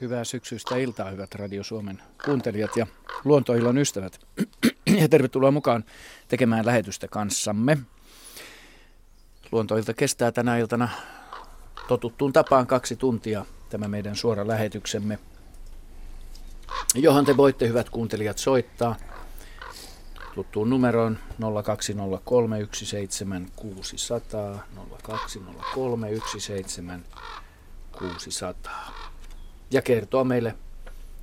Hyvää syksyistä iltaa, hyvät Radio Suomen kuuntelijat ja luontoilon ystävät. Ja tervetuloa mukaan tekemään lähetystä kanssamme. Luontoilta kestää tänä iltana totuttuun tapaan kaksi tuntia tämä meidän suora lähetyksemme, johon te voitte, hyvät kuuntelijat, soittaa tuttuun numeroon 0203 17600 0203 17600 ja kertoa meille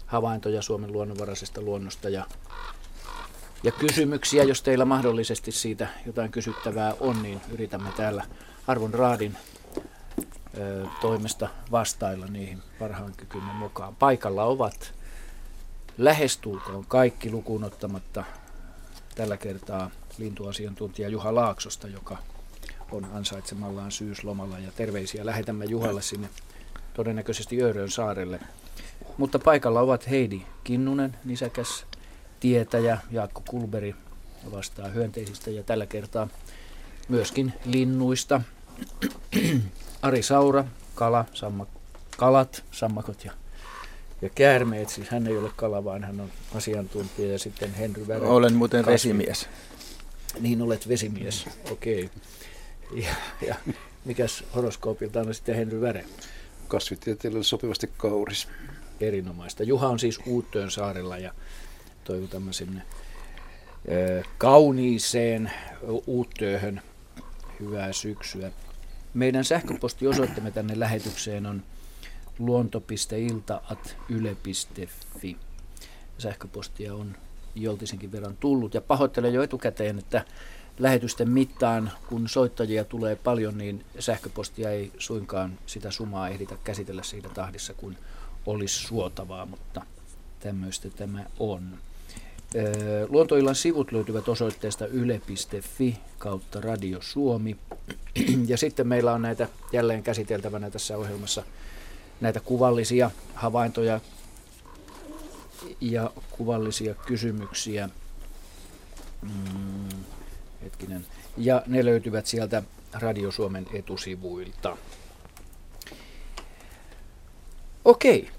havaintoja Suomen luonnonvaraisesta luonnosta ja, ja kysymyksiä, jos teillä mahdollisesti siitä jotain kysyttävää on, niin yritämme täällä Arvon Raadin ö, toimesta vastailla niihin parhaan kykymme mukaan. Paikalla ovat lähestulkoon kaikki lukuun ottamatta tällä kertaa lintuasiantuntija Juha Laaksosta, joka on ansaitsemallaan syyslomalla ja terveisiä lähetämme Juhalle sinne todennäköisesti Öörön saarelle. Mutta paikalla ovat Heidi Kinnunen, nisäkäs tietäjä, Jaakko Kulberi vastaa hyönteisistä ja tällä kertaa myöskin linnuista. Ari Saura, kala, samma, kalat, sammakot ja, ja käärmeet. Siis hän ei ole kala, vaan hän on asiantuntija. Ja sitten Henry Värä. Olen muuten kasvi. vesimies. Niin olet vesimies, okei. Okay. Ja, ja mikäs horoskoopilta on sitten Henry Väre? Kasvitieteelle sopivasti kauris. Erinomaista. Juha on siis Uuttöön saarella ja toivotamme sinne kauniiseen Uuttööhön hyvää syksyä. Meidän sähköpostiosoitteemme tänne lähetykseen on luonto.ilta.yle.fi. Sähköpostia on joltisenkin verran tullut ja pahoittelen jo etukäteen, että lähetysten mittaan, kun soittajia tulee paljon, niin sähköpostia ei suinkaan sitä sumaa ehditä käsitellä siitä tahdissa, kuin olisi suotavaa, mutta tämmöistä tämä on. Luontoillan sivut löytyvät osoitteesta yle.fi kautta Radio Suomi. Ja sitten meillä on näitä jälleen käsiteltävänä tässä ohjelmassa näitä kuvallisia havaintoja ja kuvallisia kysymyksiä. Mm, Hetkinen. Ja ne löytyvät sieltä Radio Suomen etusivuilta. Okei,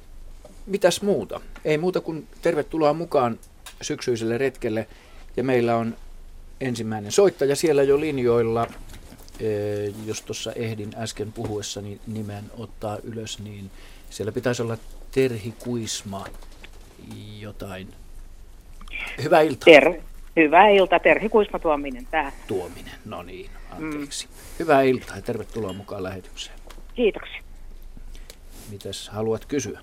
mitäs muuta? Ei muuta kuin tervetuloa mukaan syksyiselle retkelle. Ja meillä on ensimmäinen soittaja siellä jo linjoilla. Jos tuossa ehdin äsken puhuessani nimen ottaa ylös, niin siellä pitäisi olla Terhi Kuisma jotain. Hyvää iltaa. Ter- Hyvää iltaa, Terhi Kuisma Tuominen tää. Tuominen, no niin, anteeksi. Mm. Hyvää iltaa ja tervetuloa mukaan lähetykseen. Kiitoksia. Mitäs haluat kysyä?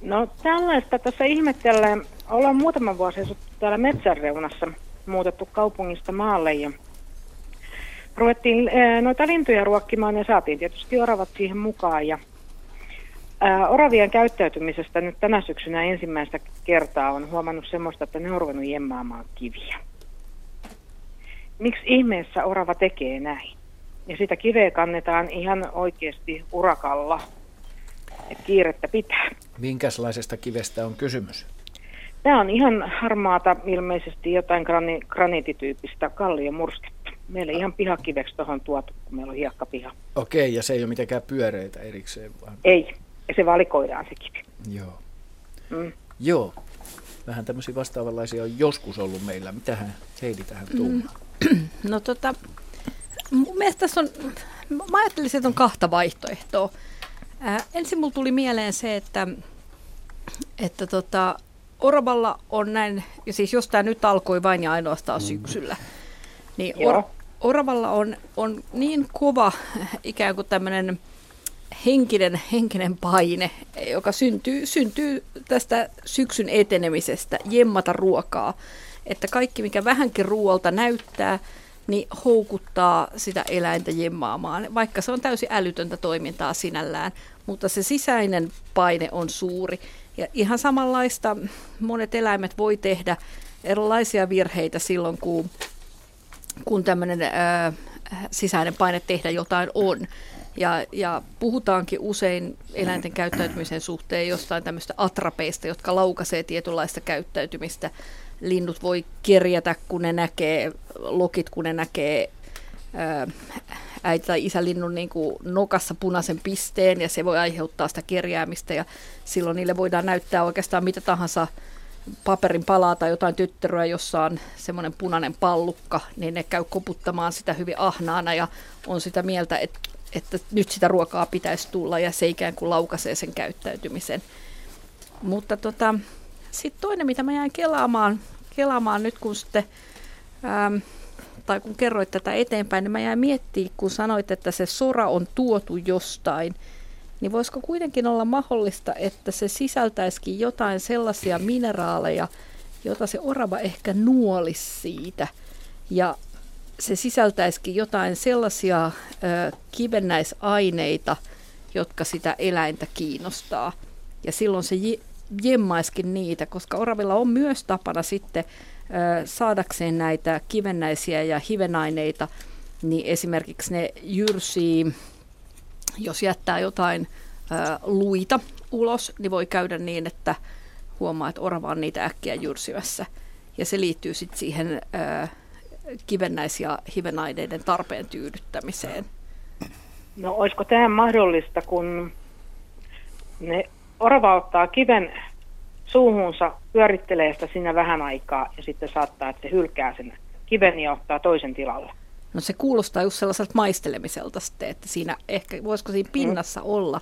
No tällaista tässä ihmettelen. Ollaan muutama vuosi täällä metsän reunassa, muutettu kaupungista maalle ja ruvettiin eh, noita lintuja ruokkimaan ja saatiin tietysti oravat siihen mukaan ja oravien käyttäytymisestä nyt tänä syksynä ensimmäistä kertaa on huomannut semmoista, että ne on ruvennut jemmaamaan kiviä. Miksi ihmeessä orava tekee näin? Ja sitä kiveä kannetaan ihan oikeasti urakalla. että kiirettä pitää. Minkälaisesta kivestä on kysymys? Tämä on ihan harmaata, ilmeisesti jotain grani, graniitityyppistä kalliomursketta. Meillä ihan pihakiveksi tuohon tuotu, kun meillä on hiekkapiha. Okei, ja se ei ole mitenkään pyöreitä erikseen? Vaan... Ei, ja se valikoidaan se kivi. Joo. Mm. Joo. Vähän tämmöisiä vastaavanlaisia on joskus ollut meillä. Mitähän Heidi tähän tuumaa? Mm. No tota, mun mielestä tässä on, mä ajattelin, että on kahta vaihtoehtoa. Ää, ensin mulla tuli mieleen se, että, että tota, Oravalla on näin, ja siis jos tämä nyt alkoi vain ja ainoastaan mm. syksyllä, niin or, Oravalla on, on niin kova ikään kuin tämmöinen henkinen, henkinen paine, joka syntyy, syntyy tästä syksyn etenemisestä, jemmata ruokaa. Että kaikki, mikä vähänkin ruoalta näyttää, niin houkuttaa sitä eläintä jemmaamaan, vaikka se on täysin älytöntä toimintaa sinällään, mutta se sisäinen paine on suuri. Ja ihan samanlaista monet eläimet voi tehdä erilaisia virheitä silloin, kun, kun tämmöinen sisäinen paine tehdä jotain on. Ja, ja puhutaankin usein eläinten käyttäytymisen suhteen jostain tämmöistä atrapeista, jotka laukaisee tietynlaista käyttäytymistä. Linnut voi kerjätä, kun ne näkee, lokit, kun ne näkee äiti tai isälinnun niin kuin nokassa punaisen pisteen ja se voi aiheuttaa sitä kerjäämistä ja silloin niille voidaan näyttää oikeastaan mitä tahansa paperin palaa tai jotain tyttöä, jossa on semmoinen punainen pallukka, niin ne käy koputtamaan sitä hyvin ahnaana ja on sitä mieltä, että, että nyt sitä ruokaa pitäisi tulla ja se ikään kuin laukaisee sen käyttäytymisen. Mutta tota, sitten toinen, mitä mä jäin kelaamaan, kelaamaan nyt, kun sitten, ähm, tai kun kerroit tätä eteenpäin, niin mä jäin miettimään, kun sanoit, että se sora on tuotu jostain, niin voisiko kuitenkin olla mahdollista, että se sisältäisikin jotain sellaisia mineraaleja, jota se orava ehkä nuolisi siitä, ja se sisältäisikin jotain sellaisia ö, kivennäisaineita, jotka sitä eläintä kiinnostaa. Ja silloin se jemmaiskin niitä, koska oravilla on myös tapana sitten ö, saadakseen näitä kivennäisiä ja hivenaineita, niin esimerkiksi ne jyrsii, jos jättää jotain ö, luita ulos, niin voi käydä niin, että huomaa, että orava on niitä äkkiä jyrsivässä. Ja se liittyy sitten siihen ö, kivennäis- ja hivenaineiden tarpeen tyydyttämiseen. No olisiko tämä mahdollista, kun ne orava ottaa kiven suuhunsa, pyörittelee sitä siinä vähän aikaa ja sitten saattaa, että se hylkää sen kiven ja ottaa toisen tilalle. No se kuulostaa just sellaiselta maistelemiselta sitten, että siinä ehkä, voisiko siinä pinnassa mm. olla.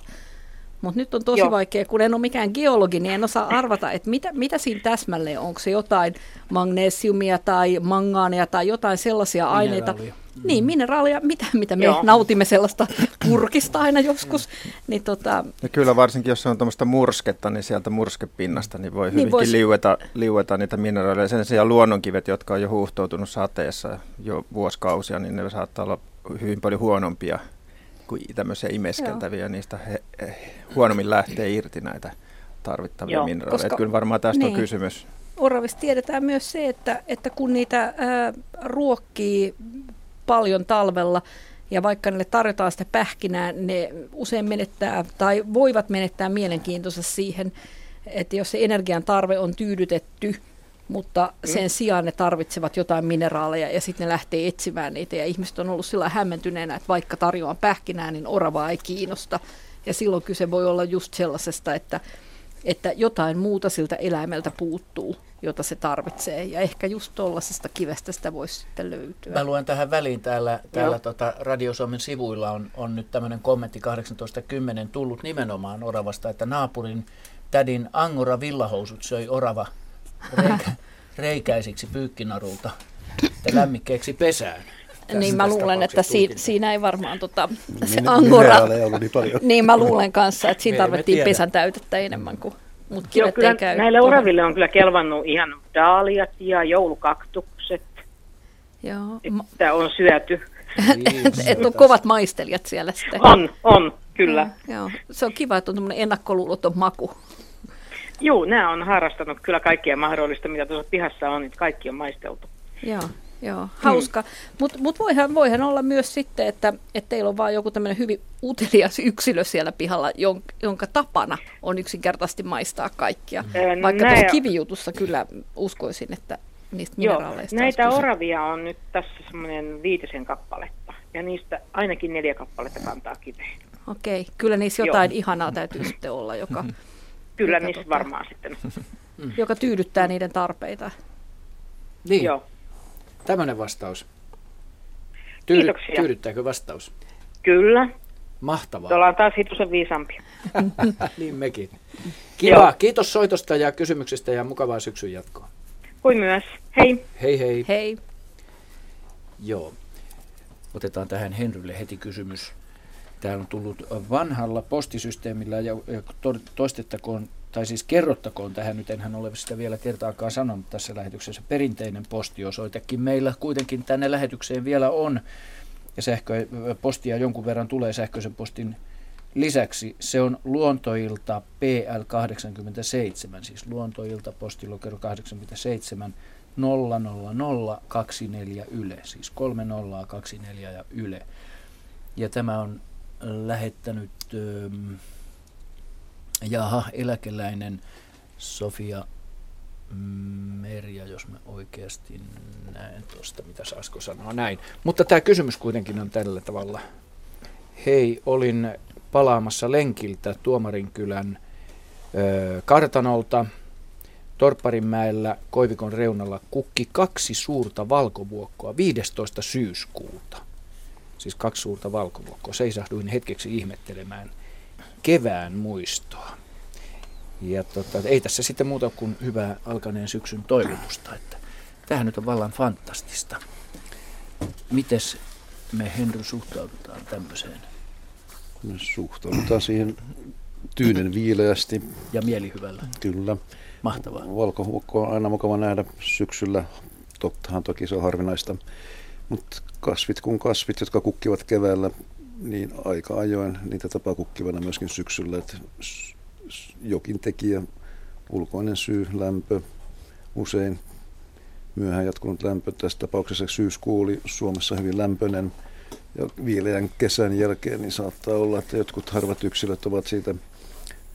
Mutta nyt on tosi Joo. vaikea, kun en ole mikään geologi, niin en osaa arvata, että mitä, mitä siinä täsmälleen on. Onko se jotain magnesiumia tai mangaania tai jotain sellaisia aineita, Mm. Niin, mineraalia, mitä, mitä me Joo. nautimme sellaista purkista aina joskus. Mm. Niin tota... ja kyllä varsinkin, jos se on tuommoista mursketta, niin sieltä murskepinnasta niin voi niin hyvinkin vois... liueta, liueta niitä mineraaleja. Sen sijaan luonnonkivet, jotka on jo huuhtoutunut sateessa jo vuosikausia, niin ne saattaa olla hyvin paljon huonompia kuin tämmöisiä imeskeltäviä. Joo. Niistä he, he, huonommin lähtee irti näitä tarvittavia Joo, mineraaleja. Koska... Kyllä varmaan tästä niin. on kysymys. Oravista tiedetään myös se, että, että kun niitä ää, ruokkii paljon talvella, ja vaikka ne tarjotaan sitä pähkinää, ne usein menettää tai voivat menettää mielenkiintonsa siihen, että jos se energian tarve on tyydytetty, mutta sen mm. sijaan ne tarvitsevat jotain mineraaleja ja sitten ne lähtee etsimään niitä ja ihmiset on ollut sillä hämmentyneenä, että vaikka tarjoan pähkinää, niin oravaa ei kiinnosta. Ja silloin kyse voi olla just sellaisesta, että, että jotain muuta siltä eläimeltä puuttuu jota se tarvitsee. Ja ehkä just tuollaisesta kivestä sitä voisi sitten löytyä. Mä luen tähän väliin täällä, täällä tota Radio Suomen sivuilla on, on nyt tämmöinen kommentti 1810 tullut nimenomaan oravasta, että naapurin tädin Angora villahousut söi orava reikä, reikäisiksi pyykkinarulta ja lämmikkeeksi pesään. Tässä niin mä luulen, että si- siinä ei varmaan tota, se angora. Niin, paljon. niin mä luulen kanssa, että siinä tarvittiin pesän täytettä enemmän kuin mutta Joo, kyllä käy näille oraville on kyllä kelvannut ihan daaliat ja joulukaktukset, Joo. että on syöty. että on kovat maistelijat siellä sitten. On, on, kyllä. Ja, joo. Se on kiva, että on tämmöinen ennakkoluuloton maku. Joo, nämä on harrastanut kyllä kaikkia mahdollista, mitä tuossa pihassa on, niin kaikki on maisteltu. Joo. Joo, hauska. Mm. Mutta mut voihan, voihan olla myös sitten, että, että teillä on vaan joku tämmöinen hyvin utelias yksilö siellä pihalla, jonka, jonka tapana on yksinkertaisesti maistaa kaikkia. Ää, Vaikka tuossa kivijutussa kyllä uskoisin, että niistä mineraaleista Joo, näitä oravia on nyt tässä semmoinen viitisen kappaletta, ja niistä ainakin neljä kappaletta kantaa kiveen. Okei, kyllä niissä jotain Joo. ihanaa täytyy sitten olla, joka... Kyllä niissä tota, varmaan sitten. Joka tyydyttää niiden tarpeita. Niin. Joo. Tämmöinen vastaus. Tyydy, Kiitoksia. Tyydyttääkö vastaus? Kyllä. Mahtavaa. Ollaan taas hitusen viisampia. niin mekin. Kiva. Joo. Kiitos soitosta ja kysymyksestä ja mukavaa syksyn jatkoa. Kuin myös. Hei. Hei hei. Hei. Joo. Otetaan tähän Henrylle heti kysymys. Täällä on tullut vanhalla postisysteemillä ja toistettakoon tai siis kerrottakoon tähän, nyt enhän ole sitä vielä kertaakaan sanonut tässä lähetyksessä, perinteinen postiosoitekin meillä kuitenkin tänne lähetykseen vielä on, ja sähkö, postia jonkun verran tulee sähköisen postin lisäksi. Se on luontoilta PL87, siis luontoilta postilokero 87 00024 Yle, siis 3024 ja Yle. Ja tämä on lähettänyt... Öö, jaha, eläkeläinen Sofia Merja, jos mä oikeasti näen tuosta, mitä Asko sanoo näin. Mutta tämä kysymys kuitenkin on tällä tavalla. Hei, olin palaamassa lenkiltä Tuomarinkylän ö, kartanolta. Torpparinmäellä Koivikon reunalla kukki kaksi suurta valkovuokkoa 15. syyskuuta. Siis kaksi suurta valkovuokkoa. Seisahduin hetkeksi ihmettelemään kevään muistoa. Ja tota, ei tässä sitten muuta kuin hyvää alkaneen syksyn toivotusta. Että tämähän nyt on vallan fantastista. Mites me Henry suhtaudutaan tämmöiseen? Me suhtaudutaan siihen tyynen viileästi. Ja mielihyvällä. Kyllä. Mahtavaa. Valkohuokko on aina mukava nähdä syksyllä. Tottahan toki se on harvinaista. Mutta kasvit kun kasvit, jotka kukkivat keväällä, niin aika ajoin niitä tapaa kukkivana myöskin syksyllä. Et jokin tekijä, ulkoinen syy, lämpö, usein myöhään jatkunut lämpö. Tässä tapauksessa syyskuu oli Suomessa hyvin lämpöinen ja viileän kesän jälkeen niin saattaa olla, että jotkut harvat yksilöt ovat siitä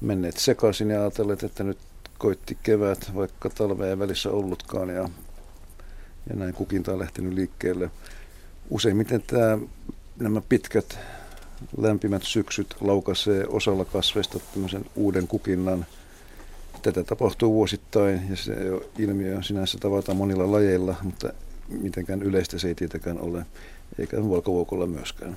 menneet sekaisin ja ajatelleet, että nyt koitti kevät, vaikka talvea ei välissä ollutkaan ja, ja näin kukinta on lähtenyt liikkeelle. Useimmiten tämä, nämä pitkät lämpimät syksyt laukaisee osalla kasveista tämmöisen uuden kukinnan. Tätä tapahtuu vuosittain ja se ilmiö sinänsä tavataan monilla lajeilla, mutta mitenkään yleistä se ei tietenkään ole, eikä valkovuokolla myöskään.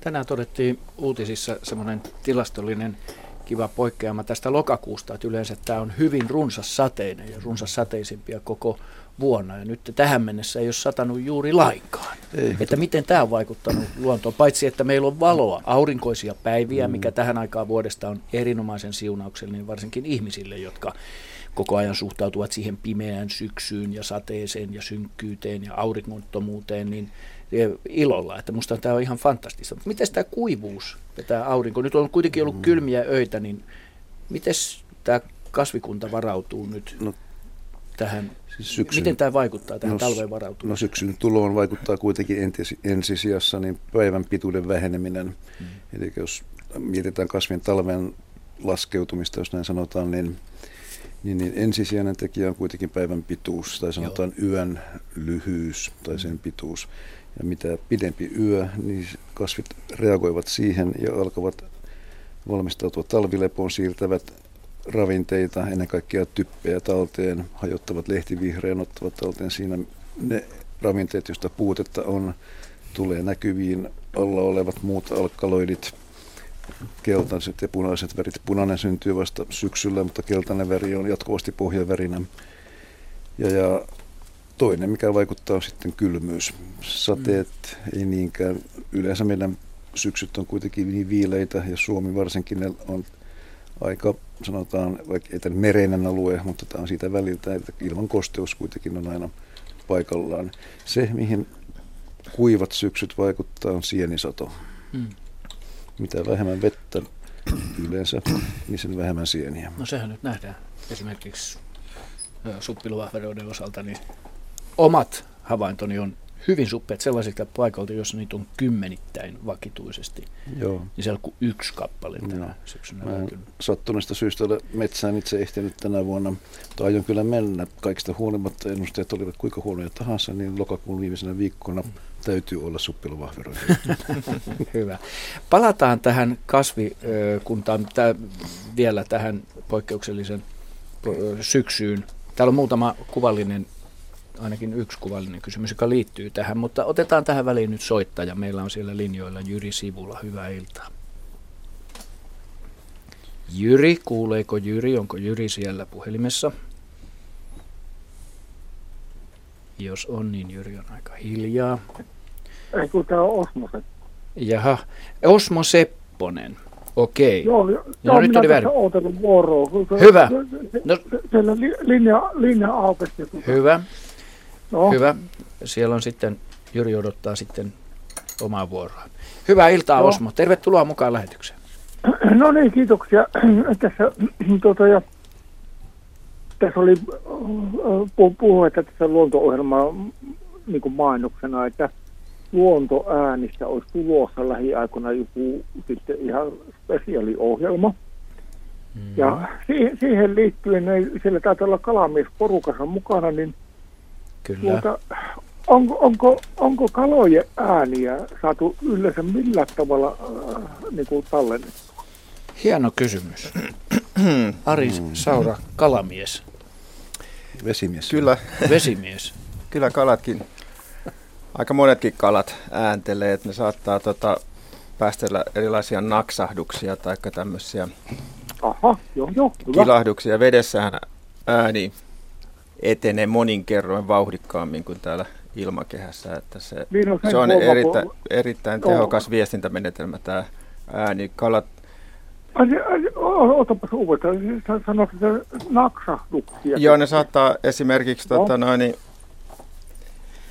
Tänään todettiin uutisissa semmoinen tilastollinen kiva poikkeama tästä lokakuusta, että yleensä tämä on hyvin runsas sateinen ja runsas sateisimpia koko vuonna. Ja nyt tähän mennessä ei ole satanut juuri lainkaan. Ei, että miten tämä on vaikuttanut luontoon, paitsi että meillä on valoa, aurinkoisia päiviä, mm. mikä tähän aikaan vuodesta on erinomaisen siunauksellinen varsinkin ihmisille, jotka koko ajan suhtautuvat siihen pimeään syksyyn ja sateeseen ja synkkyyteen ja aurinkonttomuuteen, niin ilolla, että musta tämä on ihan fantastista. Mutta miten tämä kuivuus ja tämä aurinko, nyt on kuitenkin ollut mm. kylmiä öitä, niin miten tämä kasvikunta varautuu nyt no, tähän, siis syksyn, miten tämä vaikuttaa tähän no, talveen varautumiseen? No syksyn tuloon vaikuttaa kuitenkin ensisijassa niin päivän pituuden väheneminen. Mm. Eli jos mietitään kasvien talven laskeutumista, jos näin sanotaan, niin, niin, niin ensisijainen tekijä on kuitenkin päivän pituus, tai sanotaan Joo. yön lyhyys tai sen pituus. Ja mitä pidempi yö, niin kasvit reagoivat siihen ja alkavat valmistautua talvilepoon, siirtävät ravinteita, ennen kaikkea typpeä talteen, hajottavat lehtivihreän, ottavat talteen siinä ne ravinteet, joista puutetta on, tulee näkyviin alla olevat muut alkaloidit, keltaiset ja punaiset värit. Punainen syntyy vasta syksyllä, mutta keltainen väri on jatkuvasti pohjavärinä. Ja, ja toinen, mikä vaikuttaa, on sitten kylmyys. Sateet mm. ei niinkään. Yleensä meidän syksyt on kuitenkin niin viileitä ja Suomi varsinkin ne on aika, sanotaan, vaikka ei mereinen alue, mutta tämä on siitä väliltä, että ilman kosteus kuitenkin on aina paikallaan. Se, mihin kuivat syksyt vaikuttaa, on sienisato. Mm. Mitä vähemmän vettä yleensä, niin sen vähemmän sieniä. No sehän nyt nähdään esimerkiksi suppiluvahveroiden osalta, niin omat havaintoni on hyvin suppeat sellaisilta paikalta, jossa niitä on kymmenittäin vakituisesti. Joo. Niin siellä on yksi kappale tänä syksynä. Mä sattuneesta syystä ole metsään itse ehtinyt tänä vuonna, mutta aion kyllä mennä. Kaikista huolimatta ennusteet olivat kuinka huonoja tahansa, niin lokakuun viimeisenä viikkona täytyy olla suppiluvahveroita. Hyvä. Palataan tähän kasvikuntaan vielä tähän poikkeuksellisen syksyyn. Täällä on muutama kuvallinen ainakin yksi kuvallinen kysymys, joka liittyy tähän, mutta otetaan tähän väliin nyt soittaja. Meillä on siellä linjoilla Jyri Sivulla. Hyvää iltaa. Jyri, kuuleeko Jyri? Onko Jyri siellä puhelimessa? Jos on, niin Jyri on aika hiljaa. Ei, kun tämä on Osmo Sepponen. Jaha, Osmo Sepponen. Okei. Joo, joo, no, nyt oli väärin. vuoroa. Hyvä. No. Siellä linja, linja aukesi. Hyvä. No. Hyvä. Siellä on sitten, Jyri odottaa sitten omaa vuoroa. Hyvää iltaa no. Osmo. Tervetuloa mukaan lähetykseen. No niin, kiitoksia. Tässä, tuota, ja, tässä oli puhua, että tässä luonto-ohjelma niin kuin mainoksena, että luontoäänistä olisi tulossa lähiaikoina joku sitten ihan spesiaaliohjelma. Mm. Ja siihen, siihen liittyen, niin siellä taitaa olla kalamies porukassa mukana, niin Kyllä. Tuota, onko, onko, onko kalojen ääniä saatu yleensä millä tavalla äh, niin kuin tallennettua? Hieno kysymys. Ari Saura, kalamies. Vesimies. Kyllä. Vesimies. Kyllä kalatkin, aika monetkin kalat ääntelee, että ne saattaa tota, päästellä erilaisia naksahduksia tai tämmöisiä Aha, joo, joo, kilahduksia. Vedessähän ääni etenee monin kerroin vauhdikkaammin kuin täällä ilmakehässä. Että se, niin no, se on eritä, erittäin tehokas viestintämenetelmä tämä ääni. Kalat Otapas uudestaan, sanot, että naksahduksia. Joo, ne saattaa esimerkiksi no. tota, noin, niin,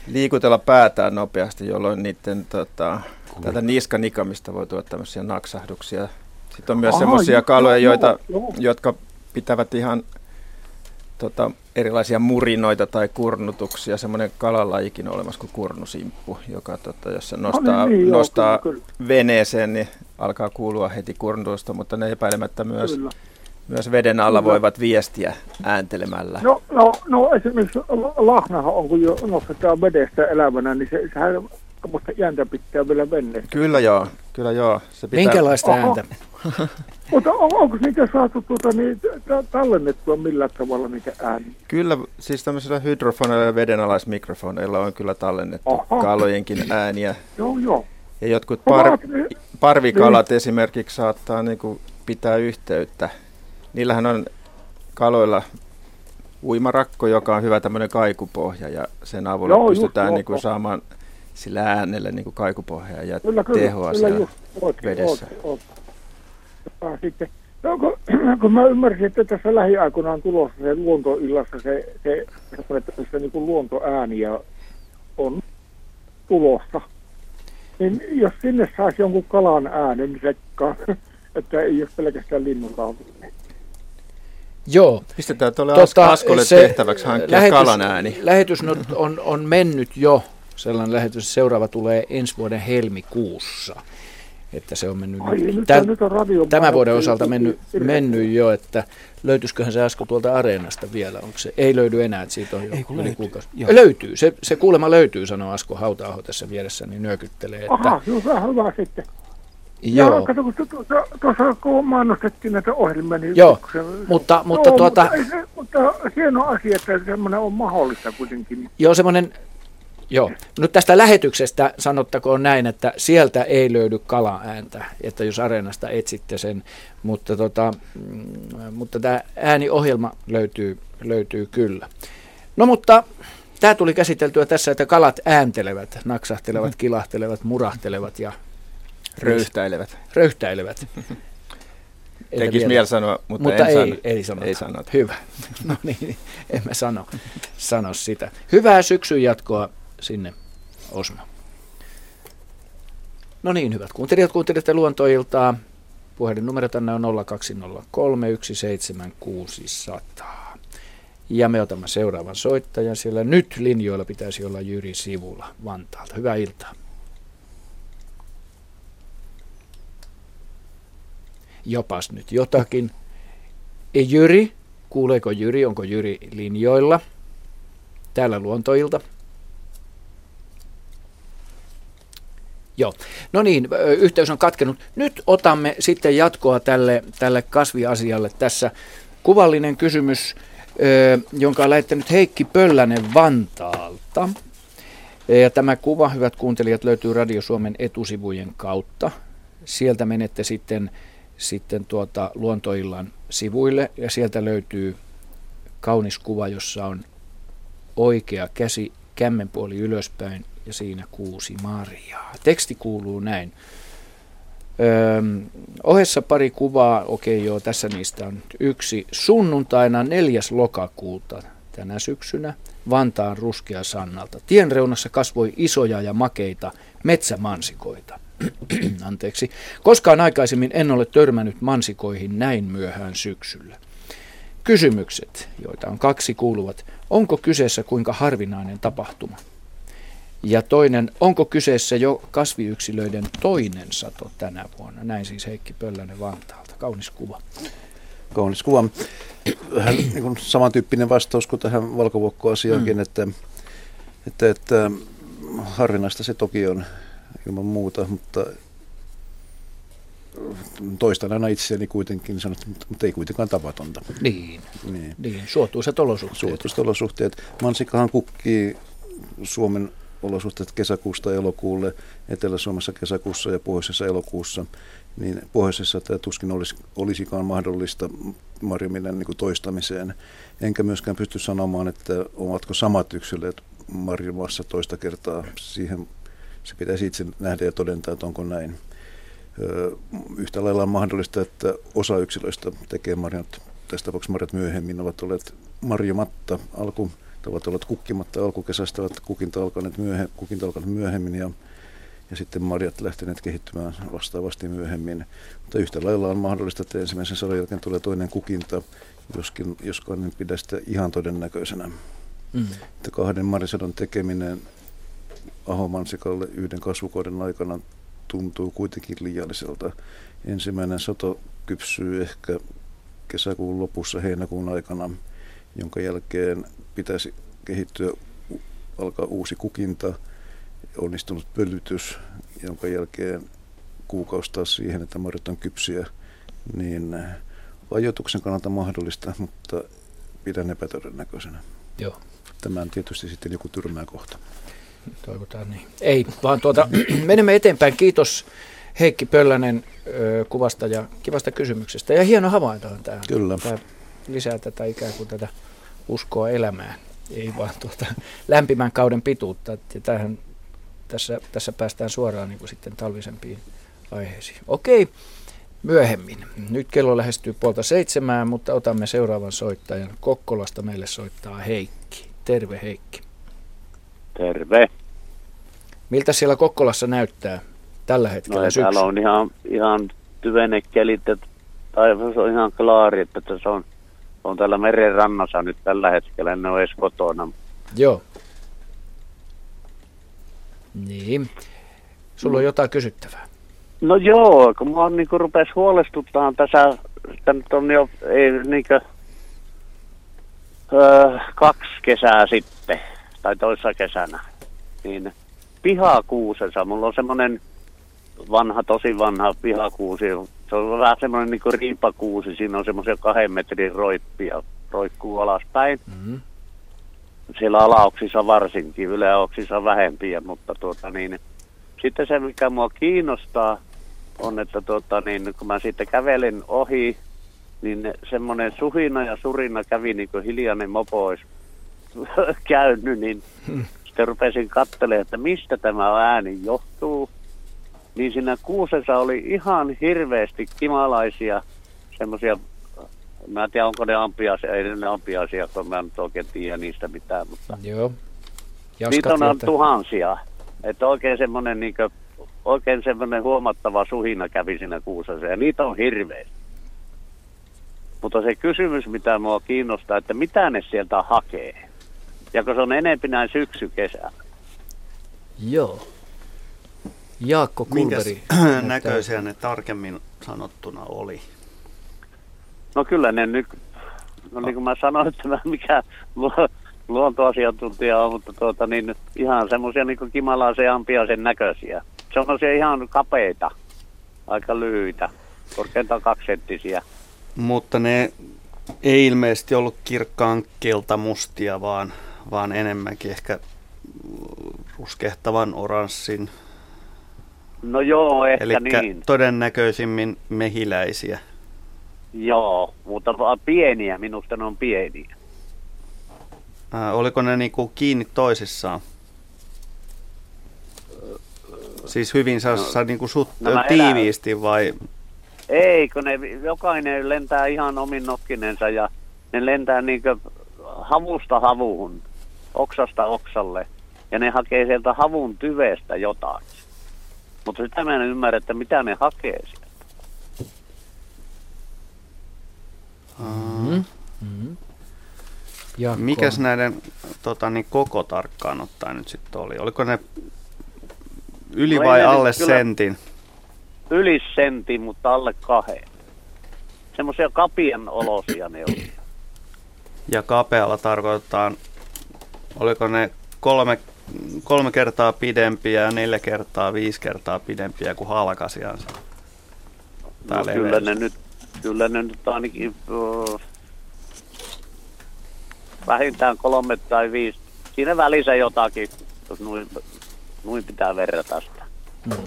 liikutella päätään nopeasti, jolloin niiden tota, tätä niskanikamista voi tuoda tämmöisiä naksahduksia. Sitten on myös semmoisia kaloja, joita, joo, joo. jotka pitävät ihan tota, erilaisia murinoita tai kurnutuksia. Semmoinen kalalajikin on olemassa kuin kurnusimppu, joka tota, jos se nostaa, no niin, niin, nostaa joo, veneeseen, niin alkaa kuulua heti kurnutusta, mutta ne epäilemättä myös, myös veden alla kyllä. voivat viestiä ääntelemällä. No, no, no esimerkiksi lahnahan on, kun jo nostetaan vedestä elävänä, niin se, sehän Tuommoista ääntä pitää vielä venneessä. Kyllä joo, kyllä joo. Se pitää... Minkälaista Oho. ääntä? Mutta on, onko niitä saatu tuota, niin, tallennettua millä tavalla niitä ääniä? Kyllä, siis tämmöisillä hydrofoneilla ja vedenalaismikrofoneilla on kyllä tallennettu Aha. kalojenkin ääniä. joo, joo. Ja jotkut par, parvikalat niin. esimerkiksi saattaa niin kuin, pitää yhteyttä. Niillähän on kaloilla uimarakko, joka on hyvä tämmöinen kaikupohja ja sen avulla joo, pystytään just, niin kuin, saamaan sillä äänellä niin kuin kaikupohjaa ja kyllä, kyllä, tehoa kyllä, siellä just, oikein, vedessä. Sitten, no, kun, kun mä ymmärsin, että tässä lähiaikoina on tulossa se luontoillassa se, se, se, se niin kuin luontoääniä on tulossa, niin jos sinne saisi jonkun kalan äänen sekkaan, että ei ole pelkästään linnun Joo. Pistetään tuolle tota, Askolle tehtäväksi hankkia lähetys, kalan ääni. Lähetys on, on mennyt jo sellainen lähetys. Seuraava tulee ensi vuoden helmikuussa. Että se on mennyt Ai, nyt, täl, nyt on tämän vuoden osalta mennyt, mennyt jo, että löytyisiköhän se Asko tuolta areenasta vielä. Onko se, ei löydy enää, että siitä on jo Ei, yli löytyy. kuukausi. Joo. Löytyy, se, se kuulemma löytyy, sanoo Asko hauta tässä vieressä, niin nyökyttelee. Että, Aha, hyvä, hyvä sitten. Joo. Ja kato, kun tuossa, tuossa kun mainostettiin näitä ohjelmia, niin... Joo, se, mutta, mutta, joo, tuota, mutta, se, mutta hieno asia, että semmoinen on mahdollista kuitenkin. Joo, semmoinen Joo. Nyt tästä lähetyksestä sanottakoon näin, että sieltä ei löydy kalaääntä, että jos Areenasta etsitte sen, mutta, tota, mm, mutta tämä ääniohjelma löytyy, löytyy kyllä. No mutta tämä tuli käsiteltyä tässä, että kalat ääntelevät, naksahtelevat, kilahtelevat, murahtelevat ja röyhtäilevät. Röyhtäilevät. Tekisi mieli sanoa, mutta, mutta en ei, sano. ei sanota. Ei sanota. Hyvä. No niin, emme sano, sano sitä. Hyvää syksyn jatkoa sinne Osmo. No niin, hyvät kuuntelijat, kuuntelitte luontoiltaa. Puhelin numero tänne on 0203 17600. Ja me otamme seuraavan soittajan. Siellä nyt linjoilla pitäisi olla Jyri Sivula Vantaalta. Hyvää iltaa. Jopas nyt jotakin. Ei Jyri, kuuleeko Jyri, onko Jyri linjoilla? Täällä luontoilta. Joo. No niin, yhteys on katkenut. Nyt otamme sitten jatkoa tälle, tälle kasviasialle. Tässä kuvallinen kysymys, jonka on lähettänyt Heikki Pöllänen Vantaalta. Ja tämä kuva, hyvät kuuntelijat, löytyy Radio Suomen etusivujen kautta. Sieltä menette sitten, sitten tuota luontoillan sivuille ja sieltä löytyy kaunis kuva, jossa on oikea käsi kämmenpuoli ylöspäin ja siinä kuusi marjaa. Teksti kuuluu näin. Öö, ohessa pari kuvaa, okei joo, tässä niistä on yksi. Sunnuntaina 4. lokakuuta tänä syksynä Vantaan ruskea sannalta. Tien reunassa kasvoi isoja ja makeita metsämansikoita. Anteeksi. Koskaan aikaisemmin en ole törmännyt mansikoihin näin myöhään syksyllä. Kysymykset, joita on kaksi, kuuluvat. Onko kyseessä kuinka harvinainen tapahtuma? Ja toinen, onko kyseessä jo kasviyksilöiden toinen sato tänä vuonna? Näin siis Heikki Pöllänen Vantaalta. Kaunis kuva. kaunis kuva. Vähän niin samantyyppinen vastaus kuin tähän valkovuokkoasiaankin, mm. että, että, että harvinaista se toki on ilman muuta, mutta toistan aina itseäni kuitenkin, sanot, mutta ei kuitenkaan tavatonta. Niin, niin. niin. suotuisat olosuhteet. Suotuisat olosuhteet. Mansikahan kukkii Suomen olosuhteet kesäkuusta elokuulle, Etelä-Suomessa kesäkuussa ja pohjoisessa elokuussa, niin pohjoisessa tämä tuskin olisi, olisikaan mahdollista marjaminen niin toistamiseen. Enkä myöskään pysty sanomaan, että ovatko samat yksilöt marjamassa toista kertaa. Siihen se pitäisi itse nähdä ja todentaa, että onko näin. Yhtä lailla on mahdollista, että osa yksilöistä tekee marjat, tässä tapauksessa marjat myöhemmin, ovat olleet marjamatta alku, ovat olleet kukkimatta alkukesästä, ovat kukinta alkaneet, myöhe, kukinta alkaneet myöhemmin ja, ja sitten marjat lähteneet kehittymään vastaavasti myöhemmin. Mutta yhtä lailla on mahdollista, että ensimmäisen sadan jälkeen tulee toinen kukinta, joskin, joskaan en pidä sitä ihan todennäköisenä. Mm. Että kahden marisadon tekeminen Ahomansikalle yhden kasvukauden aikana tuntuu kuitenkin liialliselta. Ensimmäinen sato kypsyy ehkä kesäkuun lopussa, heinäkuun aikana, jonka jälkeen pitäisi kehittyä, alkaa uusi kukinta, onnistunut pölytys, jonka jälkeen kuukausi taas siihen, että marjat on kypsiä, niin ajoituksen kannalta mahdollista, mutta pidän epätodennäköisenä. Joo. Tämä on tietysti sitten joku tyrmää kohta. Toivotaan niin. Ei, vaan tuota, menemme eteenpäin. Kiitos Heikki Pöllänen kuvasta ja kivasta kysymyksestä. Ja hieno havaintohan tämä. Kyllä. Tämä lisää tätä ikään kuin tätä uskoa elämään, ei vaan tuota lämpimän kauden pituutta. Ja tämähän, tässä, tässä päästään suoraan niin kuin sitten talvisempiin aiheisiin. Okei, myöhemmin. Nyt kello lähestyy puolta seitsemään, mutta otamme seuraavan soittajan. Kokkolasta meille soittaa Heikki. Terve Heikki. Terve. Miltä siellä Kokkolassa näyttää tällä hetkellä no, täällä on ihan, ihan tyvenekelit, että taivas on ihan klaari, että se on, on täällä meren rannassa nyt tällä hetkellä, en ole edes kotona. Joo. Niin. Sulla on jotain kysyttävää? No joo, kun mua niin rupesi huolestuttaa tässä, että nyt on jo ei, niin kuin, öö, kaksi kesää sitten, tai toissa kesänä, niin pihakuusessa, mulla on semmoinen vanha, tosi vanha pihakuusi, se on vähän semmoinen niin riipakuusi, siinä on semmoisia kahden metrin roippia, roikkuu alaspäin. Mm-hmm. Siellä alaoksissa varsinkin, yläoksissa vähempiä, mutta tuota niin, sitten se mikä mua kiinnostaa on, että tuota niin, kun mä siitä kävelin ohi, niin semmoinen suhina ja surina kävi niin kuin hiljainen mopo olisi käynyt, niin hmm. sitten rupesin katselemaan, että mistä tämä ääni johtuu. Niin siinä kuusessa oli ihan hirveästi kimalaisia semmoisia, mä en tiedä onko ne ampiaisia, ei ne ampiaisia, kun mä en oikein tiedä niistä mitään, mutta Joo. niitä on tietä. tuhansia. Että oikein semmoinen niin kuin, oikein semmoinen huomattava suhina kävi siinä kuusessa ja niitä on hirveästi. Mutta se kysymys, mitä mua kiinnostaa, että mitä ne sieltä hakee. Ja kun se on enempi näin syksy-kesä. Joo. Jaakko Kulveri. näköisiä ne tarkemmin sanottuna oli? No kyllä ne nyt, no niin kuin mä sanoin, että mä mikä luontoasiantuntija on, mutta tuota, niin ihan semmoisia niin kimalaisen ampiaisen näköisiä. Se on ihan kapeita, aika lyhyitä, korkeintaan kaksisenttisiä. Mutta ne ei ilmeisesti ollut kirkkaan keltamustia, vaan, vaan enemmänkin ehkä ruskehtavan oranssin. No joo, ehkä Eli niin. todennäköisimmin mehiläisiä. Joo, mutta pieniä, minusta ne on pieniä. Äh, oliko ne niinku kiinni toisissaan? Siis hyvin saa, no, niinku sut, tiiviisti elä... vai ei, kun ne, jokainen lentää ihan omin nokkinensa ja ne lentää niin havusta havuun, oksasta oksalle. Ja ne hakee sieltä havun tyvestä jotain. Mutta sitä mä en ymmärrä, että mitä ne hakee sieltä. Mm-hmm. Mm-hmm. Mikäs näiden tota, niin koko tarkkaan ottaen nyt sitten oli? Oliko ne yli no vai alle sentin? yli sentin, mutta alle kahden. semmoisia kapian olosia ne oli. Ja kapealla tarkoitetaan, oliko ne kolme, kolme kertaa pidempiä ja neljä kertaa, viisi kertaa pidempiä kuin halkasiansa? No, kyllä ne nyt, kyllä ne nyt ainakin uh, vähintään kolme tai viisi. Siinä välissä jotakin, jos noin, noin pitää verrata sitä. Mm.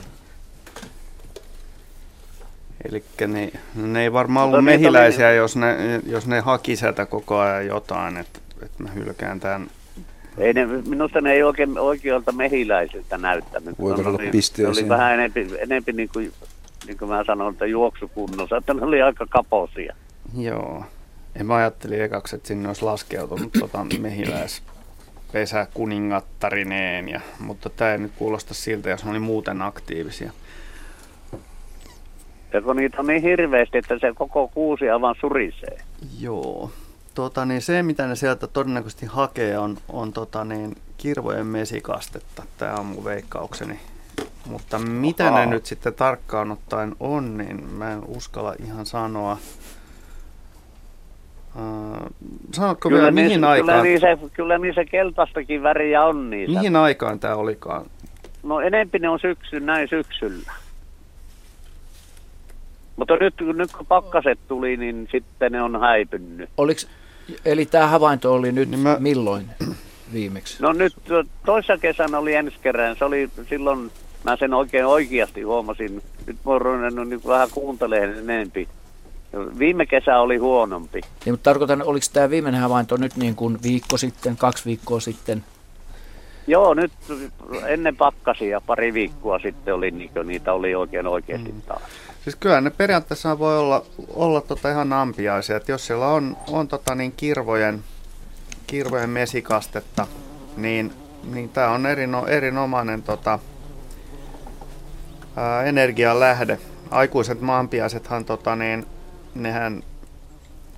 Eli ne, ne ei varmaan ollut mehiläisiä, oli... jos ne, jos ne haki sieltä koko ajan jotain, että, että mä hylkään tämän. Ei ne, minusta ne ei oikein oikealta mehiläisiltä näyttänyt. Voi olla oli, oli vähän enempi, enempi niin, kuin, niin kuin mä sanoin, että juoksukunnossa, että ne oli aika kaposia. Joo. En mä ajattelin ekaksi, että sinne olisi laskeutunut tota mehiläis pesä kuningattarineen, ja, mutta tämä ei nyt kuulosta siltä, jos ne oli muuten aktiivisia. Ja kun niitä on niin hirveästi, että se koko kuusi aivan surisee. Joo. Tota, niin se, mitä ne sieltä todennäköisesti hakee, on, on tota, niin, kirvojen mesikastetta. Tämä on mun veikkaukseni. Mutta mitä Aha. ne nyt sitten tarkkaan ottaen on, niin mä en uskalla ihan sanoa. Uh, sanotko kyllä vielä, mihin niissä, aikaan? Kyllä niissä, kyllä niissä keltaistakin väriä on niissä. Mihin aikaan tämä olikaan? No enempi ne on syksy, näin syksyllä. Mutta nyt, nyt kun pakkaset tuli, niin sitten ne on häipynyt. Oliks, eli tämä havainto oli nyt niin mä... milloin viimeksi? No nyt toissa kesänä oli ensi kerran. Se oli silloin, mä sen oikein oikeasti huomasin. Nyt mä oon niin vähän kuuntelemaan enempi. Viime kesä oli huonompi. Niin, mutta tarkoitan, oliko tämä viimeinen havainto nyt niin kuin viikko sitten, kaksi viikkoa sitten? Joo, nyt ennen pakkasia pari viikkoa sitten oli, niin niitä oli oikein oikeasti mm. taas. Siis kyllä ne periaatteessa voi olla, olla tota ihan ampiaisia, että jos siellä on, on tota niin kirvojen, kirvojen mesikastetta, niin, niin tämä on erino, erinomainen tota, ää, energian lähde. Aikuiset maanpiaisethan tota niin, nehän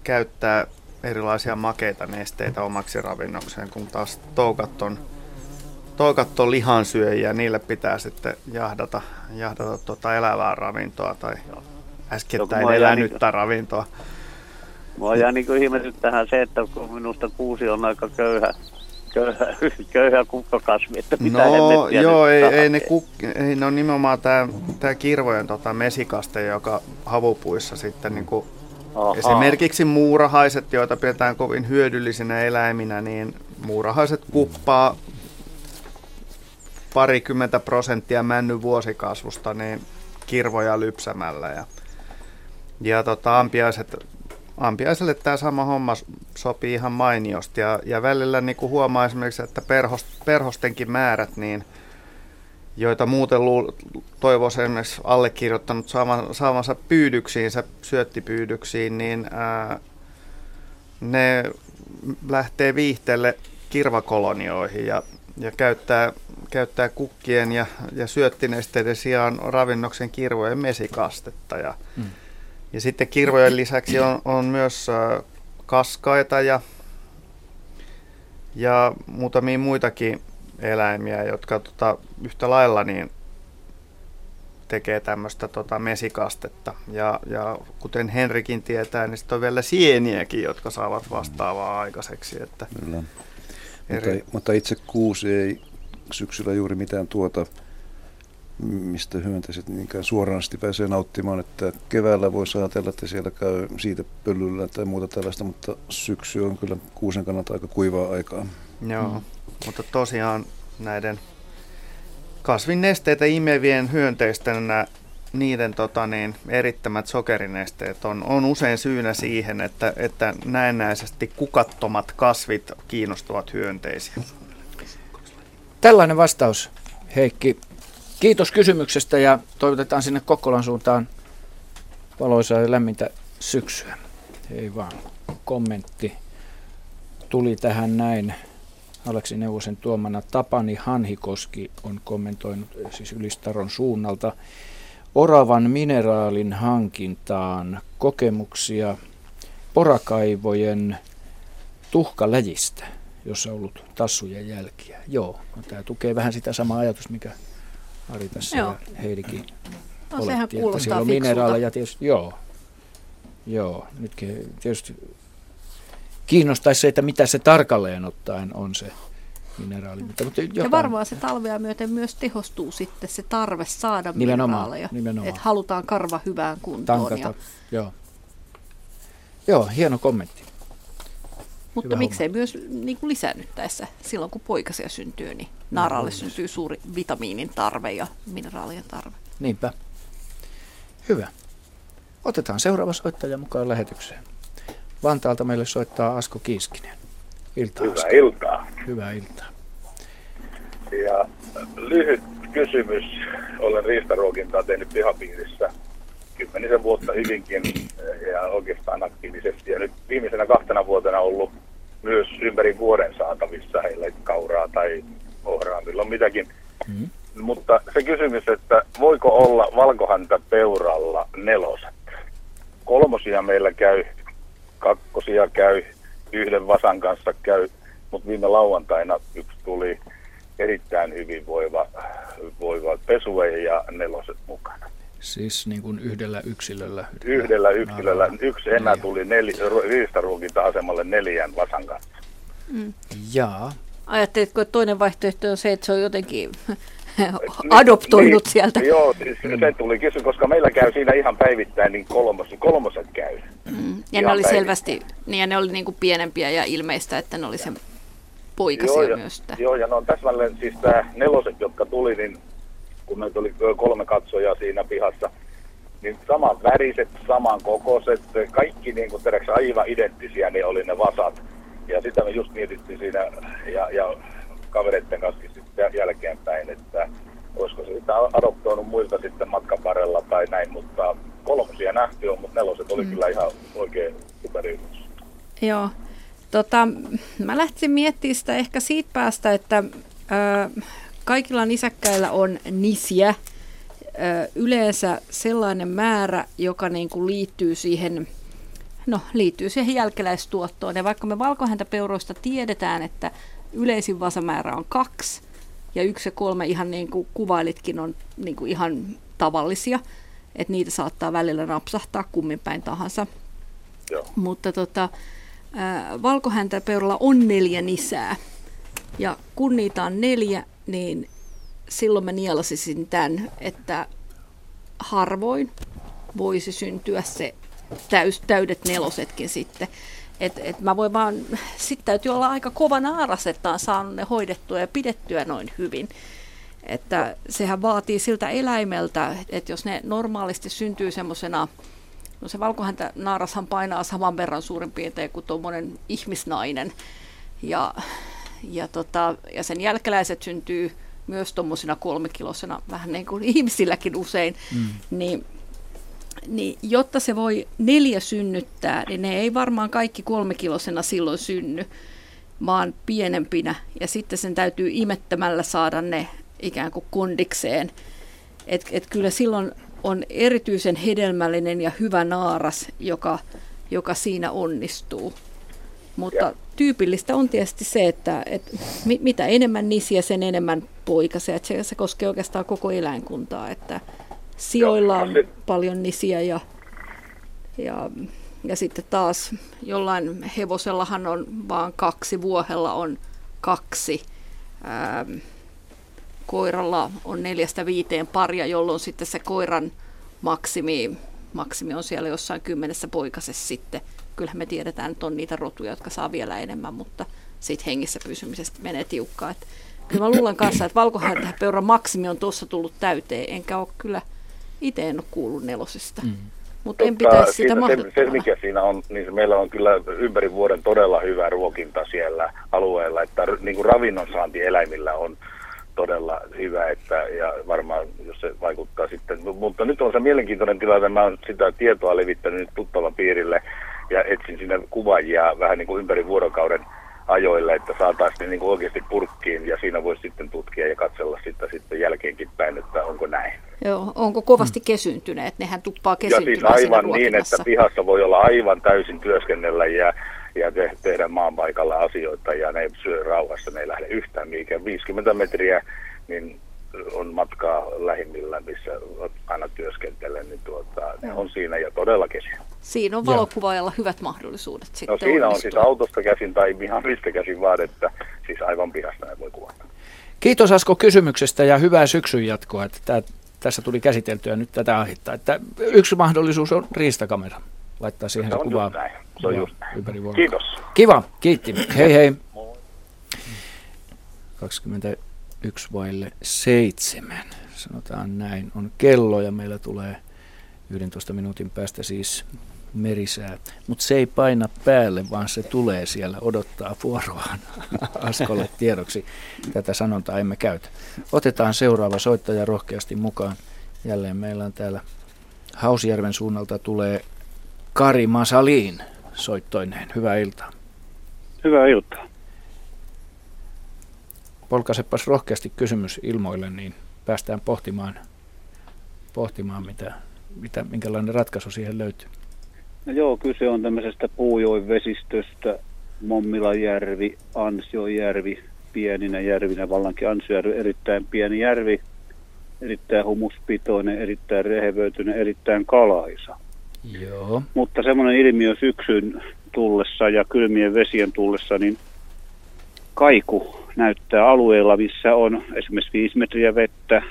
käyttää erilaisia makeita nesteitä omaksi ravinnokseen, kun taas toukat on toikat on lihansyöjiä, niille pitää sitten jahdata, jahdata tuota elävää ravintoa tai äskettäin elänyttä niin, ravintoa. Mua jää niin ihmetyttähän se, että kun minusta kuusi on aika köyhä, köyhä, köyhä kukkakasvi, että mitä No joo, ei, ei, ne kuk, ei, no nimenomaan tämä, tämä kirvojen tota, mesikaste, joka havupuissa sitten niin kuin Esimerkiksi muurahaiset, joita pidetään kovin hyödyllisinä eläiminä, niin muurahaiset kuppaa parikymmentä prosenttia männy vuosikasvusta niin kirvoja lypsämällä. Ja, ja tota, ampiaiset, ampiaiselle tämä sama homma sopii ihan mainiosti. Ja, ja välillä niin kuin huomaa esimerkiksi, että perhost, perhostenkin määrät, niin, joita muuten toivoisi esimerkiksi allekirjoittanut saavan, saavansa pyydyksiinsä, syöttipyydyksiin, niin ää, ne lähtee viihteelle kirvakolonioihin ja, ja käyttää käyttää kukkien ja, ja syöttinesteiden sijaan ravinnoksen kirvojen mesikastetta. Ja, mm. ja sitten kirvojen lisäksi on, on myös äh, kaskaita ja, ja muutamia muitakin eläimiä, jotka tota, yhtä lailla niin tekee tämmöistä tota, mesikastetta. Ja, ja kuten Henrikin tietää, niin sitten on vielä sieniäkin, jotka saavat vastaavaa aikaiseksi. Että Kyllä. Eri... Mutta, mutta itse kuusi ei syksyllä juuri mitään tuota, mistä hyönteiset niinkään suoranaisesti pääsee nauttimaan, että keväällä voi ajatella, että siellä käy siitä pölyllä tai muuta tällaista, mutta syksy on kyllä kuusen kannalta aika kuivaa aikaa. Joo, mm. mutta tosiaan näiden kasvinnesteitä imevien hyönteisten nämä niiden tota, niin, erittämät sokerinesteet on, on usein syynä siihen, että, että näennäisesti kukattomat kasvit kiinnostavat hyönteisiä. Tällainen vastaus, Heikki. Kiitos kysymyksestä ja toivotetaan sinne Kokkolan suuntaan valoisaa ja lämmintä syksyä. Ei vaan. Kommentti tuli tähän näin. Aleksi Neuvosen tuomana Tapani Hanhikoski on kommentoinut siis Ylistaron suunnalta oravan mineraalin hankintaan kokemuksia porakaivojen tuhkaläjistä jossa on ollut tassujen jälkiä. Joo, no, tämä tukee vähän sitä samaa ajatusta, mikä Ari tässä joo. ja Heidikin no, oletti, että siellä on mineraaleja tietysti. Joo. Joo, nytkin tietysti kiinnostaisi se, että mitä se tarkalleen ottaen on se mineraali. Mutta, mutta joka... Ja varmaan se talvea myöten myös tehostuu sitten se tarve saada nimenomaan, mineraaleja. Nimenomaan. Että halutaan karva hyvään kuntoon. Tankata, ja... joo. Joo, hieno kommentti. Mutta Hyvä miksei homma. myös niin kuin lisäännyttäessä silloin, kun poikasia syntyy, niin naaraalle no, syntyy suuri vitamiinin tarve ja mineraalien tarve. Niinpä. Hyvä. Otetaan seuraava soittaja mukaan lähetykseen. Vantaalta meille soittaa Asko Kiiskinen. Iltaa, Hyvää Asko. iltaa. Hyvää iltaa. Ja lyhyt kysymys. Olen riistaruokintaa tehnyt pihapiirissä kymmenisen vuotta hyvinkin ja oikeastaan aktiivisesti. Ja nyt viimeisenä kahtena vuotena ollut myös ympäri vuoden saatavissa heille kauraa tai ohraa, milloin mitäkin. Mm. Mutta se kysymys, että voiko olla valkohäntä peuralla neloset? Kolmosia meillä käy, kakkosia käy, yhden vasan kanssa käy, mutta viime lauantaina yksi tuli erittäin hyvin voiva, voiva pesue ja neloset mukana. Siis niin kuin yhdellä yksilöllä? Yhdellä yksilöllä. Yksi enää tuli neli, riistaruokinta-asemalle neljän vasan kanssa. Mm. Jaa. Ajattelitko, että toinen vaihtoehto on se, että se on jotenkin adoptoinut niin, sieltä? Joo, siis mm. se tuli kysy, koska meillä käy siinä ihan päivittäin, niin kolmos, kolmoset käy. Mm. Ja ne oli selvästi, niin ja ne oli niin kuin pienempiä ja ilmeistä, että ne oli sen poikasia joo, myös. Ja, joo, ja no täsmälleen siis tämä neloset, jotka tuli, niin kun meitä oli kolme katsojaa siinä pihassa, niin saman väriset, saman kokoiset, kaikki niin kuin teräksi aivan identtisiä, niin oli ne vasat. Ja sitä me just mietittiin siinä ja, ja kavereiden kanssa jälkeenpäin, että olisiko se sitä adoptoinut muilta sitten matkan varrella tai näin, mutta kolmosia nähty on, mutta neloset oli mm. kyllä ihan oikein superyhdys. Joo. Tota, mä lähtisin miettimään sitä ehkä siitä päästä, että ö, kaikilla nisäkkäillä on nisiä, yleensä sellainen määrä, joka niin kuin liittyy siihen no, liittyy siihen jälkeläistuottoon. Ja vaikka me valkohäntäpeuroista tiedetään, että yleisin vasamäärä on kaksi, ja yksi ja kolme ihan niin kuin kuvailitkin on niin kuin ihan tavallisia, että niitä saattaa välillä napsahtaa kummin päin tahansa. Joo. Mutta tota, valkohäntäpeuralla on neljä nisää. Ja kun niitä on neljä, niin silloin mä nielasisin tämän, että harvoin voisi syntyä se täys, täydet nelosetkin sitten. Et, et mä voin vaan, sitten täytyy olla aika kova naaras, että on saanut ne hoidettua ja pidettyä noin hyvin. Että sehän vaatii siltä eläimeltä, että jos ne normaalisti syntyy semmoisena, no se valkohäntä naarashan painaa saman verran suurin piirtein kuin tuommoinen ihmisnainen. Ja, ja, tota, ja sen jälkeläiset syntyy myös tuommoisina kolmekilosena, vähän niin kuin ihmisilläkin usein, mm. niin, niin jotta se voi neljä synnyttää, niin ne ei varmaan kaikki kolmekilosena silloin synny, vaan pienempinä. Ja sitten sen täytyy imettämällä saada ne ikään kuin kondikseen. Et, et kyllä silloin on erityisen hedelmällinen ja hyvä naaras, joka, joka siinä onnistuu. Mutta ja. tyypillistä on tietysti se, että, että mitä enemmän nisiä, sen enemmän poikasia. Se, se koskee oikeastaan koko eläinkuntaa, että sijoilla on paljon nisiä ja, ja, ja sitten taas jollain hevosellahan on vaan kaksi, vuohella on kaksi. Ää, koiralla on neljästä viiteen paria, jolloin sitten se koiran maksimi, maksimi on siellä jossain kymmenessä poikasessa sitten kyllähän me tiedetään, että on niitä rotuja, jotka saa vielä enemmän, mutta siitä hengissä pysymisestä menee tiukkaa. Kyllä mä luulen kanssa, että valkohäntäpeuran maksimi on tuossa tullut täyteen, enkä ole kyllä itse en ole kuullut nelosista. Mm. Mutta en pitäisi sitä se, se, mikä siinä on, niin meillä on kyllä ympäri vuoden todella hyvä ruokinta siellä alueella, että niin kuin ravinnon saanti eläimillä on todella hyvä, että, ja varmaan jos se vaikuttaa sitten, mutta nyt on se mielenkiintoinen tilanne, mä oon sitä tietoa levittänyt nyt tuttavan piirille, ja etsin sinne kuvaajia vähän niin kuin ympäri vuorokauden ajoille, että saataisiin niin kuin oikeasti purkkiin ja siinä voisi sitten tutkia ja katsella sitä sitten jälkeenkin päin, että onko näin. Joo, onko kovasti kesyntyneet? Nehän tuppaa kesyntymään Ja siis aivan niin, että pihassa voi olla aivan täysin työskennellä ja, ja te, tehdä maan paikalla asioita ja ne syö rauhassa, ne ei lähde yhtään mihinkään. 50 metriä, niin on matkaa lähimmillä, missä aina työskentelen, niin tuota, ne on siinä ja todella kesin. Siinä on valokuvaajalla hyvät mahdollisuudet sitten No siinä onnistua. on siis autosta käsin tai ihan mistä käsin vaan, että siis aivan pihasta ei voi kuvata. Kiitos Asko kysymyksestä ja hyvää syksyn jatkoa, että tämä, tässä tuli käsiteltyä nyt tätä aihetta. Että yksi mahdollisuus on riistakamera. Laittaa siihen se, se kuvaa, Se on just näin. ympäri Kiitos. Kiva, kiitti. Hei hei. 21 vaille 7, sanotaan näin, on kello ja meillä tulee 11 minuutin päästä siis merisää. Mutta se ei paina päälle, vaan se tulee siellä odottaa vuoroaan Askolle tiedoksi. Tätä sanontaa emme käytä. Otetaan seuraava soittaja rohkeasti mukaan. Jälleen meillä on täällä Hausjärven suunnalta tulee Kari Masaliin soittoineen. Hyvää iltaa. Hyvää iltaa. Polkaisepas rohkeasti kysymys ilmoille, niin päästään pohtimaan, pohtimaan mitä, mitä, minkälainen ratkaisu siihen löytyy. No joo, kyse on tämmöisestä Puujoen vesistöstä, Mommilajärvi, Ansiojärvi, pieninä järvinä, vallankin Ansiojärvi, erittäin pieni järvi, erittäin humuspitoinen, erittäin rehevöitynyt, erittäin kalaisa. Joo. Mutta semmoinen ilmiö syksyn tullessa ja kylmien vesien tullessa, niin kaiku näyttää alueella, missä on esimerkiksi 5 metriä vettä.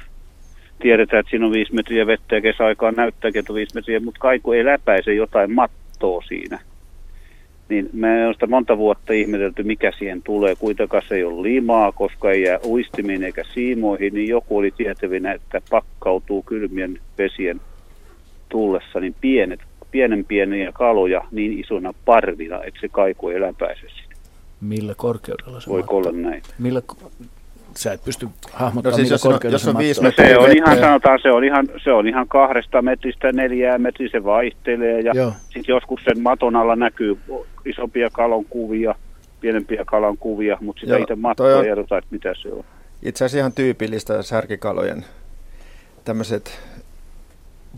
Tiedetään, että siinä on 5 metriä vettä ja kesäaikaan näyttääkin, että on 5 metriä, mutta kaiku ei läpäise jotain mattoa siinä. Niin me on sitä monta vuotta ihmetelty, mikä siihen tulee. Kuitenkaan se ei ole limaa, koska ei jää uistimiin eikä siimoihin, niin joku oli tietävinä, että pakkautuu kylmien vesien tullessa niin pienet, pienen pieniä kaloja niin isona parvina, että se kaiku ei läpäise sitä. Millä korkeudella se Voiko olla näin? Millä, sä et pysty hahmottamaan, no siis millä jos on, jos on viisi no se on ihan, sanotaan, se on ihan, se on ihan kahdesta metristä neljää metriä, se vaihtelee ja sitten joskus sen maton alla näkyy isompia kalon kuvia, pienempiä kalan kuvia, mutta sitä itse mattoa ei edota, että mitä se on. Itse asiassa ihan tyypillistä särkikalojen tämmöiset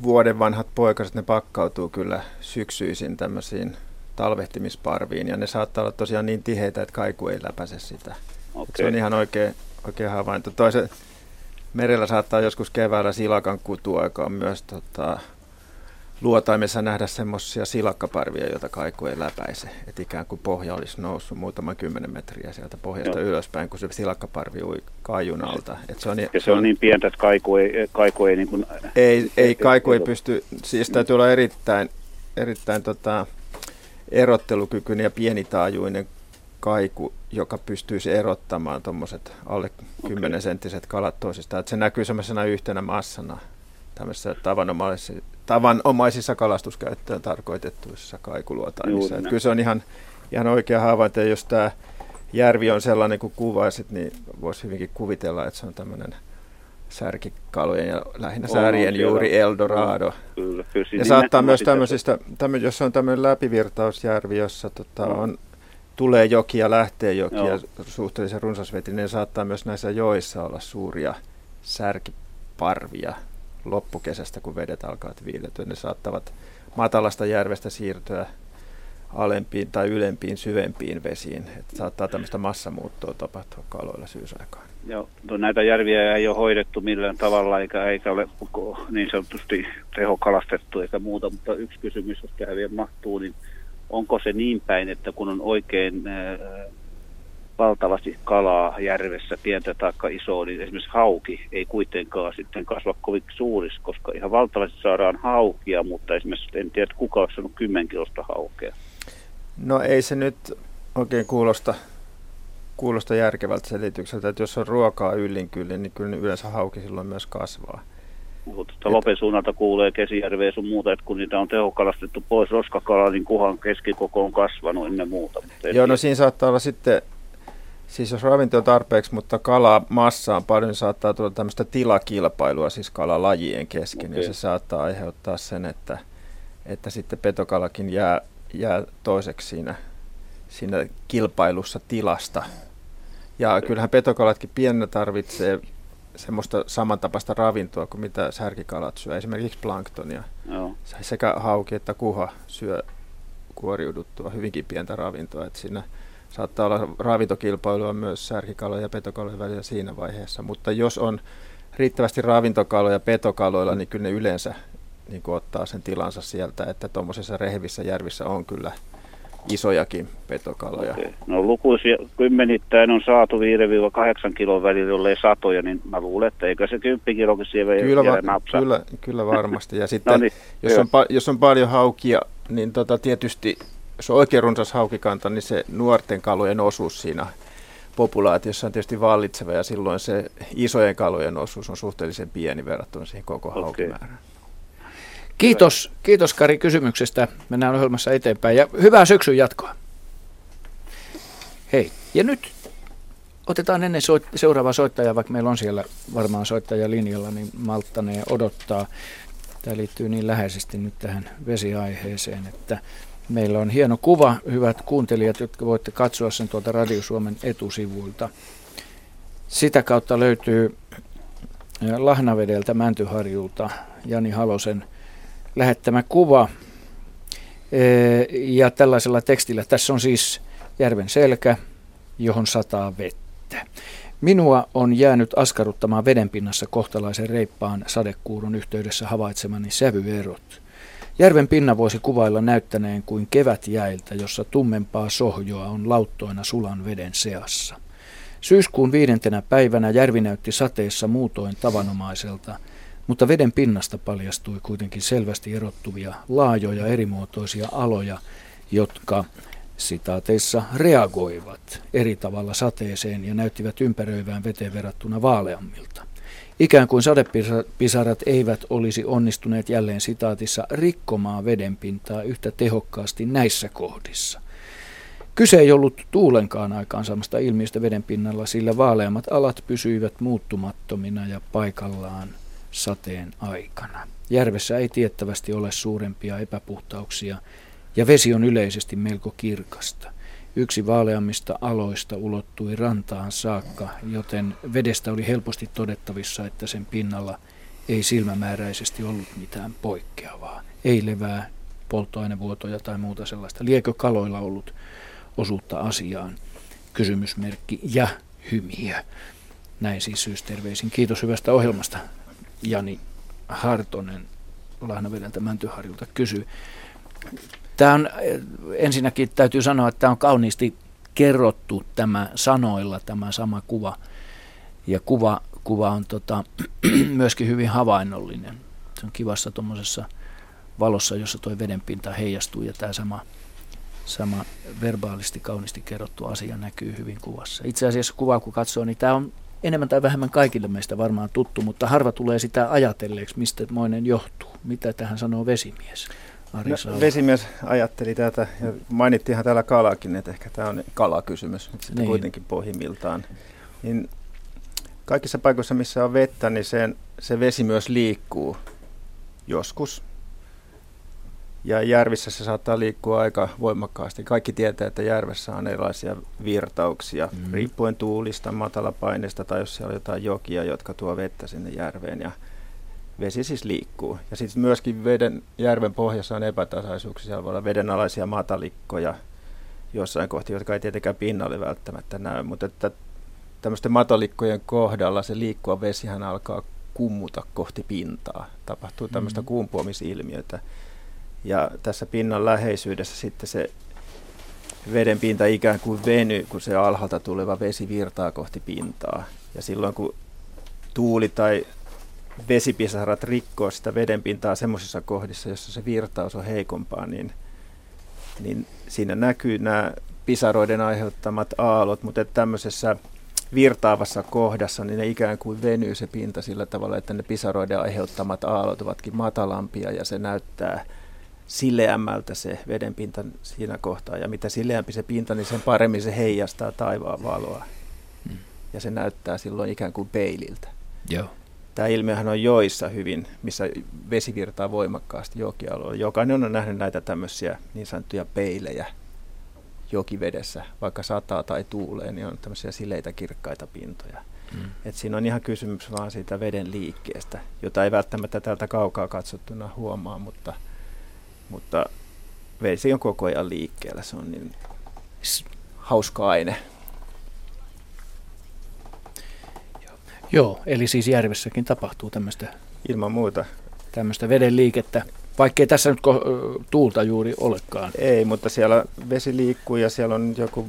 vuoden vanhat poikaset, ne pakkautuu kyllä syksyisin tämmöisiin talvehtimisparviin ja ne saattaa olla tosiaan niin tiheitä, että kaiku ei läpäise sitä. Okay. Se on ihan oikein, oikein havainto. Toisen merellä saattaa joskus keväällä silakan kutuaikaan myös tota, luotaimessa nähdä semmoisia silakkaparvia, joita kaiku ei läpäise. Että ikään kuin pohja olisi noussut muutaman kymmenen metriä sieltä pohjasta Joo. ylöspäin, kun se silakkaparvi ui kaijun alta. Et se on, ja se on niin pientä, että kaiku ei, kaiku ei niin kuin... Ei, ei kaiku ei pysty, siis täytyy olla erittäin, erittäin tota, erottelukykyinen ja pienitaajuinen kaiku, joka pystyisi erottamaan tuommoiset alle 10 okay. senttiset kalat toisistaan. Että se näkyy semmoisena yhtenä massana tämmöisissä tavanomaisissa, tavanomaisissa kalastuskäyttöön tarkoitettuissa kaikuluotaimissa. Kyllä se on ihan, ihan oikea havainto, jos tämä järvi on sellainen kuin kuvaisit, niin voisi hyvinkin kuvitella, että se on tämmöinen särkikalojen ja lähinnä säärien juuri Eldorado. Kyllä, kyllä, ja saattaa myös tämmöisistä, tämmö, jos on tämmöinen läpivirtausjärvi, jossa tota, on, tulee joki ja lähtee joki ja suhteellisen runsasvetinen, niin saattaa myös näissä joissa olla suuria särkiparvia loppukesästä, kun vedet alkaa viiletyä. Ne saattavat matalasta järvestä siirtyä alempiin tai ylempiin, syvempiin vesiin. Että saattaa tämmöistä massamuuttoa tapahtua kaloilla syysaikaan. No näitä järviä ei ole hoidettu millään tavalla eikä, eikä ole niin sanotusti tehokalastettu eikä muuta, mutta yksi kysymys, jos tähän vielä mahtuu, niin onko se niin päin, että kun on oikein äh, valtavasti kalaa järvessä, pientä tai isoa, niin esimerkiksi hauki ei kuitenkaan sitten kasva kovin suurissa, koska ihan valtavasti saadaan haukia, mutta esimerkiksi en tiedä, kuka olisi saanut kymmenkilosta haukea. No ei se nyt oikein kuulosta, kuulosta järkevältä selitykseltä, että jos on ruokaa yllin kyllin, niin kyllä yleensä hauki silloin myös kasvaa. Mutta Lopen suunnalta kuulee Kesijärveä sun muuta, että kun niitä on tehokalastettu pois roskakalaa, niin kuhan keskikoko on kasvanut ennen muuta. Mutta Joo, no siinä saattaa olla sitten, siis jos ravinto on tarpeeksi, mutta kala massa on paljon, niin saattaa tulla tämmöistä tilakilpailua siis kalalajien kesken, okay. ja se saattaa aiheuttaa sen, että, että sitten petokalakin jää jää toiseksi siinä, siinä kilpailussa tilasta. Ja kyllähän petokalatkin pienenä tarvitsee semmoista samantapaista ravintoa kuin mitä särkikalat syö, esimerkiksi planktonia. Joo. Sekä hauki että kuha syö kuoriuduttua hyvinkin pientä ravintoa, että siinä saattaa olla ravintokilpailua myös särkikalojen ja petokalojen välillä siinä vaiheessa, mutta jos on riittävästi ravintokaloja petokaloilla, niin kyllä ne yleensä niin ottaa sen tilansa sieltä, että tuommoisessa rehevissä järvissä on kyllä isojakin petokaloja. Okay. No lukuisia kymmenittäin on saatu 5-8 kilon välillä, jollei satoja, niin mä luulen, että eikö se 10 kilokin siellä kyllä, va- kyllä, kyllä varmasti. Ja sitten no niin, jos, on pa- jos on paljon haukia, niin tota, tietysti jos on oikein runsas haukikanta, niin se nuorten kalojen osuus siinä populaatiossa on tietysti vallitseva ja silloin se isojen kalojen osuus on suhteellisen pieni verrattuna siihen koko okay. haukimäärään. Kiitos, kiitos Kari kysymyksestä. Mennään ohjelmassa eteenpäin ja hyvää syksyn jatkoa. Hei, ja nyt otetaan ennen soit- seuraavaa soittajaa, vaikka meillä on siellä varmaan soittaja linjalla, niin malttaneen odottaa. Tämä liittyy niin läheisesti nyt tähän vesiaiheeseen, että meillä on hieno kuva, hyvät kuuntelijat, jotka voitte katsoa sen tuolta Radio Suomen etusivuilta. Sitä kautta löytyy Lahnavedeltä Mäntyharjulta Jani Halosen lähettämä kuva. Ja tällaisella tekstillä, tässä on siis järven selkä, johon sataa vettä. Minua on jäänyt askarruttamaan vedenpinnassa kohtalaisen reippaan sadekuurun yhteydessä havaitsemani sävyerot. Järven pinna voisi kuvailla näyttäneen kuin kevätjäiltä, jossa tummempaa sohjoa on lauttoina sulan veden seassa. Syyskuun viidentenä päivänä järvi näytti sateessa muutoin tavanomaiselta – mutta veden pinnasta paljastui kuitenkin selvästi erottuvia laajoja erimuotoisia aloja, jotka sitaateissa reagoivat eri tavalla sateeseen ja näyttivät ympäröivään veteen verrattuna vaaleammilta. Ikään kuin sadepisarat eivät olisi onnistuneet jälleen sitaatissa rikkomaan vedenpintaa yhtä tehokkaasti näissä kohdissa. Kyse ei ollut tuulenkaan aikaansaamasta ilmiöstä vedenpinnalla, sillä vaaleammat alat pysyivät muuttumattomina ja paikallaan sateen aikana. Järvessä ei tiettävästi ole suurempia epäpuhtauksia ja vesi on yleisesti melko kirkasta. Yksi vaaleammista aloista ulottui rantaan saakka, joten vedestä oli helposti todettavissa, että sen pinnalla ei silmämääräisesti ollut mitään poikkeavaa. Ei levää, polttoainevuotoja tai muuta sellaista. Liekö kaloilla ollut osuutta asiaan? Kysymysmerkki ja hymiö. Näin siis syysterveisin. Kiitos hyvästä ohjelmasta. Jani Hartonen Lahnavedeltä Mäntyharjulta kysyy. Tämä on, ensinnäkin täytyy sanoa, että tämä on kauniisti kerrottu tämä sanoilla, tämä sama kuva. Ja kuva, kuva on tota, myöskin hyvin havainnollinen. Se on kivassa tuommoisessa valossa, jossa tuo vedenpinta heijastuu ja tämä sama, sama verbaalisti kauniisti kerrottu asia näkyy hyvin kuvassa. Itse asiassa kuvaa kun katsoo, niin tämä on enemmän tai vähemmän kaikille meistä varmaan tuttu, mutta harva tulee sitä ajatelleeksi, mistä moinen johtuu. Mitä tähän sanoo vesimies? no, vesimies ajatteli tätä, ja mainittiinhan täällä kalakin, että ehkä tämä on kalakysymys sitten niin. kuitenkin pohjimmiltaan. Niin kaikissa paikoissa, missä on vettä, niin sen, se vesi myös liikkuu joskus ja järvissä se saattaa liikkua aika voimakkaasti. Kaikki tietää, että järvessä on erilaisia virtauksia, mm. riippuen tuulista, matalapaineesta tai jos siellä on jotain jokia, jotka tuo vettä sinne järveen. Ja vesi siis liikkuu. Ja sitten myöskin veden, järven pohjassa on epätasaisuuksia. Siellä voi olla vedenalaisia matalikkoja jossain kohti, jotka ei tietenkään pinnalle välttämättä näy. Mutta että tämmöisten matalikkojen kohdalla se liikkuva vesihän alkaa kummuta kohti pintaa. Tapahtuu tämmöistä mm. kumpuamisilmiötä. Ja tässä pinnan läheisyydessä sitten se veden pinta ikään kuin venyy, kun se alhaalta tuleva vesi virtaa kohti pintaa. Ja silloin kun tuuli tai vesipisarat rikkoo sitä vedenpintaa semmoisissa kohdissa, jossa se virtaus on heikompaa, niin, niin siinä näkyy nämä pisaroiden aiheuttamat aallot, mutta tämmöisessä virtaavassa kohdassa, niin ne ikään kuin venyy se pinta sillä tavalla, että ne pisaroiden aiheuttamat aallot ovatkin matalampia ja se näyttää sileämmältä se vedenpinta siinä kohtaa. Ja mitä sileämpi se pinta, niin sen paremmin se heijastaa taivaan valoa. Hmm. Ja se näyttää silloin ikään kuin peililtä. Joo. Tämä ilmiöhän on joissa hyvin, missä vesi virtaa voimakkaasti jokialueella. Jokainen on nähnyt näitä tämmöisiä niin sanottuja peilejä jokivedessä, vaikka sataa tai tuulee, niin on tämmöisiä sileitä kirkkaita pintoja. Mm. Et siinä on ihan kysymys vaan siitä veden liikkeestä, jota ei välttämättä täältä kaukaa katsottuna huomaa, mutta – mutta vesi on koko ajan liikkeellä. Se on niin hauska aine. Joo, eli siis järvessäkin tapahtuu tämmöistä Ilman muuta. tämmöistä veden liikettä, vaikkei tässä nyt ko- tuulta juuri olekaan. Ei, mutta siellä vesi liikkuu ja siellä on joku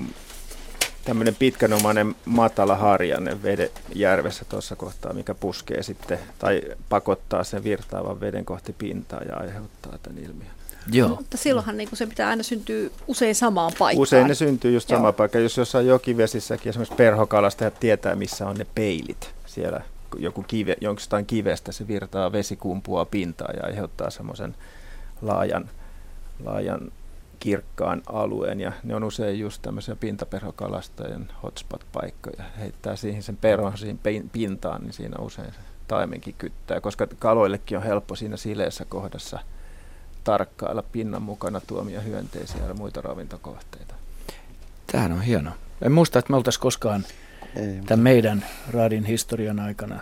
tämmöinen pitkänomainen matala harjanne vede järvessä tuossa kohtaa, mikä puskee sitten tai pakottaa sen virtaavan veden kohti pintaa ja aiheuttaa tämän ilmiön. Joo. Mutta silloinhan niin se pitää aina syntyä usein samaan paikkaan. Usein ne syntyy just sama Joo. paikka. Jos jossain jokivesissäkin esimerkiksi perhokalastajat tietää, missä on ne peilit siellä, joku kive, jostain kivestä se virtaa vesi kumpuaa pintaan ja aiheuttaa semmoisen laajan, laajan kirkkaan alueen ja ne on usein just tämmöisiä pintaperhokalastajien hotspot-paikkoja. Heittää siihen sen perhon siihen pin- pintaan, niin siinä usein se taimenkin kyttää, koska kaloillekin on helppo siinä sileessä kohdassa tarkkailla pinnan mukana tuomia hyönteisiä ja muita ravintokohteita. Tämähän on hieno. En muista, että me oltaisiin koskaan Ei, tämän meidän raadin historian aikana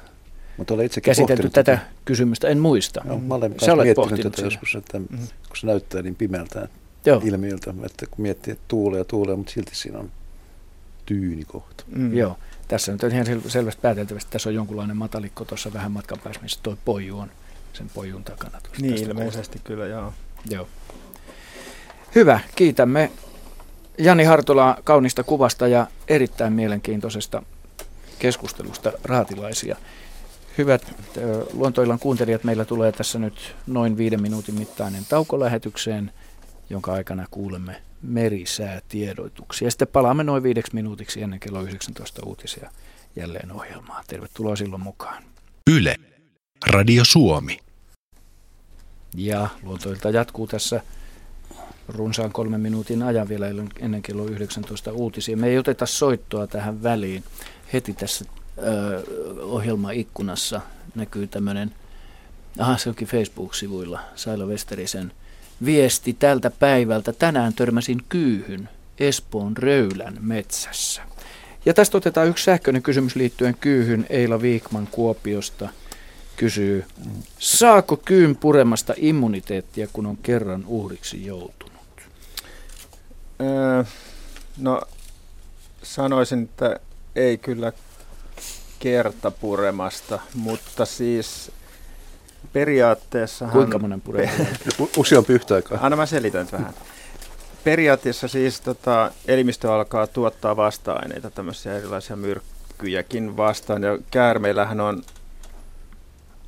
mutta olen itsekin käsitelty pohtinut tätä kysymystä. En muista. Joo, mä olen Sä olet miettinyt pohtinut tätä sitä. joskus, että kun se näyttää niin pimeältä Joo. ilmiöltä, että kun miettii, että tuulee ja tuulee, mutta silti siinä on tyyni kohta. Mm. Joo. Tässä nyt on ihan sel- selvästi pääteltävästi, että tässä on jonkunlainen matalikko tuossa vähän matkan päässä, missä tuo poju on sen pojun takana. tuosta Niin ilmeisesti kyllä, joo. Joo. Hyvä, kiitämme Jani Hartolaa kaunista kuvasta ja erittäin mielenkiintoisesta keskustelusta raatilaisia. Hyvät luontoillan kuuntelijat, meillä tulee tässä nyt noin viiden minuutin mittainen tauko lähetykseen, jonka aikana kuulemme merisäätiedoituksia. Sitten palaamme noin viideksi minuutiksi ennen kello 19 uutisia jälleen ohjelmaa. Tervetuloa silloin mukaan. Yle. Radio Suomi. Ja luontoilta jatkuu tässä runsaan kolmen minuutin ajan vielä ennen kello 19 uutisia. Me ei oteta soittoa tähän väliin. Heti tässä ö, ohjelmaikkunassa näkyy tämmöinen, aha se onkin Facebook-sivuilla, Saila Westerisen viesti tältä päivältä. Tänään törmäsin kyyhyn Espoon Röylän metsässä. Ja tästä otetaan yksi sähköinen kysymys liittyen kyyhyn. Eila Viikman Kuopiosta kysyy, saako kyyn puremasta immuniteettia, kun on kerran uhriksi joutunut? Öö, no sanoisin, että ei kyllä kertapuremasta, mutta siis periaatteessa... Kuinka monen purema? U- useampi yhtä aikaa. Anna mä selitän vähän. Periaatteessa siis tota, elimistö alkaa tuottaa vasta-aineita, tämmöisiä erilaisia myrkkyjäkin vastaan. Ja käärmeillähän on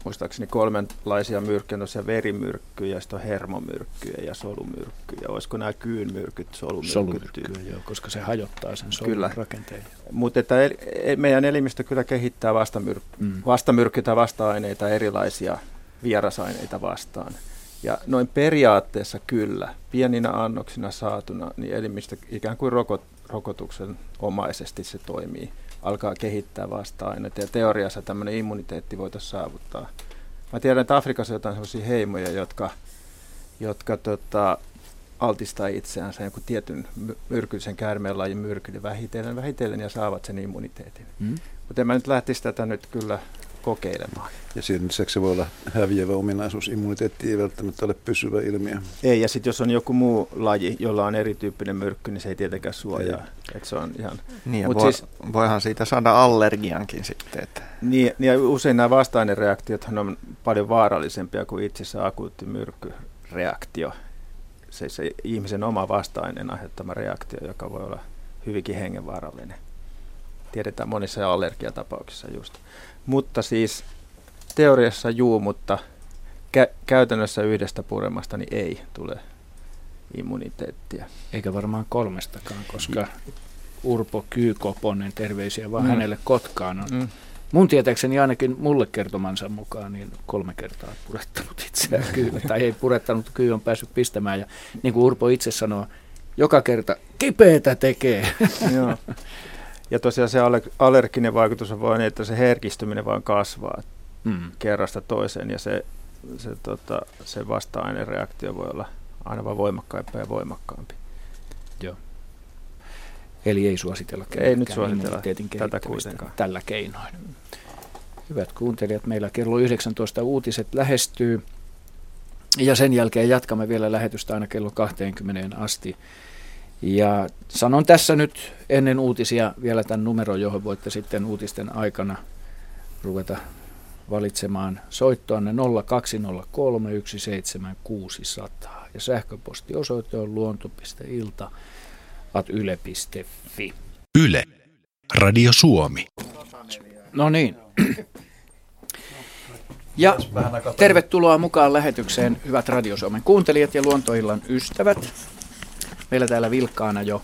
muistaakseni kolmenlaisia myrkkyjä, on verimyrkkyjä, sitten on hermomyrkkyjä ja solumyrkkyjä. Olisiko nämä kyynmyrkyt, solumyrkyt? Joo, koska se hajottaa sen solun Kyllä. rakenteen. Mutta että el, e- meidän elimistö kyllä kehittää vastamyr, Mm. vastamyrkkyjä tai vasta-aineita erilaisia vierasaineita vastaan. Ja noin periaatteessa kyllä, pieninä annoksina saatuna, niin elimistö ikään kuin rokot, rokotuksen omaisesti se toimii. Alkaa kehittää vasta-aineita ja teoriassa tämmöinen immuniteetti voitaisiin saavuttaa. Mä tiedän, että Afrikassa on jotain sellaisia heimoja, jotka, jotka tota, altistaa itseänsä jonkun tietyn my- myrkyllisen käärmeen lajin myrkylle vähitellen, vähitellen ja saavat sen immuniteetin. Mm. Mutta en mä nyt lähtisi tätä nyt kyllä kokeilemaan. Ja sen lisäksi se voi olla häviävä ominaisuus. Immuniteetti ei välttämättä ole pysyvä ilmiö. Ei, ja sitten jos on joku muu laji, jolla on erityyppinen myrkky, niin se ei tietenkään suojaa. Et se on ihan... Niin, Mut voi, siis- voihan siitä saada allergiankin sitten. Että. Niin, niin ja usein nämä vasta-ainereaktiot on paljon vaarallisempia kuin itse asiassa akuutti myrkkyreaktio. Se, se ihmisen oma vasta-aineen aiheuttama reaktio, joka voi olla hyvinkin hengenvaarallinen. Tiedetään monissa allergiatapauksissa just. Mutta siis teoriassa juu, mutta kä- käytännössä yhdestä puremasta niin ei tule immuniteettia. Eikä varmaan kolmestakaan, koska Urpo Kyykoponen, terveisiä vaan Mm. hänelle Kotkaan on. Mm. Mun tietääkseni ainakin mulle kertomansa mukaan niin kolme kertaa purettanut itseään kyyllä. Tai ei purettanut, kyy on päässyt pistämään. Ja niin kuin Urpo itse sanoo, joka kerta kipeätä tekee. Joo. Ja tosiaan se aller- allerginen vaikutus on vain, että se herkistyminen vaan kasvaa Mm. kerrasta toiseen ja se, se, tota, se vasta-ainereaktio voi olla aina vaan voimakkaampi ja voimakkaampi. Eli ei suositella Ei nyt suositella tätä kuitenkaan. tällä keinoin. Hyvät kuuntelijat, meillä kello 19 uutiset lähestyy. Ja sen jälkeen jatkamme vielä lähetystä aina kello 20 asti. Ja sanon tässä nyt ennen uutisia vielä tämän numeron, johon voitte sitten uutisten aikana ruveta valitsemaan soittoanne 0203 17600 ja sähköpostiosoite on luonto.ilta at yle.fi. Yle. Radio Suomi. No niin. Ja tervetuloa mukaan lähetykseen, hyvät Radio Suomen kuuntelijat ja luontoillan ystävät. Meillä täällä vilkkaana jo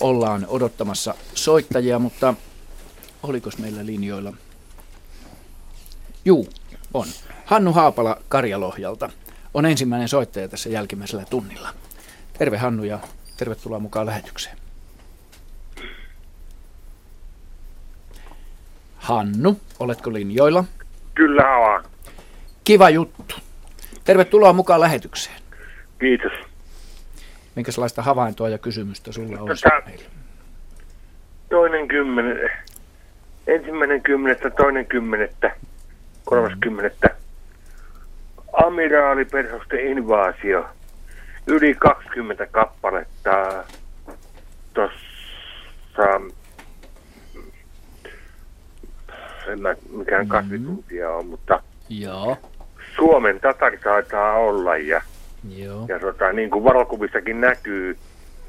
ollaan odottamassa soittajia, mutta oliko meillä linjoilla? Juu, on. Hannu Haapala Karjalohjalta on ensimmäinen soittaja tässä jälkimmäisellä tunnilla. Terve Hannu ja tervetuloa mukaan lähetykseen. Hannu, oletko linjoilla? Kyllä olen. Kiva juttu. Tervetuloa mukaan lähetykseen. Kiitos. Minkälaista havaintoa ja kysymystä sulla Tätä- meille? Toinen kymmenen, ensimmäinen kymmenettä, toinen kymmenettä, kolmas kymmenettä. Amiraaliperhosten invaasio. Yli 20 kappaletta tuossa, en mä mikään kasvituntija on, mutta Joo, Suomen tatari taitaa olla ja, joo. ja tota, niin kuin valokuvissakin näkyy,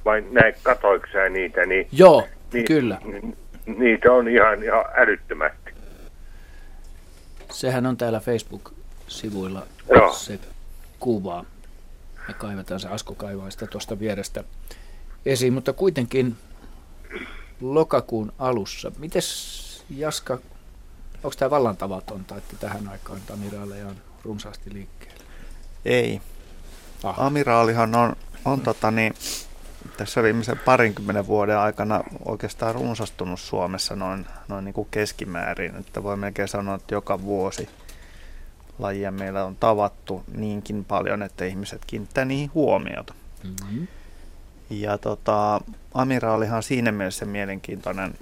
vai näin katoiksää niitä, niin Joo, Niin, kyllä. ni- Niitä on ihan, ihan älyttömästi. Sehän on täällä Facebook-sivuilla Joo. se kuva. Me kaivetaan se, Asko kaivaa sitä tuosta vierestä esiin, mutta kuitenkin lokakuun alussa. Mites Jaska, onko tämä vallan tavatonta, että tähän aikaan amiraaleja on runsaasti liikkeellä? Ei. Aha. Amiraalihan on, on tota niin, tässä viimeisen parinkymmenen vuoden aikana oikeastaan runsastunut Suomessa noin, noin niin kuin keskimäärin. Että voi melkein sanoa, että joka vuosi lajia meillä on tavattu niinkin paljon, että ihmiset kiinnittää niihin huomiota. Mm-hmm. Ja tota, amiraalihan on siinä mielessä mielenkiintoinen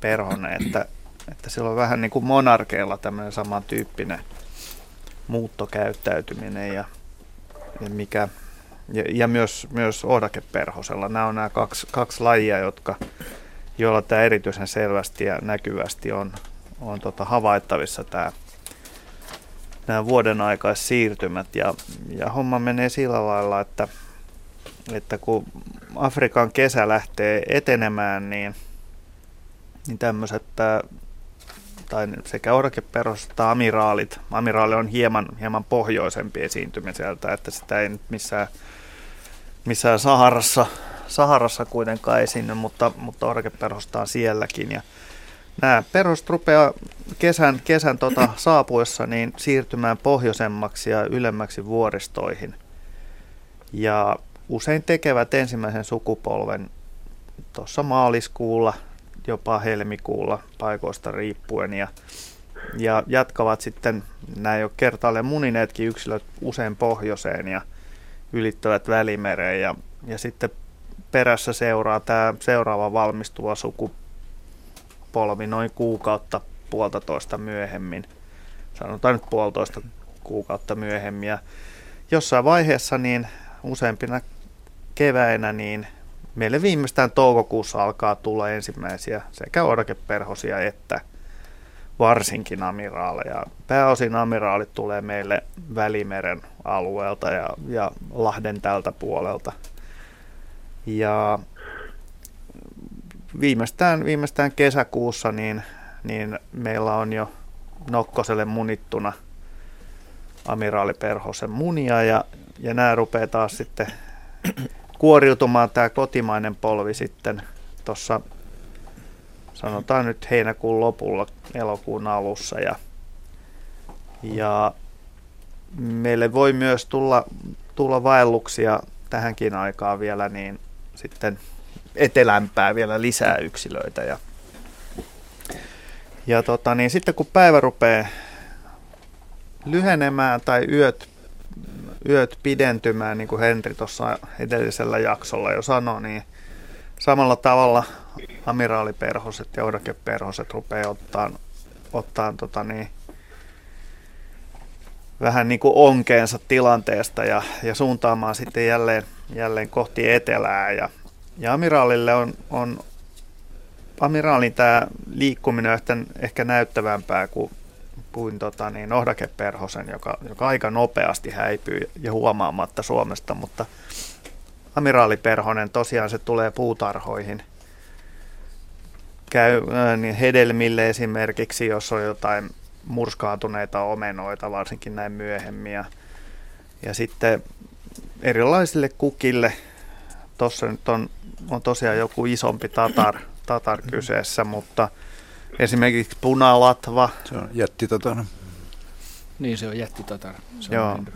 perhone, että, että sillä on vähän niin kuin monarkeilla tämmöinen samantyyppinen muuttokäyttäytyminen ja, mikä, ja, ja myös, myös ohdakeperhosella. Nämä on nämä kaksi, kaksi lajia, jotka, joilla tämä erityisen selvästi ja näkyvästi on, on tota havaittavissa tämä nämä vuoden aikaissiirtymät ja, ja homma menee sillä lailla, että, että kun Afrikan kesä lähtee etenemään, niin, niin tämmöiset tai sekä orkeperhoset että amiraalit. Amiraali on hieman, hieman pohjoisempi esiintymiseltä, että sitä ei nyt missään, missään Saharassa, Saharassa kuitenkaan esiinny, mutta, mutta orkeperhosta on sielläkin. Ja nämä perhoset rupeaa kesän, kesän tota, saapuessa niin siirtymään pohjoisemmaksi ja ylemmäksi vuoristoihin. Ja usein tekevät ensimmäisen sukupolven tuossa maaliskuulla, jopa helmikuulla paikoista riippuen. Ja, ja jatkavat sitten, nämä jo kertaalleen munineetkin yksilöt usein pohjoiseen ja ylittävät välimereen. Ja, ja sitten perässä seuraa tämä seuraava valmistuva sukupolvi noin kuukautta puolitoista myöhemmin, sanotaan nyt puolitoista kuukautta myöhemmin. Ja jossain vaiheessa niin useimpina keväinä niin meille viimeistään toukokuussa alkaa tulla ensimmäisiä sekä orkeperhosia että varsinkin amiraaleja. Pääosin amiraalit tulee meille Välimeren alueelta ja, ja Lahden tältä puolelta. Ja viimeistään, viimeistään kesäkuussa niin, niin meillä on jo nokkoselle munittuna amiraaliperhosen munia ja, ja nämä rupeaa taas sitten kuoriutumaan tämä kotimainen polvi sitten tuossa sanotaan nyt heinäkuun lopulla, elokuun alussa. Ja, ja meille voi myös tulla, tulla vaelluksia tähänkin aikaan vielä niin sitten etelämpää vielä lisää yksilöitä. Ja, ja tota, niin sitten kun päivä rupeaa lyhenemään tai yöt yöt pidentymään, niin kuin Henri tuossa edellisellä jaksolla jo sanoi, niin samalla tavalla amiraaliperhoset ja odakeperhoset rupeaa ottaa, ottaa tota niin, vähän niin kuin onkeensa tilanteesta ja, ja suuntaamaan sitten jälleen, jälleen kohti etelää. Ja, ja amiraalille on, on amiraalin tämä liikkuminen on ehkä näyttävämpää kuin, kuin tota, niin, Ohdake Perhosen, joka, joka aika nopeasti häipyy ja huomaamatta Suomesta, mutta amiraali Perhonen tosiaan se tulee puutarhoihin – käy niin hedelmille esimerkiksi, jos on jotain murskaantuneita omenoita, varsinkin näin myöhemmin. Ja, ja sitten erilaisille kukille, tuossa nyt on, on tosiaan joku isompi tatar, tatar kyseessä, mutta esimerkiksi punalatva. Se on jättitatar. Niin, se on jättitatar. Se Joo. On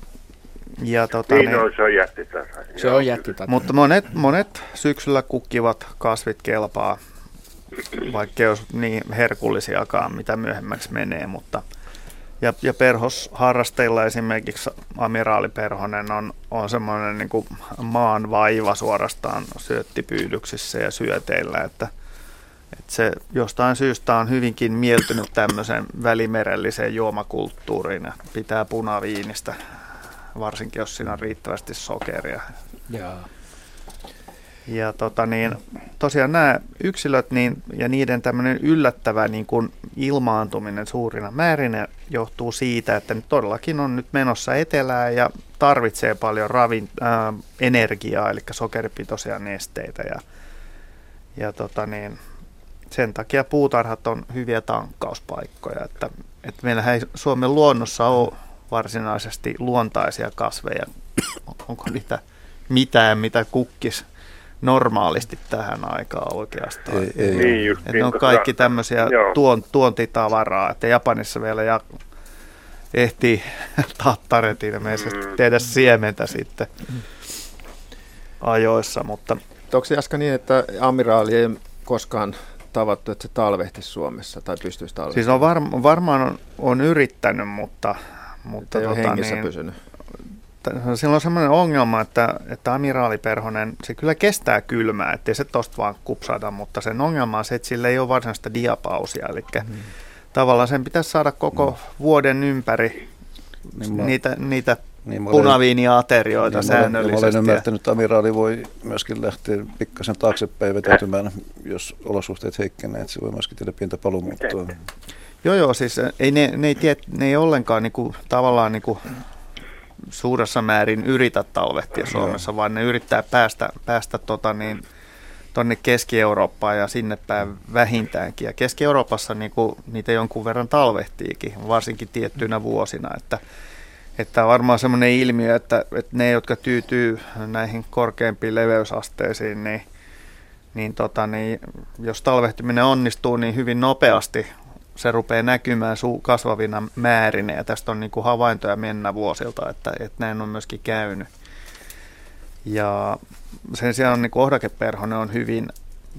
ja tota, niin, niin, se on jättitatar. Se on jättitatar. Mutta monet, monet syksyllä kukkivat kasvit kelpaa vaikka olisi niin herkullisiakaan, mitä myöhemmäksi menee, mutta ja, ja perhosharrasteilla esimerkiksi amiraali Perhonen on, on semmoinen niin kuin maan vaiva suorastaan syöttipyydyksissä ja syöteillä, että, että se jostain syystä on hyvinkin mieltynyt tämmöiseen välimerelliseen juomakulttuuriin ja pitää punaviinistä, varsinkin jos siinä on riittävästi sokeria. Jaa. Ja tota niin, tosiaan nämä yksilöt niin, ja niiden tämmöinen yllättävä niin kuin ilmaantuminen suurina määrinä johtuu siitä, että ne todellakin on nyt menossa etelään ja tarvitsee paljon ravin, äh, energiaa, eli sokeripitoisia nesteitä. Ja, ja tota niin, sen takia puutarhat on hyviä tankkauspaikkoja. Että, että meillähän ei Suomen luonnossa ole varsinaisesti luontaisia kasveja. Onko niitä mitään, mitä kukkis normaalisti tähän aikaan oikeastaan. Ei, ei niin, just, että ne on kaikki tämmöisiä tuon, tuontitavaraa, että Japanissa vielä ja ehtii tattaret ilmeisesti mm. tehdä siementä sitten ajoissa, mutta... Onko se Jaska niin, että amiraali ei koskaan tavattu, että se talvehti Suomessa tai pystyisi talvehtimaan? Siis on varma, varmaan on, on yrittänyt, mutta... mutta ei tota, ole hengissä niin, pysynyt sillä on sellainen ongelma, että, että amiraaliperhonen, se kyllä kestää kylmää, ettei se tosta vaan kupsata, mutta sen ongelma on se, että sillä ei ole varsinaista diapausia, eli mm. tavallaan sen pitäisi saada koko mm. vuoden ympäri niin mä, niitä, niitä niin punaviiniaterioita niin säännöllisesti. Mä olen ymmärtänyt, että amiraali voi myöskin lähteä pikkasen taaksepäin vetäytymään, jos olosuhteet heikkenee, että se voi myöskin tehdä pientä paluumuuttoa. Joo, joo, siis ei ne, ne, ei, tie, ne ei ollenkaan niinku, tavallaan niinku, suuressa määrin yritä talvehtia Suomessa, vaan ne yrittää päästä, päästä tota niin, tuonne Keski-Eurooppaan ja sinne päin vähintäänkin. Ja Keski-Euroopassa niin kuin, niitä jonkun verran talvehtiikin, varsinkin tiettyinä vuosina. Että, että varmaan semmoinen ilmiö, että, että ne, jotka tyytyy näihin korkeampiin leveysasteisiin, niin, niin, tota, niin jos talvehtiminen onnistuu, niin hyvin nopeasti se rupeaa näkymään su- kasvavina määrinä ja tästä on niin kuin havaintoja mennä vuosilta, että, että näin on myöskin käynyt. Ja sen sijaan on niin ohdakeperhonen on hyvin,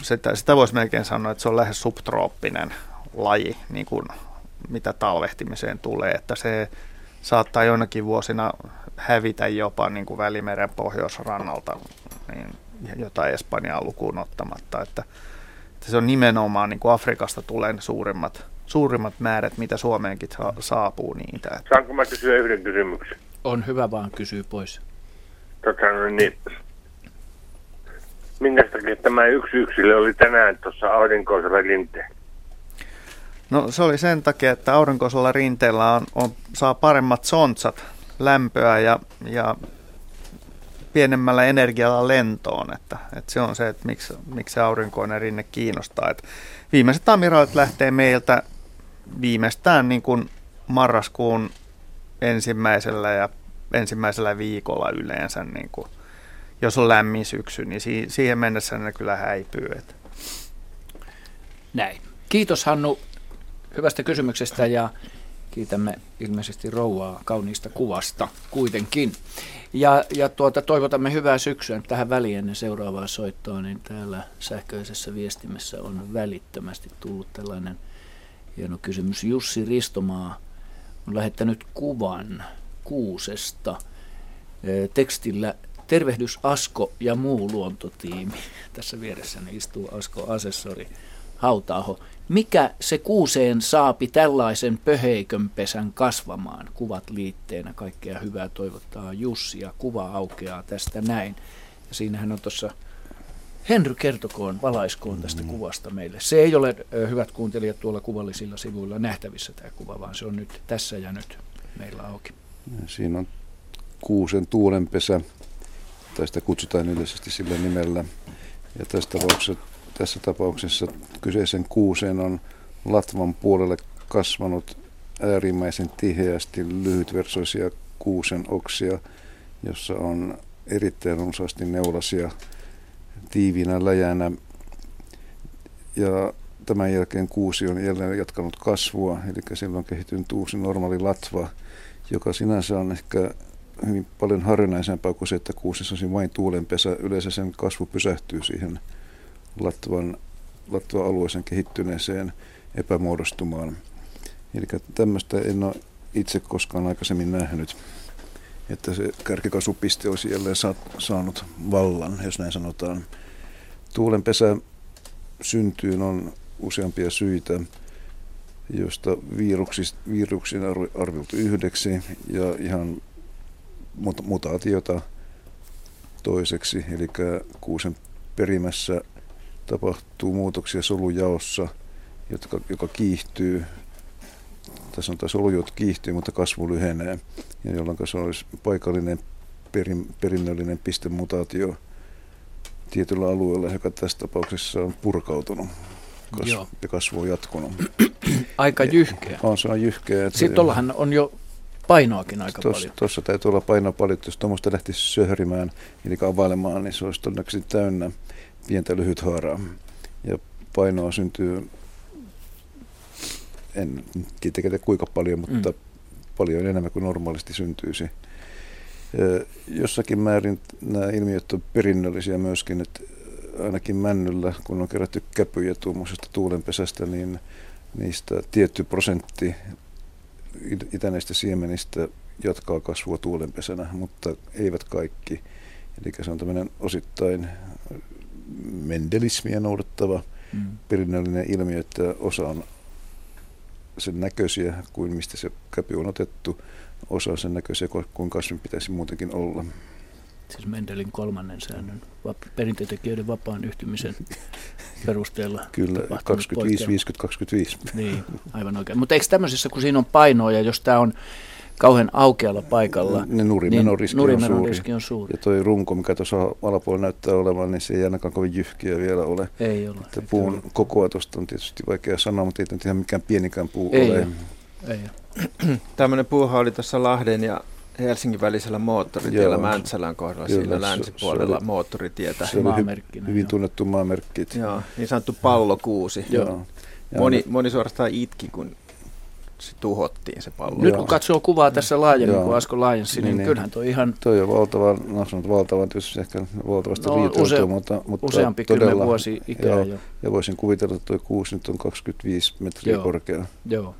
sitä, sitä voisi melkein sanoa, että se on lähes subtrooppinen laji, niin kuin mitä talvehtimiseen tulee, että se saattaa jonakin vuosina hävitä jopa niin kuin Välimeren pohjoisrannalta, niin, jotain Espanjaa lukuun ottamatta, että, että se on nimenomaan niin kuin Afrikasta tulee suurimmat suurimmat määrät, mitä Suomeenkin sa- saapuu niitä. Saanko mä kysyä yhden kysymyksen? On hyvä vaan kysyä pois. Tota, no niin, minkä takia tämä yksi yksilö oli tänään tuossa aurinkoisella rinteellä? No se oli sen takia, että aurinkoisella rinteellä on, on, saa paremmat sontsat lämpöä ja, ja pienemmällä energialla lentoon. Että, että se on se, että miksi, miksi aurinkoinen rinne kiinnostaa. Että viimeiset amiraalit lähtee meiltä viimeistään niin kuin marraskuun ensimmäisellä ja ensimmäisellä viikolla yleensä, niin kuin, jos on lämmin syksy, niin si- siihen mennessä ne kyllä häipyy. Että. Näin. Kiitos Hannu hyvästä kysymyksestä ja kiitämme ilmeisesti rouvaa kauniista kuvasta kuitenkin. Ja, ja tuota, toivotamme hyvää syksyä tähän väliin ennen seuraavaa soittoa, niin täällä sähköisessä viestimessä on välittömästi tullut tällainen – Hieno kysymys. Jussi Ristomaa on lähettänyt kuvan kuusesta tekstillä Tervehdys Asko ja muu luontotiimi. Tässä vieressäni istuu Asko Asessori Hautaaho. Mikä se kuuseen saapi tällaisen pöheikönpesän kasvamaan? Kuvat liitteenä. Kaikkea hyvää toivottaa Jussi ja kuva aukeaa tästä näin. Ja siinähän on tuossa Henry kertokoon, valaiskoon tästä mm. kuvasta meille. Se ei ole, hyvät kuuntelijat, tuolla kuvallisilla sivuilla nähtävissä tämä kuva, vaan se on nyt tässä ja nyt meillä auki. Siinä on kuusen tuulenpesä, tai sitä kutsutaan yleisesti sillä nimellä. Ja tässä tapauksessa, tässä tapauksessa kyseisen kuuseen on latvan puolelle kasvanut äärimmäisen tiheästi lyhytversoisia kuusen oksia, jossa on erittäin runsaasti neulasia tiivinä läjänä. Ja tämän jälkeen kuusi on jälleen jatkanut kasvua, eli silloin on kehittynyt uusi normaali latva, joka sinänsä on ehkä hyvin paljon harvinaisempaa kuin se, että kuusessa olisi vain tuulenpesä. Yleensä sen kasvu pysähtyy siihen latvan, latvan alueeseen kehittyneeseen epämuodostumaan. Eli tämmöistä en ole itse koskaan aikaisemmin nähnyt, että se kärkikasvupiste olisi jälleen saanut vallan, jos näin sanotaan. Tuulenpesä syntyyn on useampia syitä, joista viruksiin arvioitu yhdeksi ja ihan mutaatiota toiseksi, eli kuusen perimässä tapahtuu muutoksia solujaossa, jotka, joka kiihtyy. Tässä on taas solujaot kiihtyy, mutta kasvu lyhenee, ja jolloin se olisi paikallinen perin, perinnöllinen pistemutaatio tietyllä alueella, joka tässä tapauksessa on purkautunut kasvu, ja kasvu on jatkunut. Aika jyhkeä. On, se on jyhkeä. Sitten tuollahan on jo painoakin aika tossa, paljon. Tuossa täytyy olla painoa paljon, jos tuommoista lähtisi söhrimään, eli availemaan, niin se olisi todennäköisesti täynnä pientä lyhythaaraa. Ja painoa syntyy, en tiedä kuinka paljon, mutta mm. paljon enemmän kuin normaalisti syntyisi. Jossakin määrin nämä ilmiöt on perinnöllisiä myöskin, että ainakin männyllä, kun on kerätty käpyjä tuommoisesta tuulenpesästä, niin niistä tietty prosentti itäneistä siemenistä jatkaa kasvua tuulenpesänä, mutta eivät kaikki. Eli se on tämmöinen osittain mendelismiä noudattava mm. perinnöllinen ilmiö, että osa on sen näköisiä kuin mistä se käpy on otettu, osa on sen näköisiä kuin kasvin pitäisi muutenkin olla. Siis Mendelin kolmannen säännön perintötekijöiden vapaan yhtymisen perusteella. Kyllä, 25, 50, 25. Niin, aivan oikein. Mutta eikö tämmöisessä, kun siinä on painoa ja jos tämä on kauhean aukealla paikalla, ne nurimennoriski, niin on, suuri. riski on suuri. Ja tuo runko, mikä tuossa alapuolella näyttää olevan, niin se ei ainakaan kovin jyhkiä vielä ole. Ei ole. Että puun ole. kokoa tuosta on tietysti vaikea sanoa, mutta ei nyt ihan mikään pienikään puu ei ole. ole. Ei ole. Tämmöinen puuha oli tuossa Lahden ja Helsingin välisellä moottoritiellä Mäntsälän kohdalla, Kyllä, siinä länsipuolella se, moottoritietä. Se oli hy- hyvin tunnettu maamerkki. Joo, niin sanottu pallokuusi. Joo. Moni, moni suorastaan itki, kun se tuhottiin se pallo. Nyt kun katsoo kuvaa tässä laajemmin, Joo. kun Asko laajensi, niin, niin, niin, kyllähän tuo ihan... Toi on valtava, no sanot valtavan, tietysti ehkä valtavasti no, use, mutta, mutta useampi todella, vuosi ikää joo, jo. Ja voisin kuvitella, että tuo kuusi nyt on 25 metriä Joo. korkea. Joo.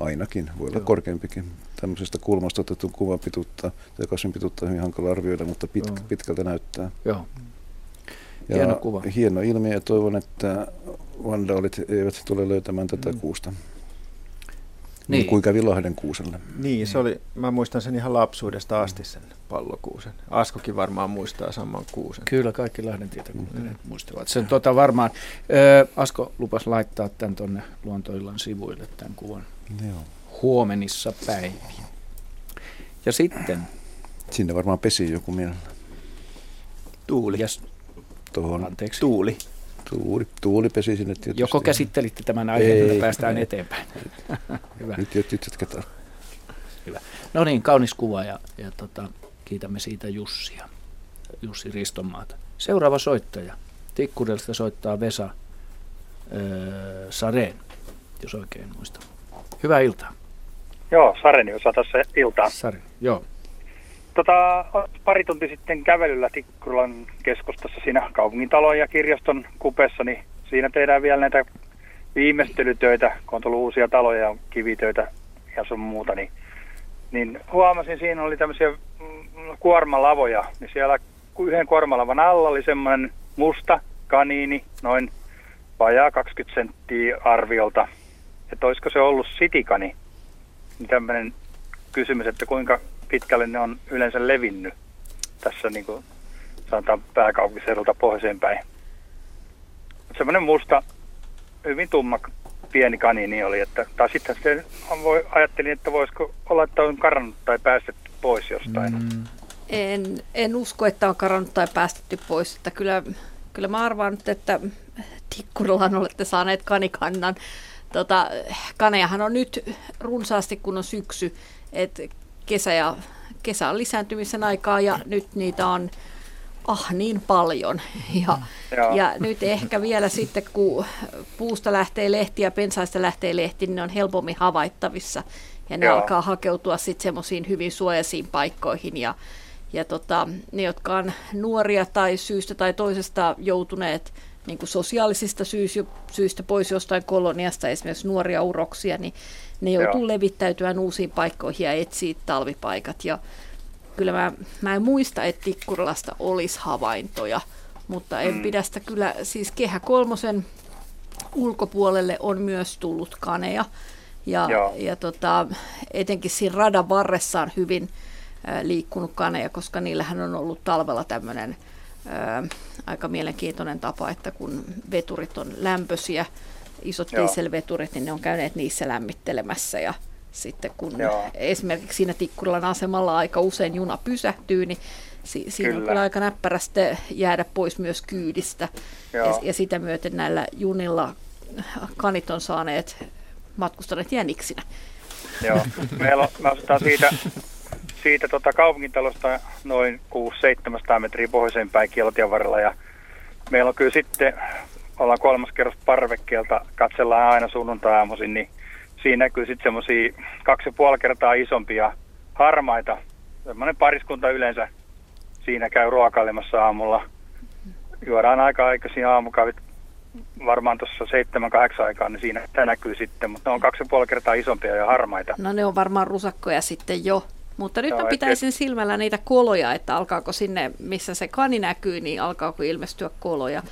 Ainakin, voi olla Joo. korkeampikin. Tämmöisestä kulmasta otettu kuvan pituutta tai kasvin pituutta on hyvin hankala arvioida, mutta pit, pitkältä näyttää. Joo. Ja hieno kuva. Hieno ilmiö ja toivon, että vandaalit eivät tule löytämään tätä mm. kuusta. Niin. niin kuin kävi Lahden kuuselle. Niin, se oli, mä muistan sen ihan lapsuudesta asti sen pallokuusen. Askokin varmaan muistaa saman kuusen. Kyllä, kaikki Lahden tietäkuuntelijat mm. muistavat sen. Tota varmaan, ö, Asko lupas laittaa tämän tuonne luontoillan sivuille, tämän kuvan. Joo. Huomenissa päiviä. Ja sitten... Sinne varmaan pesi joku mielellä. Tuuli. Ja, Tuohon. Anteeksi. Tuuli. Tuuli, tuuli pesi sinne tietysti. Joko käsittelitte tämän aiheen, että päästään ei. eteenpäin? Hyvä. Nyt, jatketaan. Hyvä. No niin, kaunis kuva ja, ja tota, kiitämme siitä Jussia, Jussi Ristonmaata. Seuraava soittaja. Tikkudelta soittaa Vesa öö, Sareen, jos oikein muistan. Hyvää iltaa. Joo, Sareni osaa tässä iltaa. Sari, joo. Tota, pari tunti sitten kävelyllä Tikkulan keskustassa siinä kaupungintalon ja kirjaston kupessa, niin siinä tehdään vielä näitä viimeistelytöitä, kun on tullut uusia taloja ja kivitöitä ja sun muuta, niin, niin huomasin, siinä oli tämmöisiä mm, kuormalavoja, niin siellä yhden kuormalavan alla oli semmoinen musta kaniini, noin vajaa 20 senttiä arviolta, että olisiko se ollut sitikani, niin tämmöinen kysymys, että kuinka pitkälle ne on yleensä levinnyt tässä niin kuin sanotaan pääkaupunkiseudulta pohjoiseen päin. semmoinen musta, hyvin tumma pieni kanini oli. Että, tai sitten sitten voi, ajattelin, että voisiko olla, että on karannut tai päästetty pois jostain. Mm. En, en usko, että on karannut tai päästetty pois. Että kyllä, kyllä mä arvaan nyt, että Tikkurilaan olette saaneet kanikannan. Tota, kanejahan on nyt runsaasti, kun on syksy. Et kesä, ja, kesä on lisääntymisen aikaa ja nyt niitä on ah niin paljon. Ja, ja nyt ehkä vielä sitten, kun puusta lähtee lehti ja pensaista lähtee lehti, niin ne on helpommin havaittavissa. Ja ne Joo. alkaa hakeutua sitten semmoisiin hyvin suojaisiin paikkoihin. Ja, ja tota, ne, jotka on nuoria tai syystä tai toisesta joutuneet niin kuin sosiaalisista syistä pois jostain koloniasta, esimerkiksi nuoria uroksia, niin ne joutuu Joo. levittäytymään uusiin paikkoihin ja etsiä talvipaikat. Ja kyllä mä, mä en muista, että Tikkurilasta olisi havaintoja, mutta en mm. pidä sitä kyllä, siis Kehä Kolmosen ulkopuolelle on myös tullut kaneja. Ja, ja tota, etenkin siinä radan varressa on hyvin äh, liikkunut kaneja, koska niillähän on ollut talvella tämmöinen aika mielenkiintoinen tapa, että kun veturit on lämpöisiä, isot Joo. dieselveturit, niin ne on käyneet niissä lämmittelemässä ja sitten kun Joo. esimerkiksi siinä Tikkurilan asemalla aika usein juna pysähtyy, niin si- siinä kyllä. on kyllä aika näppärästi jäädä pois myös kyydistä. Ja, ja sitä myöten näillä junilla kanit on saaneet matkustaneet jäniksinä. Joo, meillä on, me siitä, siitä tota kaupungintalosta noin 600-700 metriä pohjoiseen päin Kielotien varrella ja meillä on kyllä sitten, ollaan kolmas kerros parvekkeelta, katsellaan aina sunnuntai-aamuisin, niin siinä näkyy sitten semmoisia kaksi ja puoli kertaa isompia harmaita. Semmoinen pariskunta yleensä siinä käy ruokailemassa aamulla. Juodaan aika aikaisin aamukahvit varmaan tuossa seitsemän, kahdeksan aikaa, niin siinä tämä näkyy sitten, mutta ne on kaksi ja puoli kertaa isompia ja harmaita. No ne on varmaan rusakkoja sitten jo. Mutta nyt Joo, mä pitäisin et... silmällä niitä koloja, että alkaako sinne, missä se kani näkyy, niin alkaako ilmestyä koloja.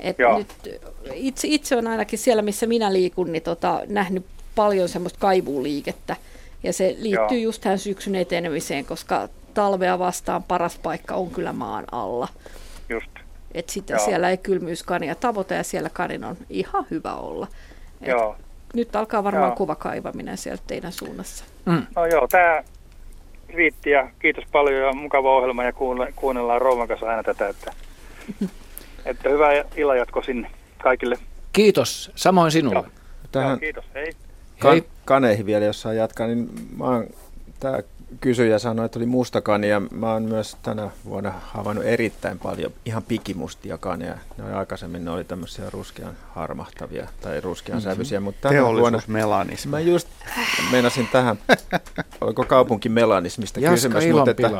Et nyt itse, itse on ainakin siellä, missä minä liikun, niin tota, nähnyt paljon semmoista kaivuliikettä. Ja se liittyy Joo. just tähän syksyn etenemiseen, koska talvea vastaan paras paikka on kyllä maan alla. Just. Et sitä siellä ei kylmyyskania tavoita ja siellä kanin on ihan hyvä olla. Et joo. Nyt alkaa varmaan joo. kuva kaivaminen sieltä teidän suunnassa. Mm. No joo, tämä riitti ja kiitos paljon ja mukava ohjelma ja kuunnellaan Rouvan kanssa aina tätä. Että, että hyvää illanjatko sinne kaikille. Kiitos, samoin sinulle. Joo. Tähän joo, kiitos, hei. Kan, kaneihin vielä, jos saa jatkaa, niin mä oon, tää kysyjä sanoi, että oli mustakani ja mä oon myös tänä vuonna havainnut erittäin paljon ihan pikimustia kaneja. Ne oli aikaisemmin ne oli tämmöisiä ruskean harmahtavia tai ruskean mm-hmm. sävyisiä, mutta tänä vuonna... melanismi. Mä just meinasin tähän, oliko kaupunki melanismista kysymys, mutta että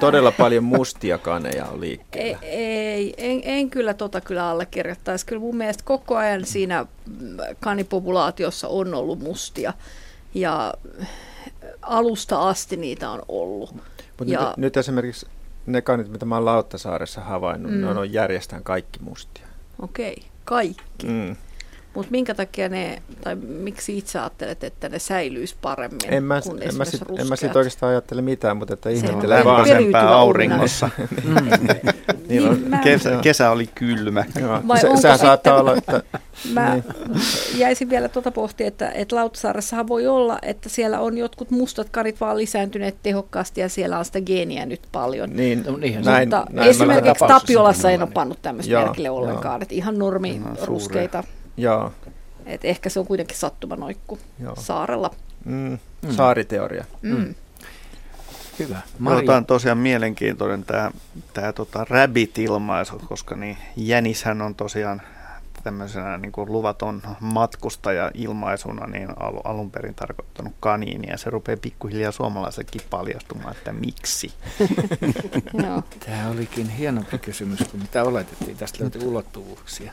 todella paljon mustia kaneja on liikkeellä. Ei, ei en, en, kyllä tota kyllä allekirjoittaisi. Kyllä mun mielestä koko ajan siinä kanipopulaatiossa on ollut mustia. Ja alusta asti niitä on ollut. Mutta ja... nyt, nyt esimerkiksi ne kanit, mitä mä oon Lauttasaaressa havainnut, mm. ne on järjestään kaikki mustia. Okei, okay. kaikki. Mm. Mutta minkä takia ne, tai miksi itse ajattelet, että ne säilyisi paremmin en mä, kuin en mä, sit, en mä sit oikeastaan ajattele mitään, mutta että ihmettelen vaan. Lämpöisempää auringossa. mm. niin on, mä, kesä, kesä oli kylmä. Vai se, sehän saattaa olla, että... Mä niin. jäisin vielä tuota pohtia, että, että Lauttasaaressahan voi olla, että siellä on jotkut mustat karit vaan lisääntyneet tehokkaasti ja siellä on sitä geeniä nyt paljon. Niin, no, niin näin, mutta näin esimerkiksi Tapiolassa en ole pannut tämmöistä merkille ollenkaan, että ihan normi ruskeita Joo. Et ehkä se on kuitenkin sattumanoikku Joo. saarella. Mm. Mm. Saariteoria. Mm. Mm. Hyvä. Tämä on tosiaan mielenkiintoinen tämä, tämä tota rabbit-ilmaisu, koska niin jänishän on tosiaan tämmöisenä niin kuin luvaton matkustaja-ilmaisuna niin al- alun perin tarkoittanut kaniini, ja se rupeaa pikkuhiljaa suomalaisetkin paljastumaan, että miksi. Tämä olikin hienompi kysymys kuin mitä oletettiin. Tästä löytyy ulottuvuuksia.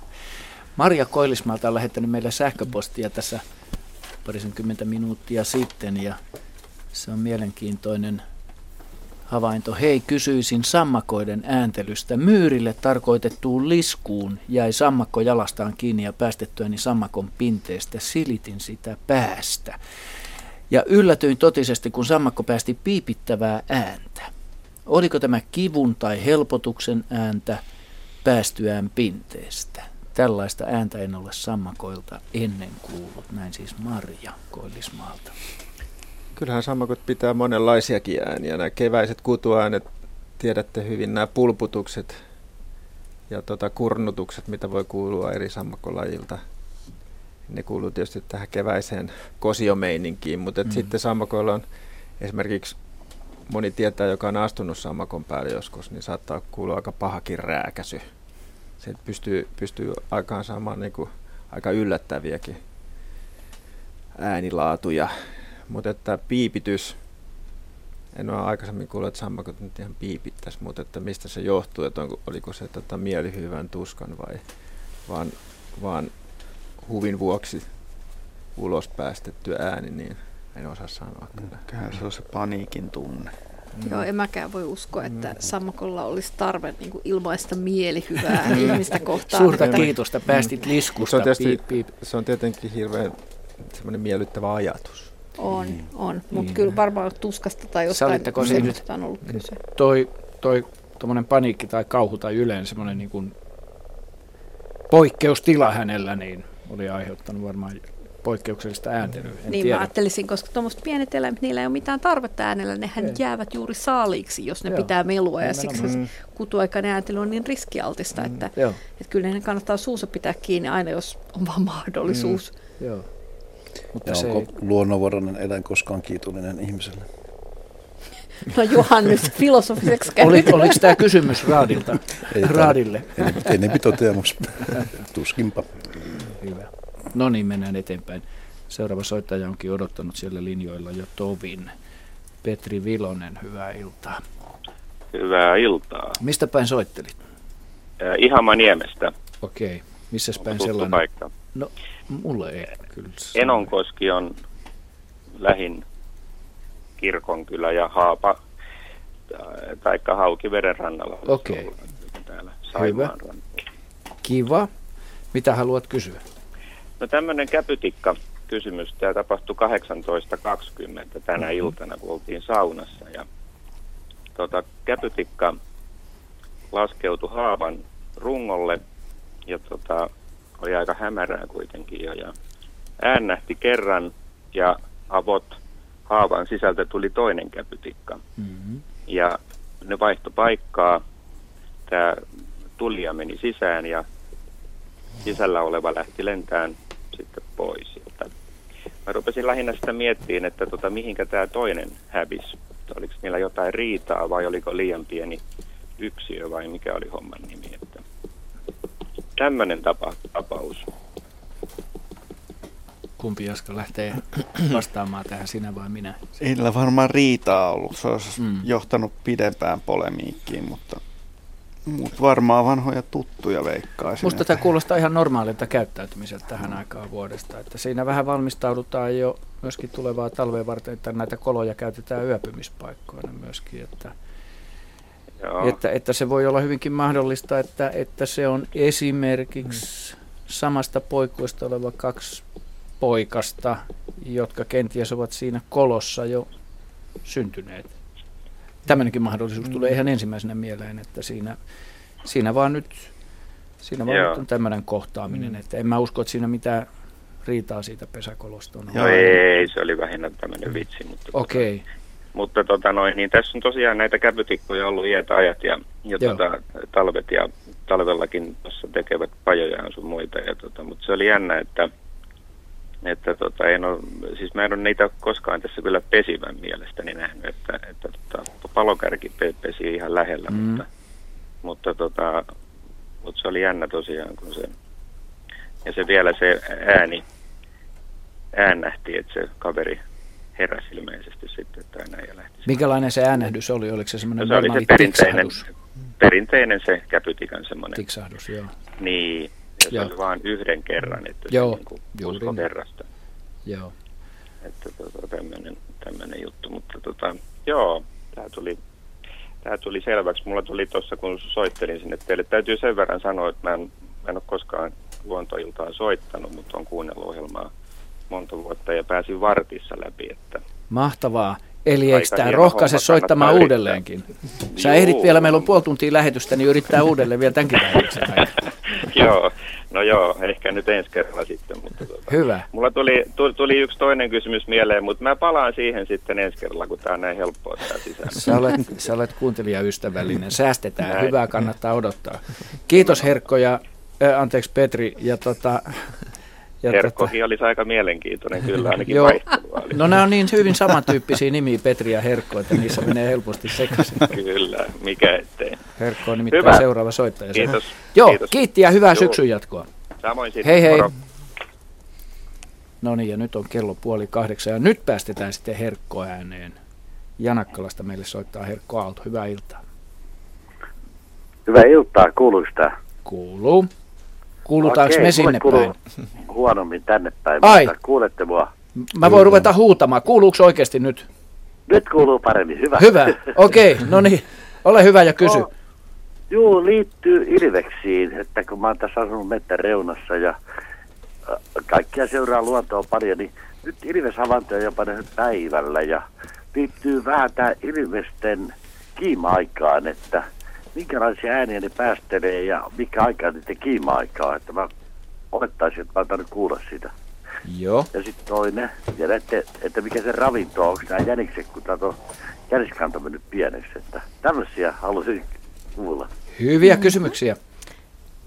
Maria Koilismaalta on lähettänyt meille sähköpostia tässä parisenkymmentä minuuttia sitten ja se on mielenkiintoinen havainto. Hei, kysyisin sammakoiden ääntelystä. Myyrille tarkoitettuun liskuun jäi sammakko jalastaan kiinni ja päästettyäni sammakon pinteestä silitin sitä päästä. Ja yllätyin totisesti, kun sammakko päästi piipittävää ääntä. Oliko tämä kivun tai helpotuksen ääntä päästyään pinteestä? Tällaista ääntä en ole sammakoilta ennen kuullut. Näin siis Marja Koillismaalta. Kyllähän sammakot pitää monenlaisiakin ääniä. Nämä keväiset kutuäänet, tiedätte hyvin nämä pulputukset ja tota kurnutukset, mitä voi kuulua eri sammakolajilta. Ne kuuluu tietysti tähän keväiseen kosiomeininkiin, mutta mm. sitten sammakoilla on esimerkiksi moni tietää, joka on astunut sammakon päälle joskus, niin saattaa kuulua aika pahakin rääkäsy. Se pystyy, pystyy aikaan saamaan niin kuin aika yllättäviäkin äänilaatuja. Mutta että piipitys, en ole aikaisemmin kuullut, että sammakot nyt ihan piipittäisi, mutta että mistä se johtuu, että onko, oliko se tota, mielihyvän tuskan vai vaan, vaan huvin vuoksi ulos päästetty ääni, niin en osaa sanoa kyllä. Se on se paniikin tunne. Mm. Joo, en mäkään voi uskoa, että mm. sammakolla olisi tarve niin kuin ilmaista mielihyvää niin. ihmistä kohtaan. Suurta että... kiitosta, päästit mm. liskusta. Se on, tietysti, piip, piip. se on tietenkin hirveän semmoinen miellyttävä ajatus. On, mm. on. Mutta mm. kyllä varmaan tuskasta tai jostain semmoista on ollut kyse. Toi, toi paniikki tai kauhu tai yleensä semmoinen niin kuin poikkeustila hänellä, niin oli aiheuttanut varmaan poikkeuksellista ääntelyä. En niin tiedä. mä ajattelisin, koska tuommoiset pienet eläimet, niillä ei ole mitään tarvetta äänellä, nehän ei. jäävät juuri saaliiksi, jos ne Joo. pitää melua ja siksi mm. kutuaikainen ääntely on niin riskialtista, mm. että, että kyllä ne kannattaa suussa pitää kiinni aina, jos on vaan mahdollisuus. Mm. Joo. Mutta ja se onko ei... luonnonvarainen eläin koskaan kiitollinen ihmiselle? No Juhan nyt filosofiseksi Oli, Oliko tämä kysymys Raadilta? Ei, Raadille. Ei, ei toteamus. Tuskinpa. No niin, mennään eteenpäin. Seuraava soittaja onkin odottanut siellä linjoilla jo tovin. Petri Vilonen, hyvää iltaa. Hyvää iltaa. Mistä päin soittelit? Äh, Ihamaniemestä. Okei. Okay. Missä päin sellainen? paikka? No, mulle ei kyllä. Enonkoski on lähin kirkonkylä ja Haapa, taikka Haukiveden rannalla. Okei. Okay. Täällä Hyvä. Kiva. Mitä haluat kysyä? No tämmöinen käpytikka kysymys. Tämä tapahtui 18.20 tänä mm-hmm. iltana, kun oltiin saunassa. Ja tota, käpytikka laskeutui haavan rungolle ja tota, oli aika hämärää kuitenkin jo. Ja äännähti kerran ja avot haavan sisältä tuli toinen käpytikka. Mm-hmm. Ja ne vaihto paikkaa. Tämä tulija meni sisään ja sisällä oleva lähti lentään sitten pois. Että mä rupesin lähinnä sitä miettimään, että tota, mihinkä tämä toinen hävisi. Oliko niillä jotain riitaa vai oliko liian pieni yksiö vai mikä oli homman nimi. Että tämmöinen tapa, tapaus. Kumpi Jaska lähtee vastaamaan tähän, sinä vai minä? Ei varmaan riitaa ollut. Se olisi mm. johtanut pidempään polemiikkiin, mutta mutta varmaan vanhoja tuttuja veikkaisin. Musta tämä kuulostaa ihan normaalilta käyttäytymiseltä tähän aikaan vuodesta. Että siinä vähän valmistaudutaan jo myöskin tulevaa talveen varten, että näitä koloja käytetään yöpymispaikkoina myöskin. Että, että, että se voi olla hyvinkin mahdollista, että, että se on esimerkiksi hmm. samasta poikkuista oleva kaksi poikasta, jotka kenties ovat siinä kolossa jo syntyneet tämmöinenkin mahdollisuus tulee mm. ihan ensimmäisenä mieleen, että siinä, siinä vaan nyt siinä vaan on tämmöinen kohtaaminen, mm. että en mä usko, että siinä mitään riitaa siitä pesäkolosta on. Joo, ei, se oli vähinnä tämmöinen vitsi. Mutta, tota- Okei. Okay. mutta tota noin, niin tässä on tosiaan näitä käpytikkoja ollut iät ajat ja, ja tota, talvet ja talvellakin tuossa tekevät pajoja sun muita. Ja tota, mutta se oli jännä, että että tota, en ole, siis mä en ole niitä koskaan tässä kyllä pesivän mielestäni nähnyt, että, että tota, palokärki pesi ihan lähellä, mm. mutta, mutta, tota, mutta se oli jännä tosiaan, kun se, ja se vielä se ääni äänähti, että se kaveri heräsi ilmeisesti sitten, että näin ja lähti. Minkälainen se äänähdys oli? Oliko se semmoinen no, se oli se perinteinen, perinteinen se käpytikan semmoinen. Tiksahdus, joo. Niin, ja se oli vain yhden kerran, että Joo, se niin usko verrasta. Joo. Että tota, tämmöinen, tämmöinen juttu, mutta tota, joo, tämä tuli, tämä tuli selväksi. Mulla tuli tuossa, kun soittelin sinne teille, täytyy sen verran sanoa, että mä en, mä en ole koskaan luontoiltaan soittanut, mutta on kuunnellut ohjelmaa monta vuotta ja pääsin vartissa läpi. Että Mahtavaa. Eli eikö tämä rohkaise soittamaan uudelleenkin? Sä Juu. ehdit vielä, meillä on puoli tuntia lähetystä, niin yrittää uudelleen vielä tämänkin lähetyksen joo, no joo, ehkä nyt ensi kerralla sitten. Mutta tota, Hyvä. Mulla tuli, tuli, tuli yksi toinen kysymys mieleen, mutta mä palaan siihen sitten ensi kerralla, kun tämä on näin helppoa tämä sisään. Sä olet, sä olet kuuntelijaystävällinen. Säästetään. Näin. Hyvää kannattaa odottaa. Kiitos Herkko ja, äh, anteeksi Petri. Ja tota, ja Herkkokin olisi aika mielenkiintoinen kyllä, ainakin Joo. oli. No nämä on niin hyvin samantyyppisiä nimiä, Petri ja Herkko, että niissä menee helposti sekaisin. Kyllä, mikä ettei. Herkko on nimittäin Hyvä. seuraava soittaja. Kiitos. Joo, Kiitos. kiitti ja hyvää Joo. syksyn jatkoa. Samoin sitten. Hei hei. Moro. No niin, ja nyt on kello puoli kahdeksan ja nyt päästetään sitten Herkko ääneen. Janakkalasta meille soittaa Herkko Aalto. Hyvää iltaa. Hyvää iltaa, kuuluuko tämä? Kuuluu. Kuulutaanko Okei, me sinne päin? Huonommin tänne päin, Ai. mutta kuulette mua. Mä voin ruveta huutamaan. Kuuluuko oikeasti nyt? Nyt kuuluu paremmin, hyvä. Hyvä. Okei, no niin. Ole hyvä ja kysy. No, Juu, liittyy ilveksiin, että kun mä oon tässä asunut mettän reunassa ja äh, kaikkia seuraa luontoa paljon, niin nyt ilveshavaintoja jopa nähnyt päivällä ja liittyy vähän tämä ilvesten kiima-aikaan, että minkälaisia ääniä ne päästelee ja mikä aika niiden kiima-aikaa, että mä olettaisin, että mä oon tainnut kuulla sitä. Joo. Ja sitten toinen, tiedätte, että mikä se ravinto on, onko nämä jänikset, kun tämä on jäniskanta mennyt pieneksi, että tämmöisiä haluaisin kuulla. Hyviä kysymyksiä.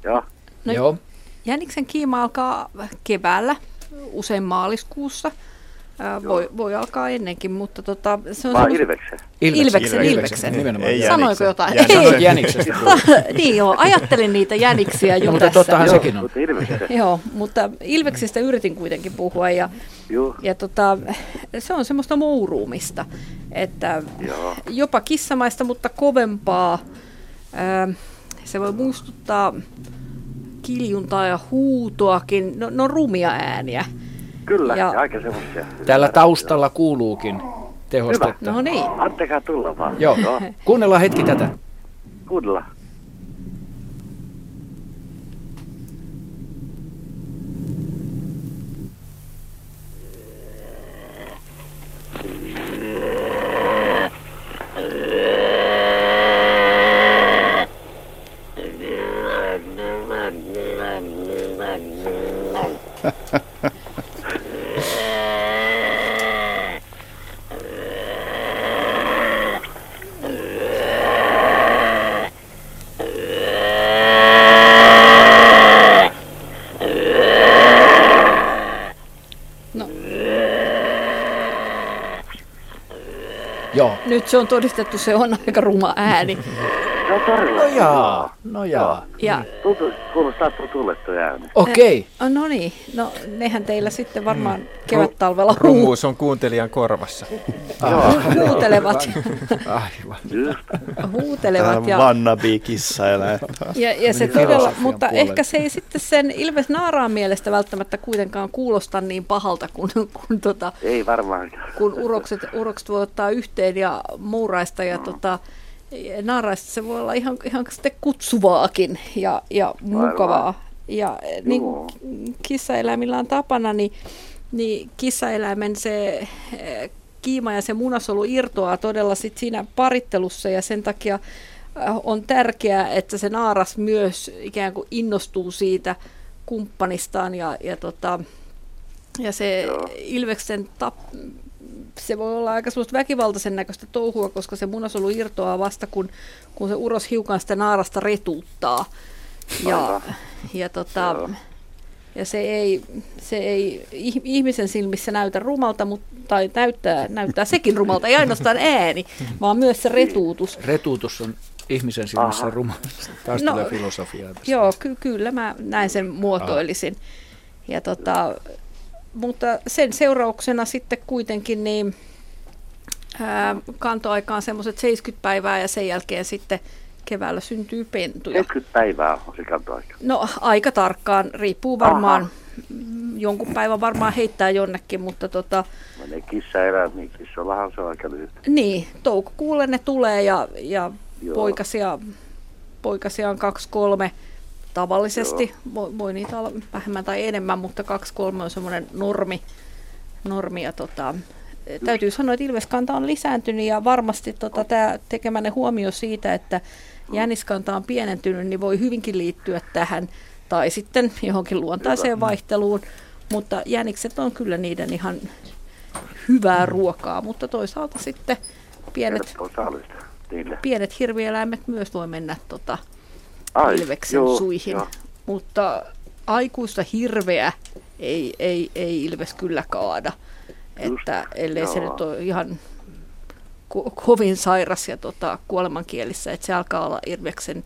Joo. No, Joo. Jäniksen kiima alkaa keväällä, usein maaliskuussa. Ää, voi, voi alkaa ennenkin, mutta tota, se on Vai semmos- ilveksen? Ilveksen, Ilveksen, ilveksen, nimenomaan. Ei Sanoiko jäniksen. jotain? Jä- sanoit jäniksestä. niin joo, ajattelin niitä jäniksiä jo No, mutta tässä. tottahan Joo, sekin on. Mutta. Joo, mutta Ilveksistä yritin kuitenkin puhua ja, Joo. ja tota, se on semmoista mouruumista, että Joo. jopa kissamaista, mutta kovempaa. Ää, se voi muistuttaa kiljuntaa ja huutoakin, no, no rumia ääniä. Kyllä, Ja- aika semmoisia. Täällä taustalla kuuluukin tehostetta. No niin. Antakaa tulla vaan. Joo. Kuunnellaan hetki tätä. Kuunnellaan. No. Nyt se on todistettu, se on aika ruma ääni. No todella. No jaa, no jaa. Ja, Tuntuu, kuulostaa tutulle tuo ääni. Okei. Eh, no niin, no nehän teillä sitten varmaan kevät-talvella huu- Rummuus on kuuntelijan korvassa. huutelevat, Aivan. huutelevat ja, Vannabi-kissa elää. ja, ja se Niin, todella, filosofian mutta puolella. ehkä se ei sitten sen Ilves Naaraan mielestä välttämättä kuitenkaan kuulosta niin pahalta, kun, kun, tota, Ei varmaankaan. kun urokset, urokset voi ottaa yhteen ja muuraista ja tota, naaraista se voi olla ihan, ihan sitten kutsuvaakin ja, ja mukavaa. Ja eh, niin kuin kissaeläimillä on tapana, niin, niin kissaeläimen se eh, kiima ja se munasolu irtoaa todella sit siinä parittelussa ja sen takia äh, on tärkeää, että se naaras myös ikään kuin innostuu siitä kumppanistaan ja, ja, tota, ja se Ilveksen tap, se voi olla aika sellaista väkivaltaisen näköistä touhua, koska se munasolu irtoaa vasta, kun, kun se uros hiukan sitä naarasta retuuttaa. Ja, ja, tota, ja se ei, se ei ih- ihmisen silmissä näytä rumalta, mutta, tai näyttää, näyttää sekin rumalta, ei ainoastaan ääni, vaan myös se retuutus. Retuutus on ihmisen silmissä Aha. ruma. Taas No, tulee filosofiaa tästä. Joo, ky- kyllä mä näin sen muotoilisin. Ja tota, mutta sen seurauksena sitten kuitenkin niin ää, kantoaikaan semmoiset 70 päivää ja sen jälkeen sitten keväällä syntyy pentuja. 70 päivää on se kantoaika. No aika tarkkaan, riippuu varmaan, mm, jonkun päivän varmaan heittää jonnekin, mutta tota, Menee kissa eläimiin, kissallahan se on aika lyhyt. niin, toukokuulle ne tulee ja, ja Joo. poikasia, poikasia on kaksi kolme tavallisesti. Voi, voi niitä olla vähemmän tai enemmän, mutta kaksi kolme on semmoinen normi. normi ja tota, täytyy sanoa, että ilveskanta on lisääntynyt ja varmasti tota, tämä tekemänne huomio siitä, että jäniskanta on pienentynyt, niin voi hyvinkin liittyä tähän tai sitten johonkin luontaiseen vaihteluun. Mutta jänikset on kyllä niiden ihan hyvää ruokaa, mutta toisaalta sitten pienet, pienet hirvieläimet myös voi mennä tota, Ai, ilveksen joo, suihin. Joo. Mutta aikuista hirveä ei, ei, ei ilves kyllä kaada. Just, että ellei joo. se nyt ole ihan ko- kovin sairas ja tota, kuolemankielissä, että se alkaa olla ilveksen,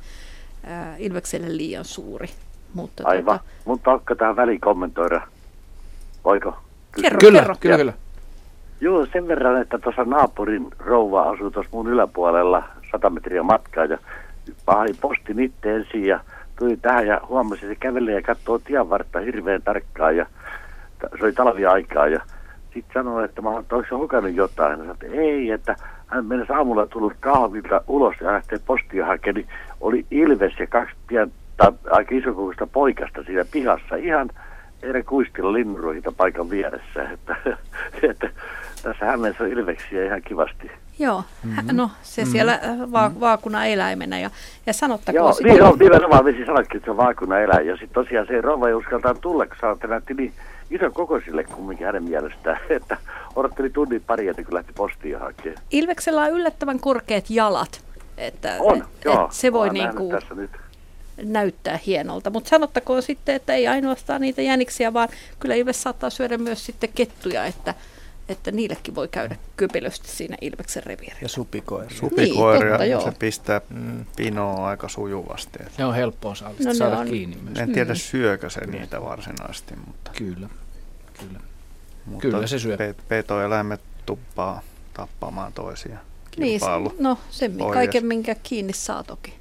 ää, ilvekselle liian suuri. Mutta, Aivan. Tota, Mun pakka tähän väliin kommentoida. Voiko? Kerro, kyllä, kerro. Kyllä, kyllä. Joo, sen verran, että tuossa naapurin rouva asuu tuossa mun yläpuolella 100 metriä matkaa ja pahin posti itse ensin ja tuli tähän ja huomasi, että se kävelee ja katsoo tien vartta hirveän tarkkaan ja se oli talviaikaa ja sitten sanoi, että mä oon hukannut jotain. Hän sanoi, että ei, että hän mennessä aamulla tullut kahvilta ulos ja lähtee postia hakemaan, niin oli Ilves ja kaksi pientä, aika isokokoista poikasta siinä pihassa. Ihan eri kuistilla linnurohita paikan vieressä. Että, että tässä Hämeessä on ilveksiä ihan kivasti. Joo, mm-hmm. no se mm-hmm. siellä äh, va- mm-hmm. vaakuna eläimenä ja, ja sanottakoon... Joo, niin on, nimenomaan vesi sanoikin, että se on vaakuna eläin. Ja sitten tosiaan se rouva ei uskaltaa tulla, kun sanoa, että näytti niin ison kokoisille kumminkin hänen mielestään, että odotteli tunnin pari, että kun lähti postia hakemaan. Ilveksellä on yllättävän korkeat jalat. Että, on, et, joo. Et se voi niinku näyttää hienolta. Mutta sanottakoon sitten, että ei ainoastaan niitä jäniksiä, vaan kyllä Ilves saattaa syödä myös sitten kettuja, että että niillekin voi käydä köpelösti siinä Ilveksen reviirillä. Ja supikoiria. Supikoiria, niin, totta, se pistää mm. pinoa aika sujuvasti. Ne on helppoa saada, no, saada on, kiinni myös. En tiedä mm. syökö se niitä varsinaisesti, mutta... Kyllä, kyllä. Mutta kyllä se syö. Pe- petoeläimet tuppaa tappamaan toisia. Niin, no se kaiken minkä kiinni saa toki.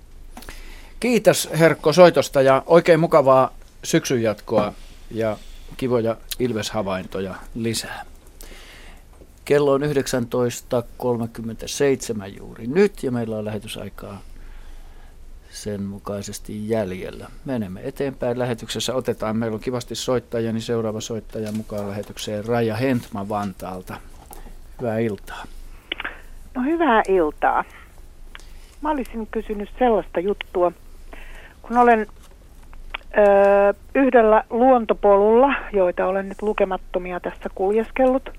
Kiitos Herkko soitosta ja oikein mukavaa syksyn jatkoa ja kivoja ilveshavaintoja lisää. Kello on 19.37 juuri nyt ja meillä on lähetysaikaa sen mukaisesti jäljellä. Menemme eteenpäin lähetyksessä. Otetaan, meillä on kivasti soittajia, niin seuraava soittaja mukaan lähetykseen Raja Hentma Vantaalta. Hyvää iltaa. No hyvää iltaa. Mä olisin kysynyt sellaista juttua, kun olen ö, yhdellä luontopolulla, joita olen nyt lukemattomia tässä kuljeskellut –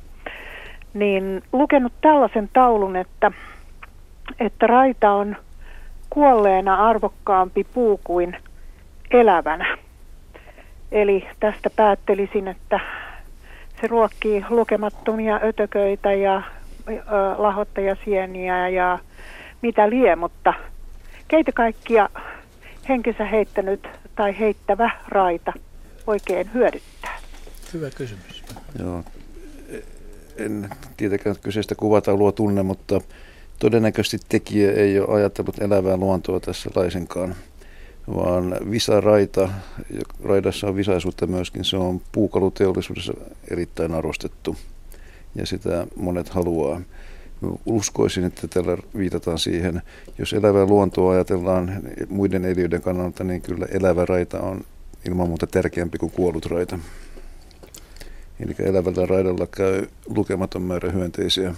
niin lukenut tällaisen taulun, että, että raita on kuolleena arvokkaampi puu kuin elävänä. Eli tästä päättelisin, että se ruokkii lukemattomia ötököitä ja ö, lahottajasieniä ja mitä lie, mutta keitä kaikkia henkensä heittänyt tai heittävä raita oikein hyödyttää? Hyvä kysymys. Joo, en tietenkään kyseistä kuvataulua tunne, mutta todennäköisesti tekijä ei ole ajatellut elävää luontoa tässä laisinkaan, vaan visaraita, raidassa on visaisuutta myöskin, se on puukaluteollisuudessa erittäin arvostettu ja sitä monet haluaa. Uskoisin, että tällä viitataan siihen, jos elävää luontoa ajatellaan muiden eliöiden kannalta, niin kyllä elävä raita on ilman muuta tärkeämpi kuin kuollut raita. Eli elävällä raidalla käy lukematon määrä hyönteisiä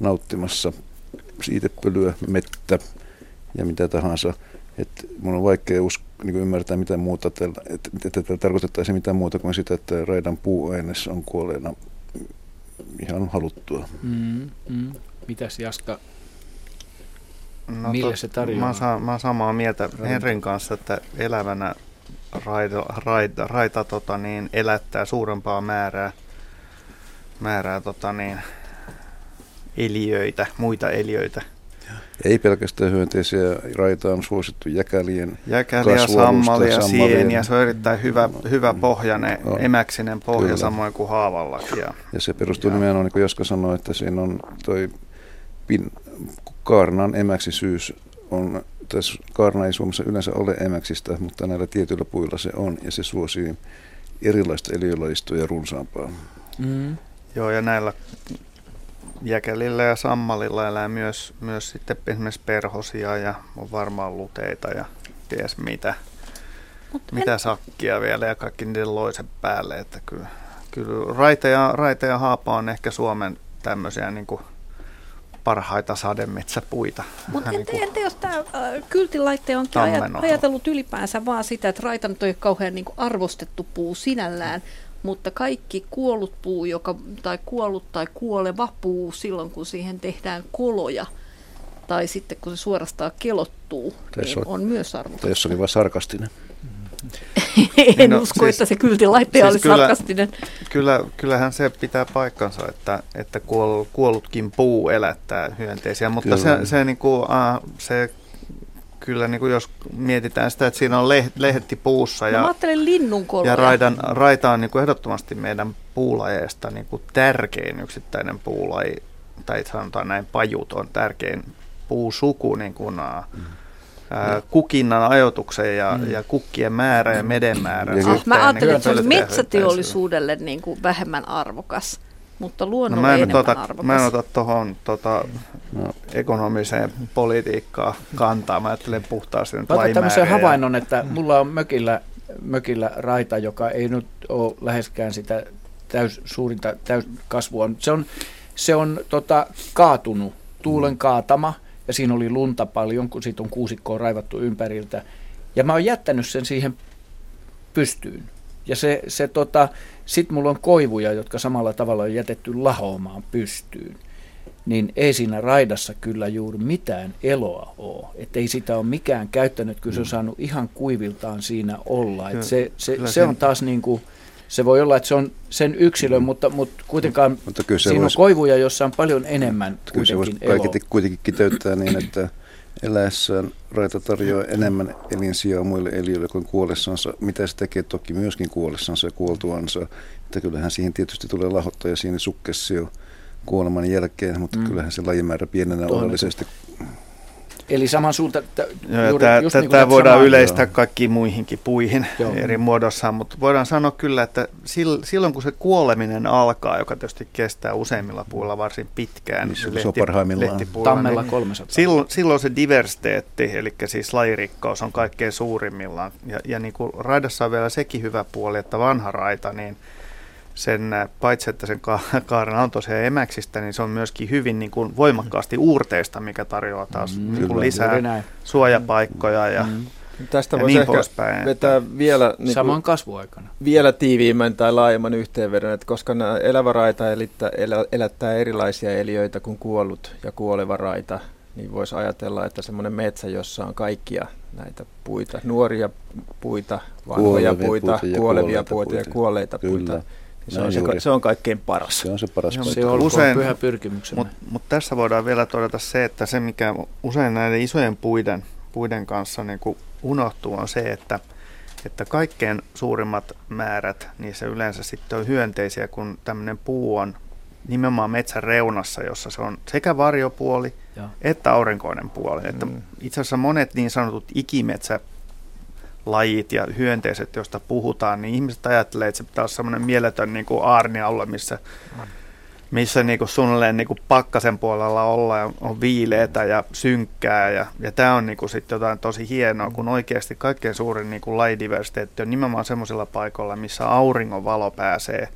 nauttimassa siitepölyä, mettä ja mitä tahansa. Että mun on vaikea usko, niin ymmärtää mitä muuta, että, että, että, että tarkoitettaisiin mitään muuta kuin sitä, että raidan puuaines on kuolleena ihan haluttua. Mm, mm. Mitäs Jaska, no, mille tot, se tarjoaa? Mä, sa, mä samaa mieltä Henrin kanssa, että elävänä raita, raita, raita tota niin, elättää suurempaa määrää, määrää tota niin, eliöitä, muita eliöitä. Ei pelkästään hyönteisiä, raita on suosittu jäkälien Jäkäliä, sammalia, sieniä, se on erittäin hyvä, hyvä pohjane, no, emäksinen pohja kyllä. samoin kuin haavallakin. Ja, ja se perustuu ja. nimenomaan, niin kuin Jaska sanoi, että siinä on toi pin, kaarnan emäksisyys on tässä kaarna ei Suomessa yleensä ole emäksistä, mutta näillä tietyillä puilla se on ja se suosii erilaista eliölajistoja runsaampaa. Mm. Joo, ja näillä jäkelillä ja sammalilla elää myös, myös sitten esimerkiksi perhosia ja on varmaan luteita ja ties mitä, Mut mitä en... sakkia vielä ja kaikki niiden loisen päälle. Että kyllä, kyllä raite, ja, raite ja haapa on ehkä Suomen tämmöisiä niin kuin parhaita sademetsäpuita. Mutta Niin entä, kuin entä jos tämä kyltilaitte onkin ajatellut ylipäänsä vaan sitä, että raita nyt ei ole kauhean niin kuin arvostettu puu sinällään, mutta kaikki kuollut puu, joka, tai kuollut tai kuoleva puu silloin, kun siihen tehdään koloja, tai sitten kun se suorastaan kelottuu, Tässä niin on- on myös Tai arvostettu. jos oli vain sarkastinen. En No, usko, siis- että se kyltilaitte siis oli kyllä- sarkastinen. Kyllä, kyllähän se pitää paikkansa, että, että kuoll, kuollutkin puu elättää hyönteisiä, mutta Kyllä. se, se, niin kuin, uh, se kyllä niin kuin jos mietitään sitä, että siinä on leh, lehti puussa No, ja, linnunkoloja. ja raidan, raita on niin kuin ehdottomasti meidän puulajeista niin kuin tärkein yksittäinen puulaji, tai sanotaan näin, pajut on tärkein puusuku niin kuin, uh, ää, kukinnan ajoituksen ja, Mm. ja kukkien määrä ja meden määrä. Ja Ah, suhteen, mä niin ajattelin, että se olisi metsäteollisuudelle niin kuin vähemmän arvokas, mutta No luonnolle mä, en enemmän ota, arvokas. mä en ota tuohon tota, no, ekonomiseen politiikkaan kantaa. Mä ajattelen puhtaasti nyt Mä otan tämmöisen havainnon, että mulla on mökillä, mökillä raita, joka ei nyt ole läheskään sitä täys, suurinta täyskasvua. Se on, se on tota, kaatunut, tuulen kaatama, ja siinä oli lunta paljon, kun siitä on kuusikkoa raivattu ympäriltä. Ja mä oon jättänyt sen siihen pystyyn. Ja se, se tota, sit mulla on koivuja, jotka samalla tavalla on jätetty lahoamaan pystyyn. Niin ei siinä raidassa kyllä juuri mitään eloa ole. Että ei sitä ole mikään käyttänyt, kyllä se on saanut ihan kuiviltaan siinä olla. Et se, se, se on taas niin kuin, se voi olla, että se on sen yksilön, mutta, mutta kuitenkaan Mutta kyllä se siinä voisi- on koivuja, jossa on paljon enemmän Kyllä se voisi kaiketi kuitenkin kiteyttää niin, että eläessään raita tarjoaa enemmän elinsijaa muille eliöille kuin kuollessansa, mitä se tekee toki myöskin kuollessansa ja kuoltuansa. Että kyllähän siihen tietysti tulee lahottaja siinä sukkessio kuoleman jälkeen, mutta Mm. mm. kyllähän se lajimäärä pienenee Tuohon- oleellisesti. Eli saman suunta, t- Joo, juuri, tää, just niin voidaan yleistää kaikkiin muihinkin puihin Joo. eri muodossaan, mutta voidaan sanoa kyllä, että sil- silloin kun se kuoleminen alkaa, joka tietysti kestää useimmilla puilla varsin pitkään, Niin se- lehti- lehtipuilla, Tammella niin 300. Silloin, silloin se diversiteetti, eli siis lajirikkaus on kaikkein suurimmillaan. Ja, ja niin kuin raidassa on vielä sekin hyvä puoli, että vanha raita, niin sen, paitsi että sen ka- kaarena on tosiaan emäksistä, niin se on myöskin hyvin niin kuin voimakkaasti uurteista, mikä tarjoaa taas Mm, mm, niin kuin lisää suojapaikkoja ja, Mm. Tästä ja voisi niin ehkä poispäin. vetää vielä, niin Saman kuin, kasvuaikana. vielä tiiviimmän tai laajemman yhteenvedon, että koska nämä elävä raita elittää, elä, elättää erilaisia eliöitä kuin kuollut ja kuoleva raita, niin voisi ajatella, että semmoinen metsä, jossa on kaikkia näitä puita, nuoria puita, vanhoja puita, puita ja kuolevia kuolleita puita ja puita. kuolleita Kyllä. puita, niin se, Näin on se, se on kaikkein paras. Se on se paras. Se olkoon Usein- pyhä pyrkimyksemme. Mutta mut tässä voidaan vielä todeta se, että se mikä usein näiden isojen puiden, puiden kanssa niin kuin unohtuu on se, että, että kaikkein suurimmat määrät, niissä yleensä sitten on hyönteisiä, kun tämmöinen puu on nimenomaan metsän reunassa, jossa se on sekä varjopuoli Joo. että aurinkoinen puoli. Että Mm. itse asiassa monet niin sanotut ikimetsälajit ja hyönteiset, joista puhutaan, niin ihmiset ajattelee, että se pitää olla semmoinen mieletön niin kuin aarnialue, missä, missä niin kuin suunnilleen niin kuin pakkasen puolella olla ja on viileätä ja synkkää. Ja, ja tämä on niin kuin sitten jotain tosi hienoa, kun oikeasti kaikkein suurin niin kuin lajidiversiteetti on nimenomaan semmoisilla paikoilla, missä auringon valo pääsee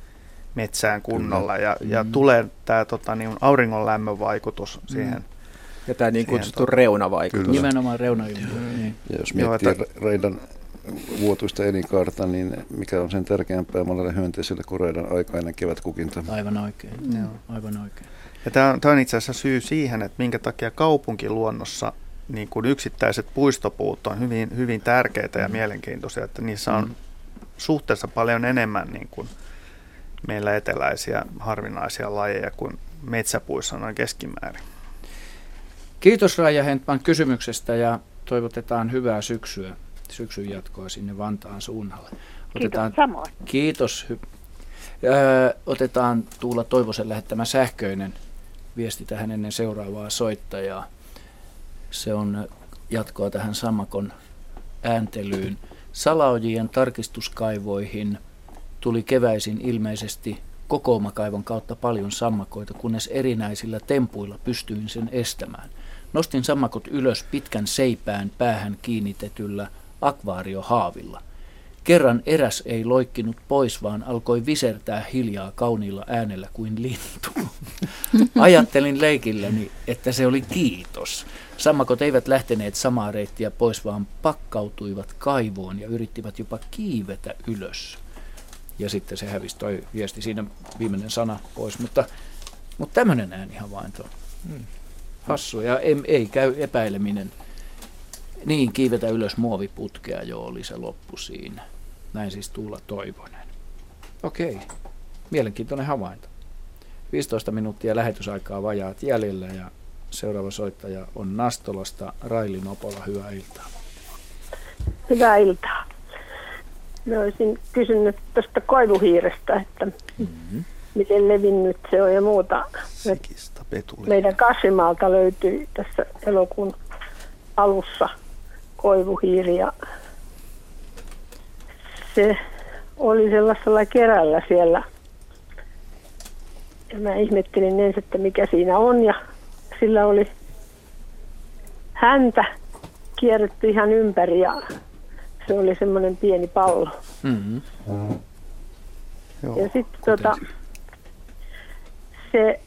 metsään kunnolla ja, ja Mm. tulee tämä tota, niin auringon lämmön vaikutus siihen. Ja tämä niin kutsuttu tota- reunavaikutus. Kyllä. Nimenomaan reunailmiö. Niin. Ja jos Joo, miettii että- ra- raidan vuotuista elinkaarta, niin mikä on sen tärkeämpää monelle hyönteiselle kuin raidan aikainen kevätkukinta. Aivan oikein. Joo. Aivan oikein. Ja tämä on, tää on itse asiassa syy siihen, että minkä takia kaupunkiluonnossa niin kuin yksittäiset puistopuut on hyvin, hyvin tärkeitä ja Mm. mielenkiintoisia, että niissä on Mm. suhteessa paljon enemmän niin kuin meillä eteläisiä harvinaisia lajeja kuin metsäpuissa noin keskimäärin. Kiitos Raija Hentman kysymyksestä ja toivotetaan hyvää syksyä, syksyn jatkoa sinne Vantaan suunnalle. Kiitos samoin. Kiitos. Öö, otetaan Tuula Toivosen lähettämä sähköinen viesti tähän ennen seuraavaa soittajaa. Se on jatkoa tähän Sammakon ääntelyyn. Salaojien tarkistuskaivoihin tuli keväisin ilmeisesti kokoomakaivon kautta paljon sammakoita, kunnes erinäisillä tempuilla pystyin sen estämään. Nostin sammakot ylös pitkän seipään päähän kiinnitetyllä akvaariohaavilla. Kerran eräs ei loikkinut pois, vaan alkoi visertää hiljaa kauniilla äänellä kuin lintu. Ajattelin leikilläni, että se oli kiitos. Sammakot eivät lähteneet samaa reittiä pois, vaan pakkautuivat kaivoon ja yrittivät jopa kiivetä ylös. Ja sitten se hävisi toi viesti, siinä viimeinen sana pois. Mutta, mutta tämmöinen äänihavainto. Hmm. Hassu. Ja ei, ei käy epäileminen. Niin, kiivetä ylös muoviputkea jo oli se loppu siinä. Näin siis Tuula Toivonen. Okei, mielenkiintoinen havainto. 15 minuuttia lähetysaikaa vajaat jäljellä ja seuraava soittaja on Nastolasta Raili Nopola. Hyvää iltaa. Hyvää iltaa. Mä olisin kysynyt tuosta koivuhiirestä, että mm-hmm. miten levinnyt se on ja muuta. Meidän kasvimaalta löytyi tässä elokuun alussa koivuhiiri ja se oli sellaisella kerällä siellä. Ja mä ihmettelin ensin, että mikä siinä on ja sillä oli häntä kierretty ihan ympäri ja se oli semmoinen pieni pallo. Mm-hmm. Joo, ja sitten tota, se,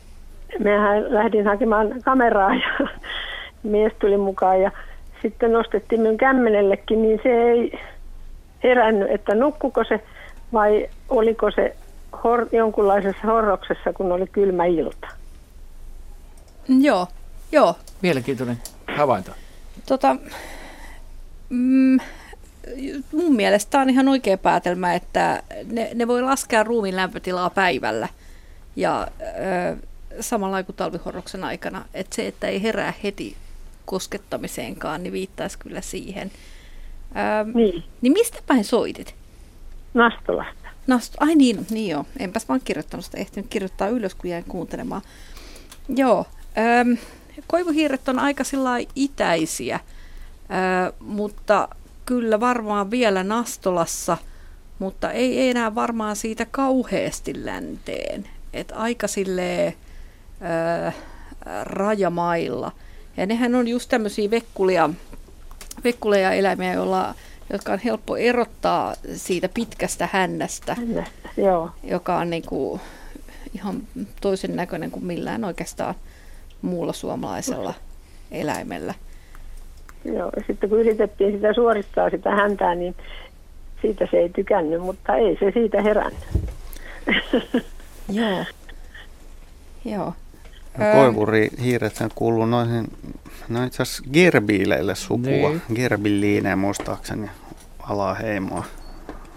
mehän lähdin hakemaan kameraa ja mies tuli mukaan ja sitten nostettiin minun kämmenellekin, niin se ei herännyt, että nukkuko se vai oliko se hor- jonkunlaisessa horroksessa, kun oli kylmä ilta. Joo, joo. Mielenkiintoinen havainto. Tota, mm, mun mielestä on ihan oikea päätelmä, että ne, ne voi laskea ruumiin lämpötilaa päivällä ja ö, samalla kuin talvihorroksen aikana. Että se, että ei herää heti koskettamiseenkaan, niin viittaisi kyllä siihen. Ö, niin. niin mistä päin soitit? Nastolasta. Nasto, ai niin, niin joo. Enpäs vaan kirjoittanut sitä, ehtinyt kirjoittaa ylös, kun jäin kuuntelemaan. Joo, ö, koivuhiiret on aika itäisiä, ö, mutta kyllä varmaan vielä Nastolassa, mutta ei enää varmaan siitä kauheasti länteen. Et aika silleen ää, rajamailla. Ja nehän on just tämmöisiä vekkulia, vekkuleja eläimiä, joilla, jotka on helppo erottaa siitä pitkästä hännästä, hännästä joo. joka on niinku ihan toisen näköinen kuin millään oikeastaan muulla suomalaisella eläimellä. Joo, ja sitten kun yritettiin sitä suorittaa sitä häntää, niin siitä se ei tykännyt, mutta ei se siitä herännyt. Joo. Joo. Koivurihiiret sen kuuluu noihin, no itse asiassa gerbiileille sukua. Niin. Gerbiliineen muistaakseni alaheimoa.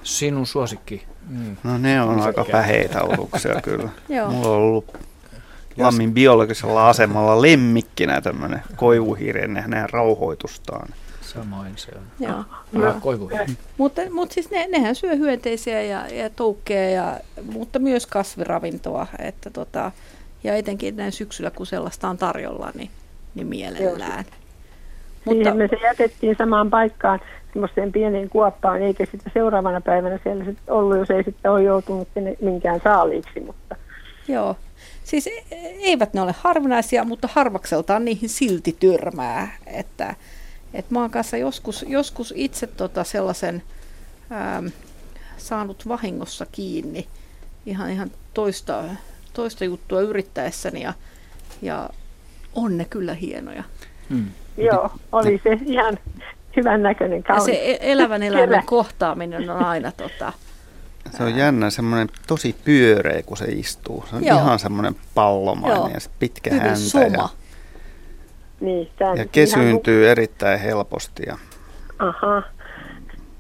Sinun suosikki. Mm. No ne on aika päheitä aluksia kyllä. Joo. Mulla on ollut Lammin biologisella asemalla lemmikkinä tämmöinen koivuhiiri ennen hänen rauhoitustaan. Samoin se on. Joo. Ah, koivuhiiri. Mutta, mutta siis ne, nehän syö hyönteisiä ja, ja toukkeja, ja, mutta myös kasviravintoa. Että tota, ja etenkin näin syksyllä, kun sellaista on tarjolla, niin, niin mielellään. Mutta, Siihen me se jätettiin samaan paikkaan semmoiseen pieneen kuoppaan, eikä sitten seuraavana päivänä siellä sitten ollut, jos ei sitten ole joutunut minkään saaliiksi. Mutta. Joo, Siis e, eivät ne ole harvinaisia, mutta harvakseltaan niihin silti tyrmää. Että, että mä oon kanssa joskus, joskus itse tota sellaisen ähm, saanut vahingossa kiinni ihan, ihan toista, toista juttua yrittäessäni ja, ja on ne kyllä hienoja. Hmm. Joo, oli se ihan hyvän näköinen kaunis. Ja se e, elävän eläimen kohtaaminen on aina tota, se on jännä, semmoinen tosi pyöreä, kun se istuu. Se on Joo. ihan semmoinen pallomainen Joo. ja pitkä Hyvin häntä. Soma. Ja, niin, ja kesyyntyy ihan... erittäin helposti. Ja, Aha.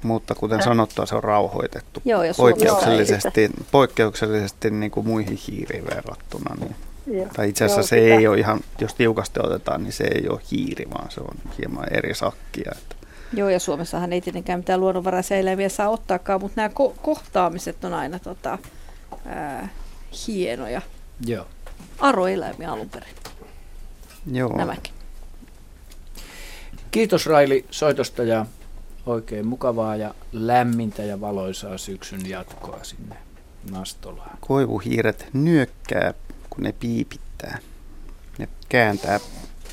Mutta kuten sanottua, se on rauhoitettu Joo, ja poikkeuksellisesti, poikkeuksellisesti niin kuin muihin hiiriin verrattuna. Niin. Joo. Tai itse asiassa Joo, se sitä. ei ole ihan, jos tiukasti otetaan, niin se ei ole hiiri, vaan se on hieman eri sakkia. Että Joo, ja Suomessahan ei tietenkään mitään luonnonvaraisia eläimiä saa ottaakaan, mutta nämä ko- kohtaamiset on aina tota, ää, hienoja. Joo. Aroeläimiä alun perin. Joo. Nämäkin. Kiitos Raili soitosta ja oikein mukavaa ja lämmintä ja valoisaa syksyn jatkoa sinne Nastolaan. Koivuhiiret nyökkää, kun ne piipittää. Ne kääntää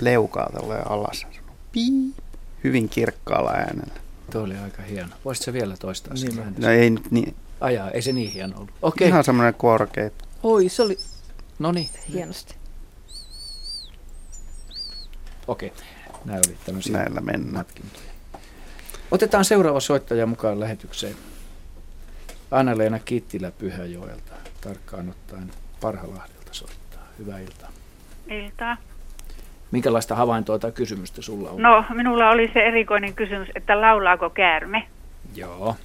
leukaa alas. Piip hyvin kirkkaalla äänellä. Tuo oli aika hieno. Voisitko vielä toistaa sen niin, No ei nyt niin. Ajaa, ei se niin hieno ollut. Okei. Ihan semmoinen korkea. Oi, se oli no niin. hienosti. Okei, nämä oli tämmöisiä Näillä mennään. matkintoja. Otetaan seuraava soittaja mukaan lähetykseen. Anna-Leena Kittilä Pyhäjoelta, tarkkaan ottaen Parhalahdelta soittaa. Hyvää iltaa. Iltaa. Minkälaista havaintoa tai kysymystä sulla on? No, minulla oli se erikoinen kysymys, että laulaako käärme? Joo.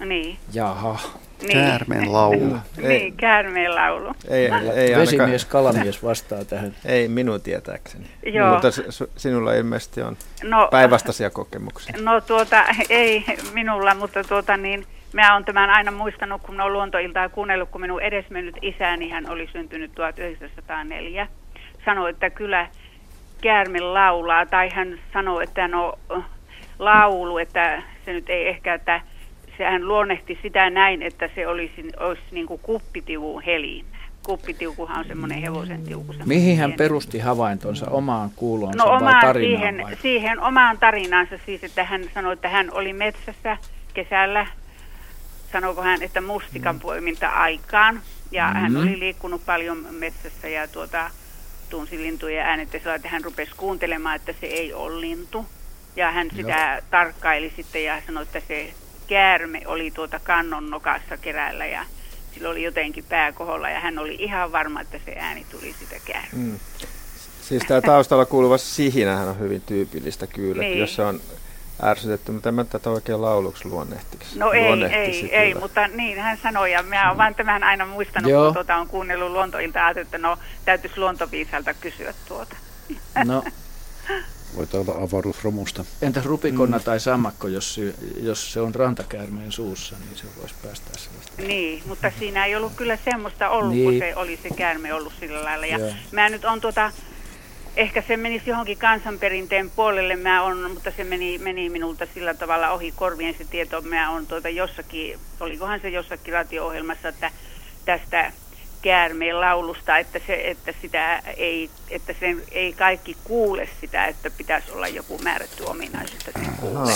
Niin. Jaha. Niin. Käärmeen laulu. niin, käärmeen laulu. Ei, ei Vesimies, kalamies vastaa tähän. Ei minun tietääkseni. Joo. Mutta sinulla ilmeisesti on no, päinvastaisia kokemuksia. No tuota, ei minulla, mutta tuota niin, Mä oon tämän aina muistanut, kun olen luontoiltaa kuunnellut, kun minun edesmennyt isäni, hän oli syntynyt 1904, sanoi, että kyllä käärme laulaa, tai hän sanoi, että no laulu, että se nyt ei ehkä, että se hän luonnehti sitä näin, että se olisi, olisi niin kuin kuppitiuvun helin. Kuppitiukuhan on semmoinen hevosen tiuku. Mihin hän perusti havaintonsa? Omaan kuulonsa no, vai omaan tarinaan? Siihen, vai? siihen omaan tarinaansa siis, että hän sanoi, että hän oli metsässä kesällä sanoiko hän, että mustikan poiminta aikaan. Ja mm-hmm. hän oli liikkunut paljon metsässä ja tuota, tunsi lintujen äänet ja että hän rupesi kuuntelemaan, että se ei ole lintu. Ja hän sitä Joo. tarkkaili sitten ja sanoi, että se käärme oli tuota kannon nokassa keräällä ja sillä oli jotenkin pääkoholla ja hän oli ihan varma, että se ääni tuli sitä käärme. Mm. Siis tämä taustalla kuuluva sihinähän on hyvin tyypillistä kyllä, niin. jos se on ärsytetty, mutta en mä tätä oikein lauluksi luonnehtiksi. No ei, ei, ei, mutta niin hän sanoi, ja minä olen vain tämän aina muistanut, Joo. kun tuota, on kuunnellut luontoilta, että no täytyisi luontoviisalta kysyä tuota. No. Voit olla avaruusromusta. Entäs rupikonna mm. tai sammakko, jos, jos se on rantakäärmeen suussa, niin se voisi päästä sellaista. Niin, mutta siinä ei ollut kyllä semmoista ollut, niin. kun se oli se käärme ollut sillä lailla. Ja mä nyt on tuota, ehkä se menisi johonkin kansanperinteen puolelle, mä on, mutta se meni, meni minulta sillä tavalla ohi korvien se tieto. Mä on tuota jossakin, olikohan se jossakin radio-ohjelmassa, että tästä käärmeen laulusta, että, se, että, sitä ei, että sen ei kaikki kuule sitä, että pitäisi olla joku määrätty ominaisuus.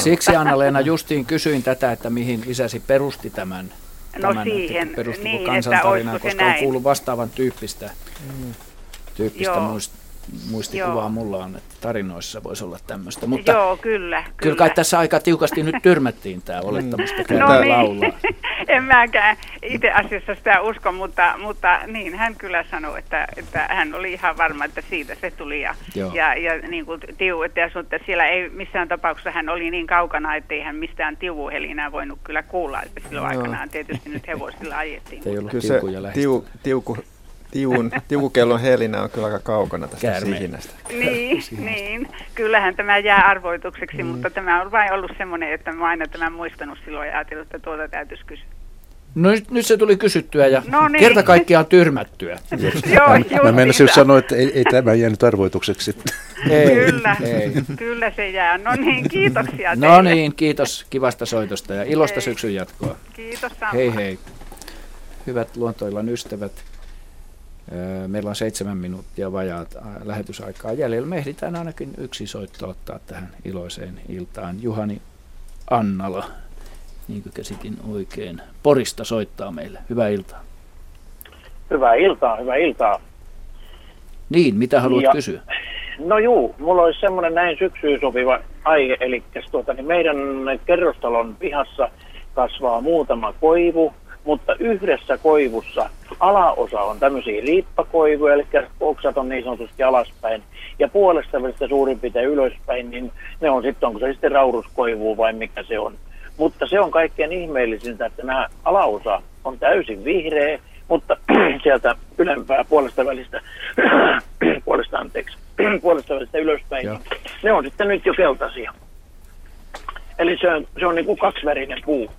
Siksi Anna-Leena justiin kysyin tätä, että mihin isäsi perusti tämän, no tämän siihen, että niin, kansantarinaan, että koska on kuullut vastaavan tyyppistä, mm. tyyppistä muist, muistikuvaa Joo. mulla on, että tarinoissa voisi olla tämmöistä. Mutta Joo, kyllä, kyllä. Kyllä kai tässä aika tiukasti nyt tyrmättiin tämä olettamusta mm. no niin. laulaa. en mäkään itse asiassa sitä usko, mutta, mutta niin hän kyllä sanoi, että, että hän oli ihan varma, että siitä se tuli. Ja, ja, ja niin kuin tiu, että, että siellä ei missään tapauksessa hän oli niin kaukana, että ei hän mistään tiuvuhelinää voinut kyllä kuulla. Että silloin Joo. aikanaan tietysti nyt hevosilla ajettiin. Ei ollut kyllä se tiu, tiuku, tiun, tiukukellon helinä on kyllä aika kaukana tästä Käärme. sihinästä. Niin, niin, kyllähän tämä jää arvoitukseksi, mm. mutta tämä on vain ollut semmoinen, että mä aina tämän muistanut silloin ja ajatellut, että tuota täytyisi kysyä. No nyt, nyt se tuli kysyttyä ja no niin. kerta kaikkiaan tyrmättyä. Joo, Mä menisin sanoa, että ei, ei tämä jäänyt arvoitukseksi. ei, kyllä, ei. kyllä se jää. No niin, kiitoksia No teille. niin, kiitos kivasta soitosta ja ilosta hei. syksyn jatkoa. Kiitos sama. Hei hei. Hyvät luontoillan ystävät. Meillä on seitsemän minuuttia vajaat lähetysaikaa jäljellä. Me ehditään ainakin yksi soitto ottaa tähän iloiseen iltaan. Juhani Annala, niin kuin käsitin oikein, Porista soittaa meille. Hyvää iltaa. Hyvää iltaa, hyvää iltaa. Niin, mitä haluat ja, kysyä? No juu, mulla olisi semmoinen näin syksyyn sopiva aihe, eli tuota, niin meidän kerrostalon pihassa kasvaa muutama koivu, mutta yhdessä koivussa alaosa on tämmöisiä riippakoivuja, eli oksat on niin sanotusti alaspäin, ja puolesta välistä suurin piirtein ylöspäin, niin ne on sitten, onko se sitten rauruskoivu vai mikä se on. Mutta se on kaikkein ihmeellisintä, että nämä alaosa on täysin vihreä, mutta sieltä ylempää puolesta välistä, puolesta anteeksi, puolesta välistä ylöspäin, niin ne on sitten nyt jo keltaisia. Eli se on, se on niin kuin kaksivärinen puu.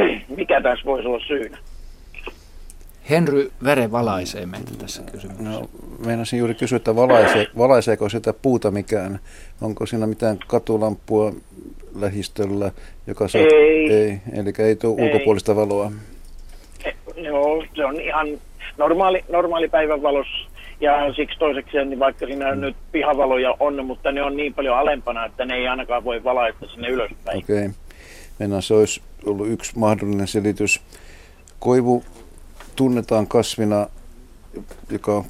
Mikä tässä voisi olla syynä? Henry Vere valaisee meitä tässä kysymyksessä. No, meinasin juuri kysyä, että valaisee, valaiseeko sitä puuta mikään? Onko siinä mitään katulampua lähistöllä, joka saa... Ei. ei. Eli ei tule ei. ulkopuolista valoa. E, joo, se on ihan normaali, normaali päivänvalos Ja siksi toiseksi, niin vaikka siinä nyt pihavaloja on, mutta ne on niin paljon alempana, että ne ei ainakaan voi valaista sinne ylöspäin. Okei. Okay. Mennään, se olisi ollut yksi mahdollinen selitys. Koivu tunnetaan kasvina, joka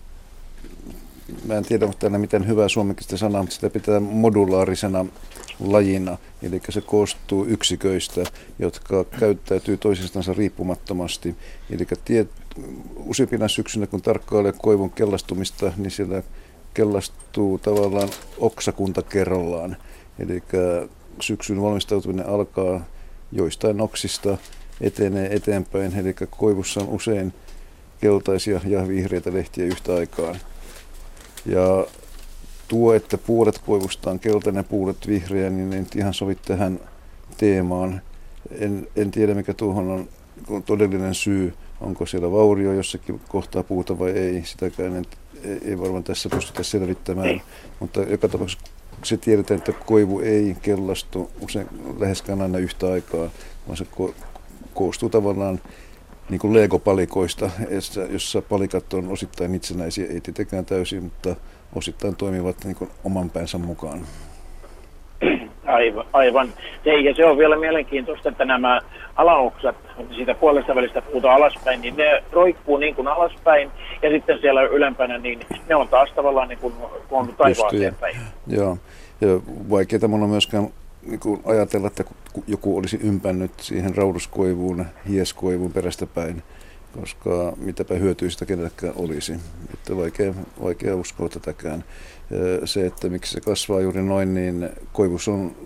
mä en tiedä, täällä miten hyvää suomenkista sanaa, mutta sitä pitää modulaarisena lajina. Eli se koostuu yksiköistä, jotka käyttäytyy toisistansa riippumattomasti. Eli tiet, useimpina syksynä, kun tarkkailee koivun kellastumista, niin siellä kellastuu tavallaan oksakunta kerrallaan. Eli syksyn valmistautuminen alkaa joistain oksista, etenee eteenpäin. Eli koivussa on usein keltaisia ja vihreitä lehtiä yhtä aikaa. Ja tuo, että puolet koivusta on keltainen, puolet vihreä, niin en ihan sovi tähän teemaan. En, en tiedä, mikä tuohon on todellinen syy. Onko siellä vaurio jossakin kohtaa puuta vai ei, sitäkään en, ei varmaan tässä pystytä selvittämään. Mutta joka tapauksessa se tiedetään, että koivu ei kellastu usein läheskään aina yhtä aikaa, vaan se ko- koostuu tavallaan niin kuin Lego-palikoista, jossa palikat on osittain itsenäisiä, ei tietenkään täysin, mutta osittain toimivat niin kuin oman päänsä mukaan. Aivan, aivan. Se, ja se on vielä mielenkiintoista, että nämä alaoksat siitä puolesta välistä puuta alaspäin, niin ne roikkuu niin kuin alaspäin, ja sitten siellä ylempänä, niin ne on taas tavallaan niin kuin taivaaseen päin. Joo, ja vaikeaa on myöskään niin kuin ajatella, että joku olisi ympännyt siihen rauduskoivuun, hieskoivuun perästä päin, koska mitäpä hyötyä sitä kenellekään olisi. Että vaikea, vaikea uskoa tätäkään. Se, että miksi se kasvaa juuri noin, niin koivus on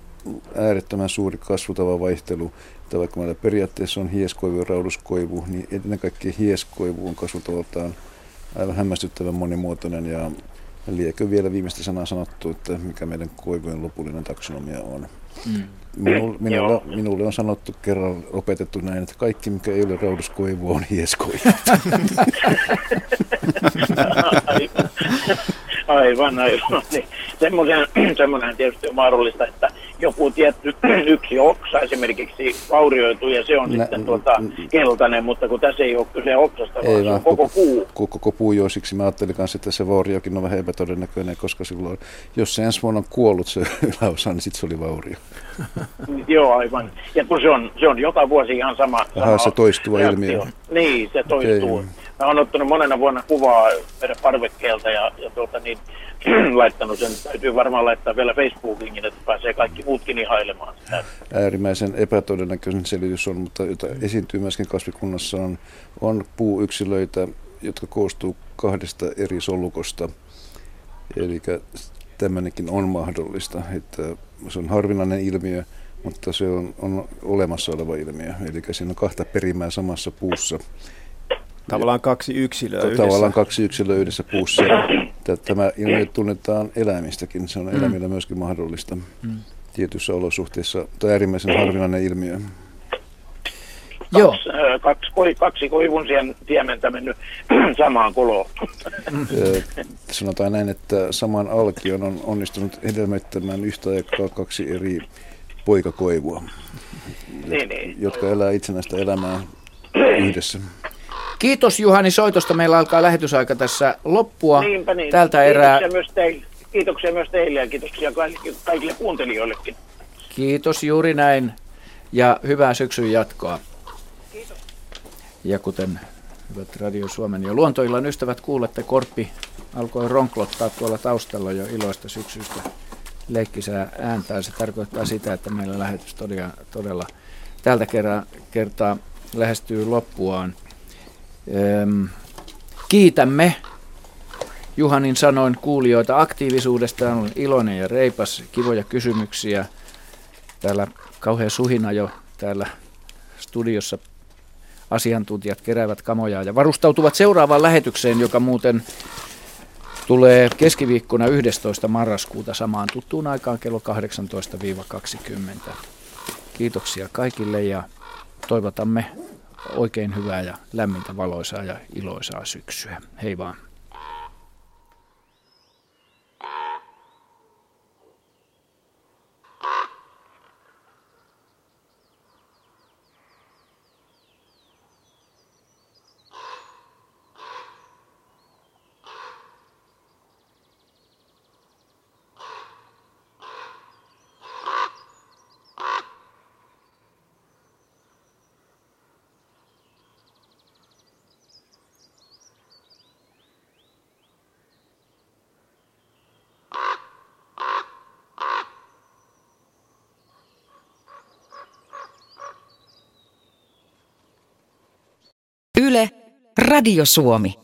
äärettömän suuri kasvutava vaihtelu. Että vaikka meillä periaatteessa on hieskoivu ja rauduskoivu, niin ennen kaikkea hieskoivu on kasvutavaltaan aivan hämmästyttävän monimuotoinen ja liekö vielä viimeistä sanaa sanottu, että mikä meidän koivujen lopullinen taksonomia on. Mm. Minulle, minulle, minulle on sanottu kerran opetettu näin, että kaikki mikä ei ole rauduskoivu on hieskoivu. aivan, aivan. Niin. Semmoinen, semmoinen tietysti on mahdollista, että joku tietty yksi oksa esimerkiksi vaurioituu ja se on Nä, sitten tuota keltainen, mutta kun tässä ei ole kyse oksasta, ei vaan se on koko, koko puu. Koko, koko puu, jo siksi mä ajattelin kanssa, että se vauriokin on vähän epätodennäköinen, koska silloin, jos se ensi vuonna on kuollut se yläosa, niin sitten se oli vaurio. Joo, aivan. Ja kun se on, se on joka vuosi ihan sama. Aha, sama se toistuva reaktio. ilmiö. Niin, se toistuu. Okay. Mä oon ottanut monena vuonna kuvaa parvekkeelta ja, ja tuota, niin, laittanut sen. Täytyy varmaan laittaa vielä Facebookiin, että pääsee kaikki muutkin ihailemaan sitä. Äärimmäisen epätodennäköinen selitys on, mutta jota esiintyy myöskin kasvikunnassa on, on puuyksilöitä, jotka koostuu kahdesta eri solukosta. Eli tämmöinenkin on mahdollista, että se on harvinainen ilmiö, mutta se on, on olemassa oleva ilmiö. Eli siinä on kahta perimää samassa puussa. Tavallaan kaksi yksilöä yhdessä. Tavallaan kaksi yksilöä yhdessä puussa. Tämä ilmiö tunnetaan eläimistäkin, se on mm. eläimillä myöskin mahdollista mm. tietyissä olosuhteissa. Tämä on äärimmäisen harvinainen ilmiö. Joo. Kaksi, äh, kaksi, kaksi koivun siementä mennyt samaan kuloon. Mm. Sanotaan näin, että saman alkion on onnistunut hedelmöittämään yhtä aikaa kaksi eri poikakoivua, niin, niin. jotka elää itsenäistä elämää yhdessä. Kiitos Juhani soitosta. Meillä alkaa lähetysaika tässä loppua. Niinpä niin. Tältä kiitoksia erää. Myös teille. Kiitoksia myös teille ja kiitoksia kaikille, kuuntelijoillekin. Kiitos juuri näin ja hyvää syksyn jatkoa. Kiitos. Ja kuten hyvät Radio Suomen ja Luontoillan ystävät kuulette, Korppi alkoi ronklottaa tuolla taustalla jo iloista syksystä leikkisää ääntää. Se tarkoittaa sitä, että meillä lähetys todella, todella tältä kertaa lähestyy loppuaan. Öm, kiitämme Juhanin sanoin kuulijoita aktiivisuudesta. On iloinen ja reipas, kivoja kysymyksiä. Täällä kauhean suhina jo täällä studiossa asiantuntijat keräävät kamoja ja varustautuvat seuraavaan lähetykseen, joka muuten tulee keskiviikkona 11. marraskuuta samaan tuttuun aikaan kello 18-20. Kiitoksia kaikille ja toivotamme oikein hyvää ja lämmintä valoisaa ja iloisaa syksyä. Hei vaan. Yle, Radio Suomi.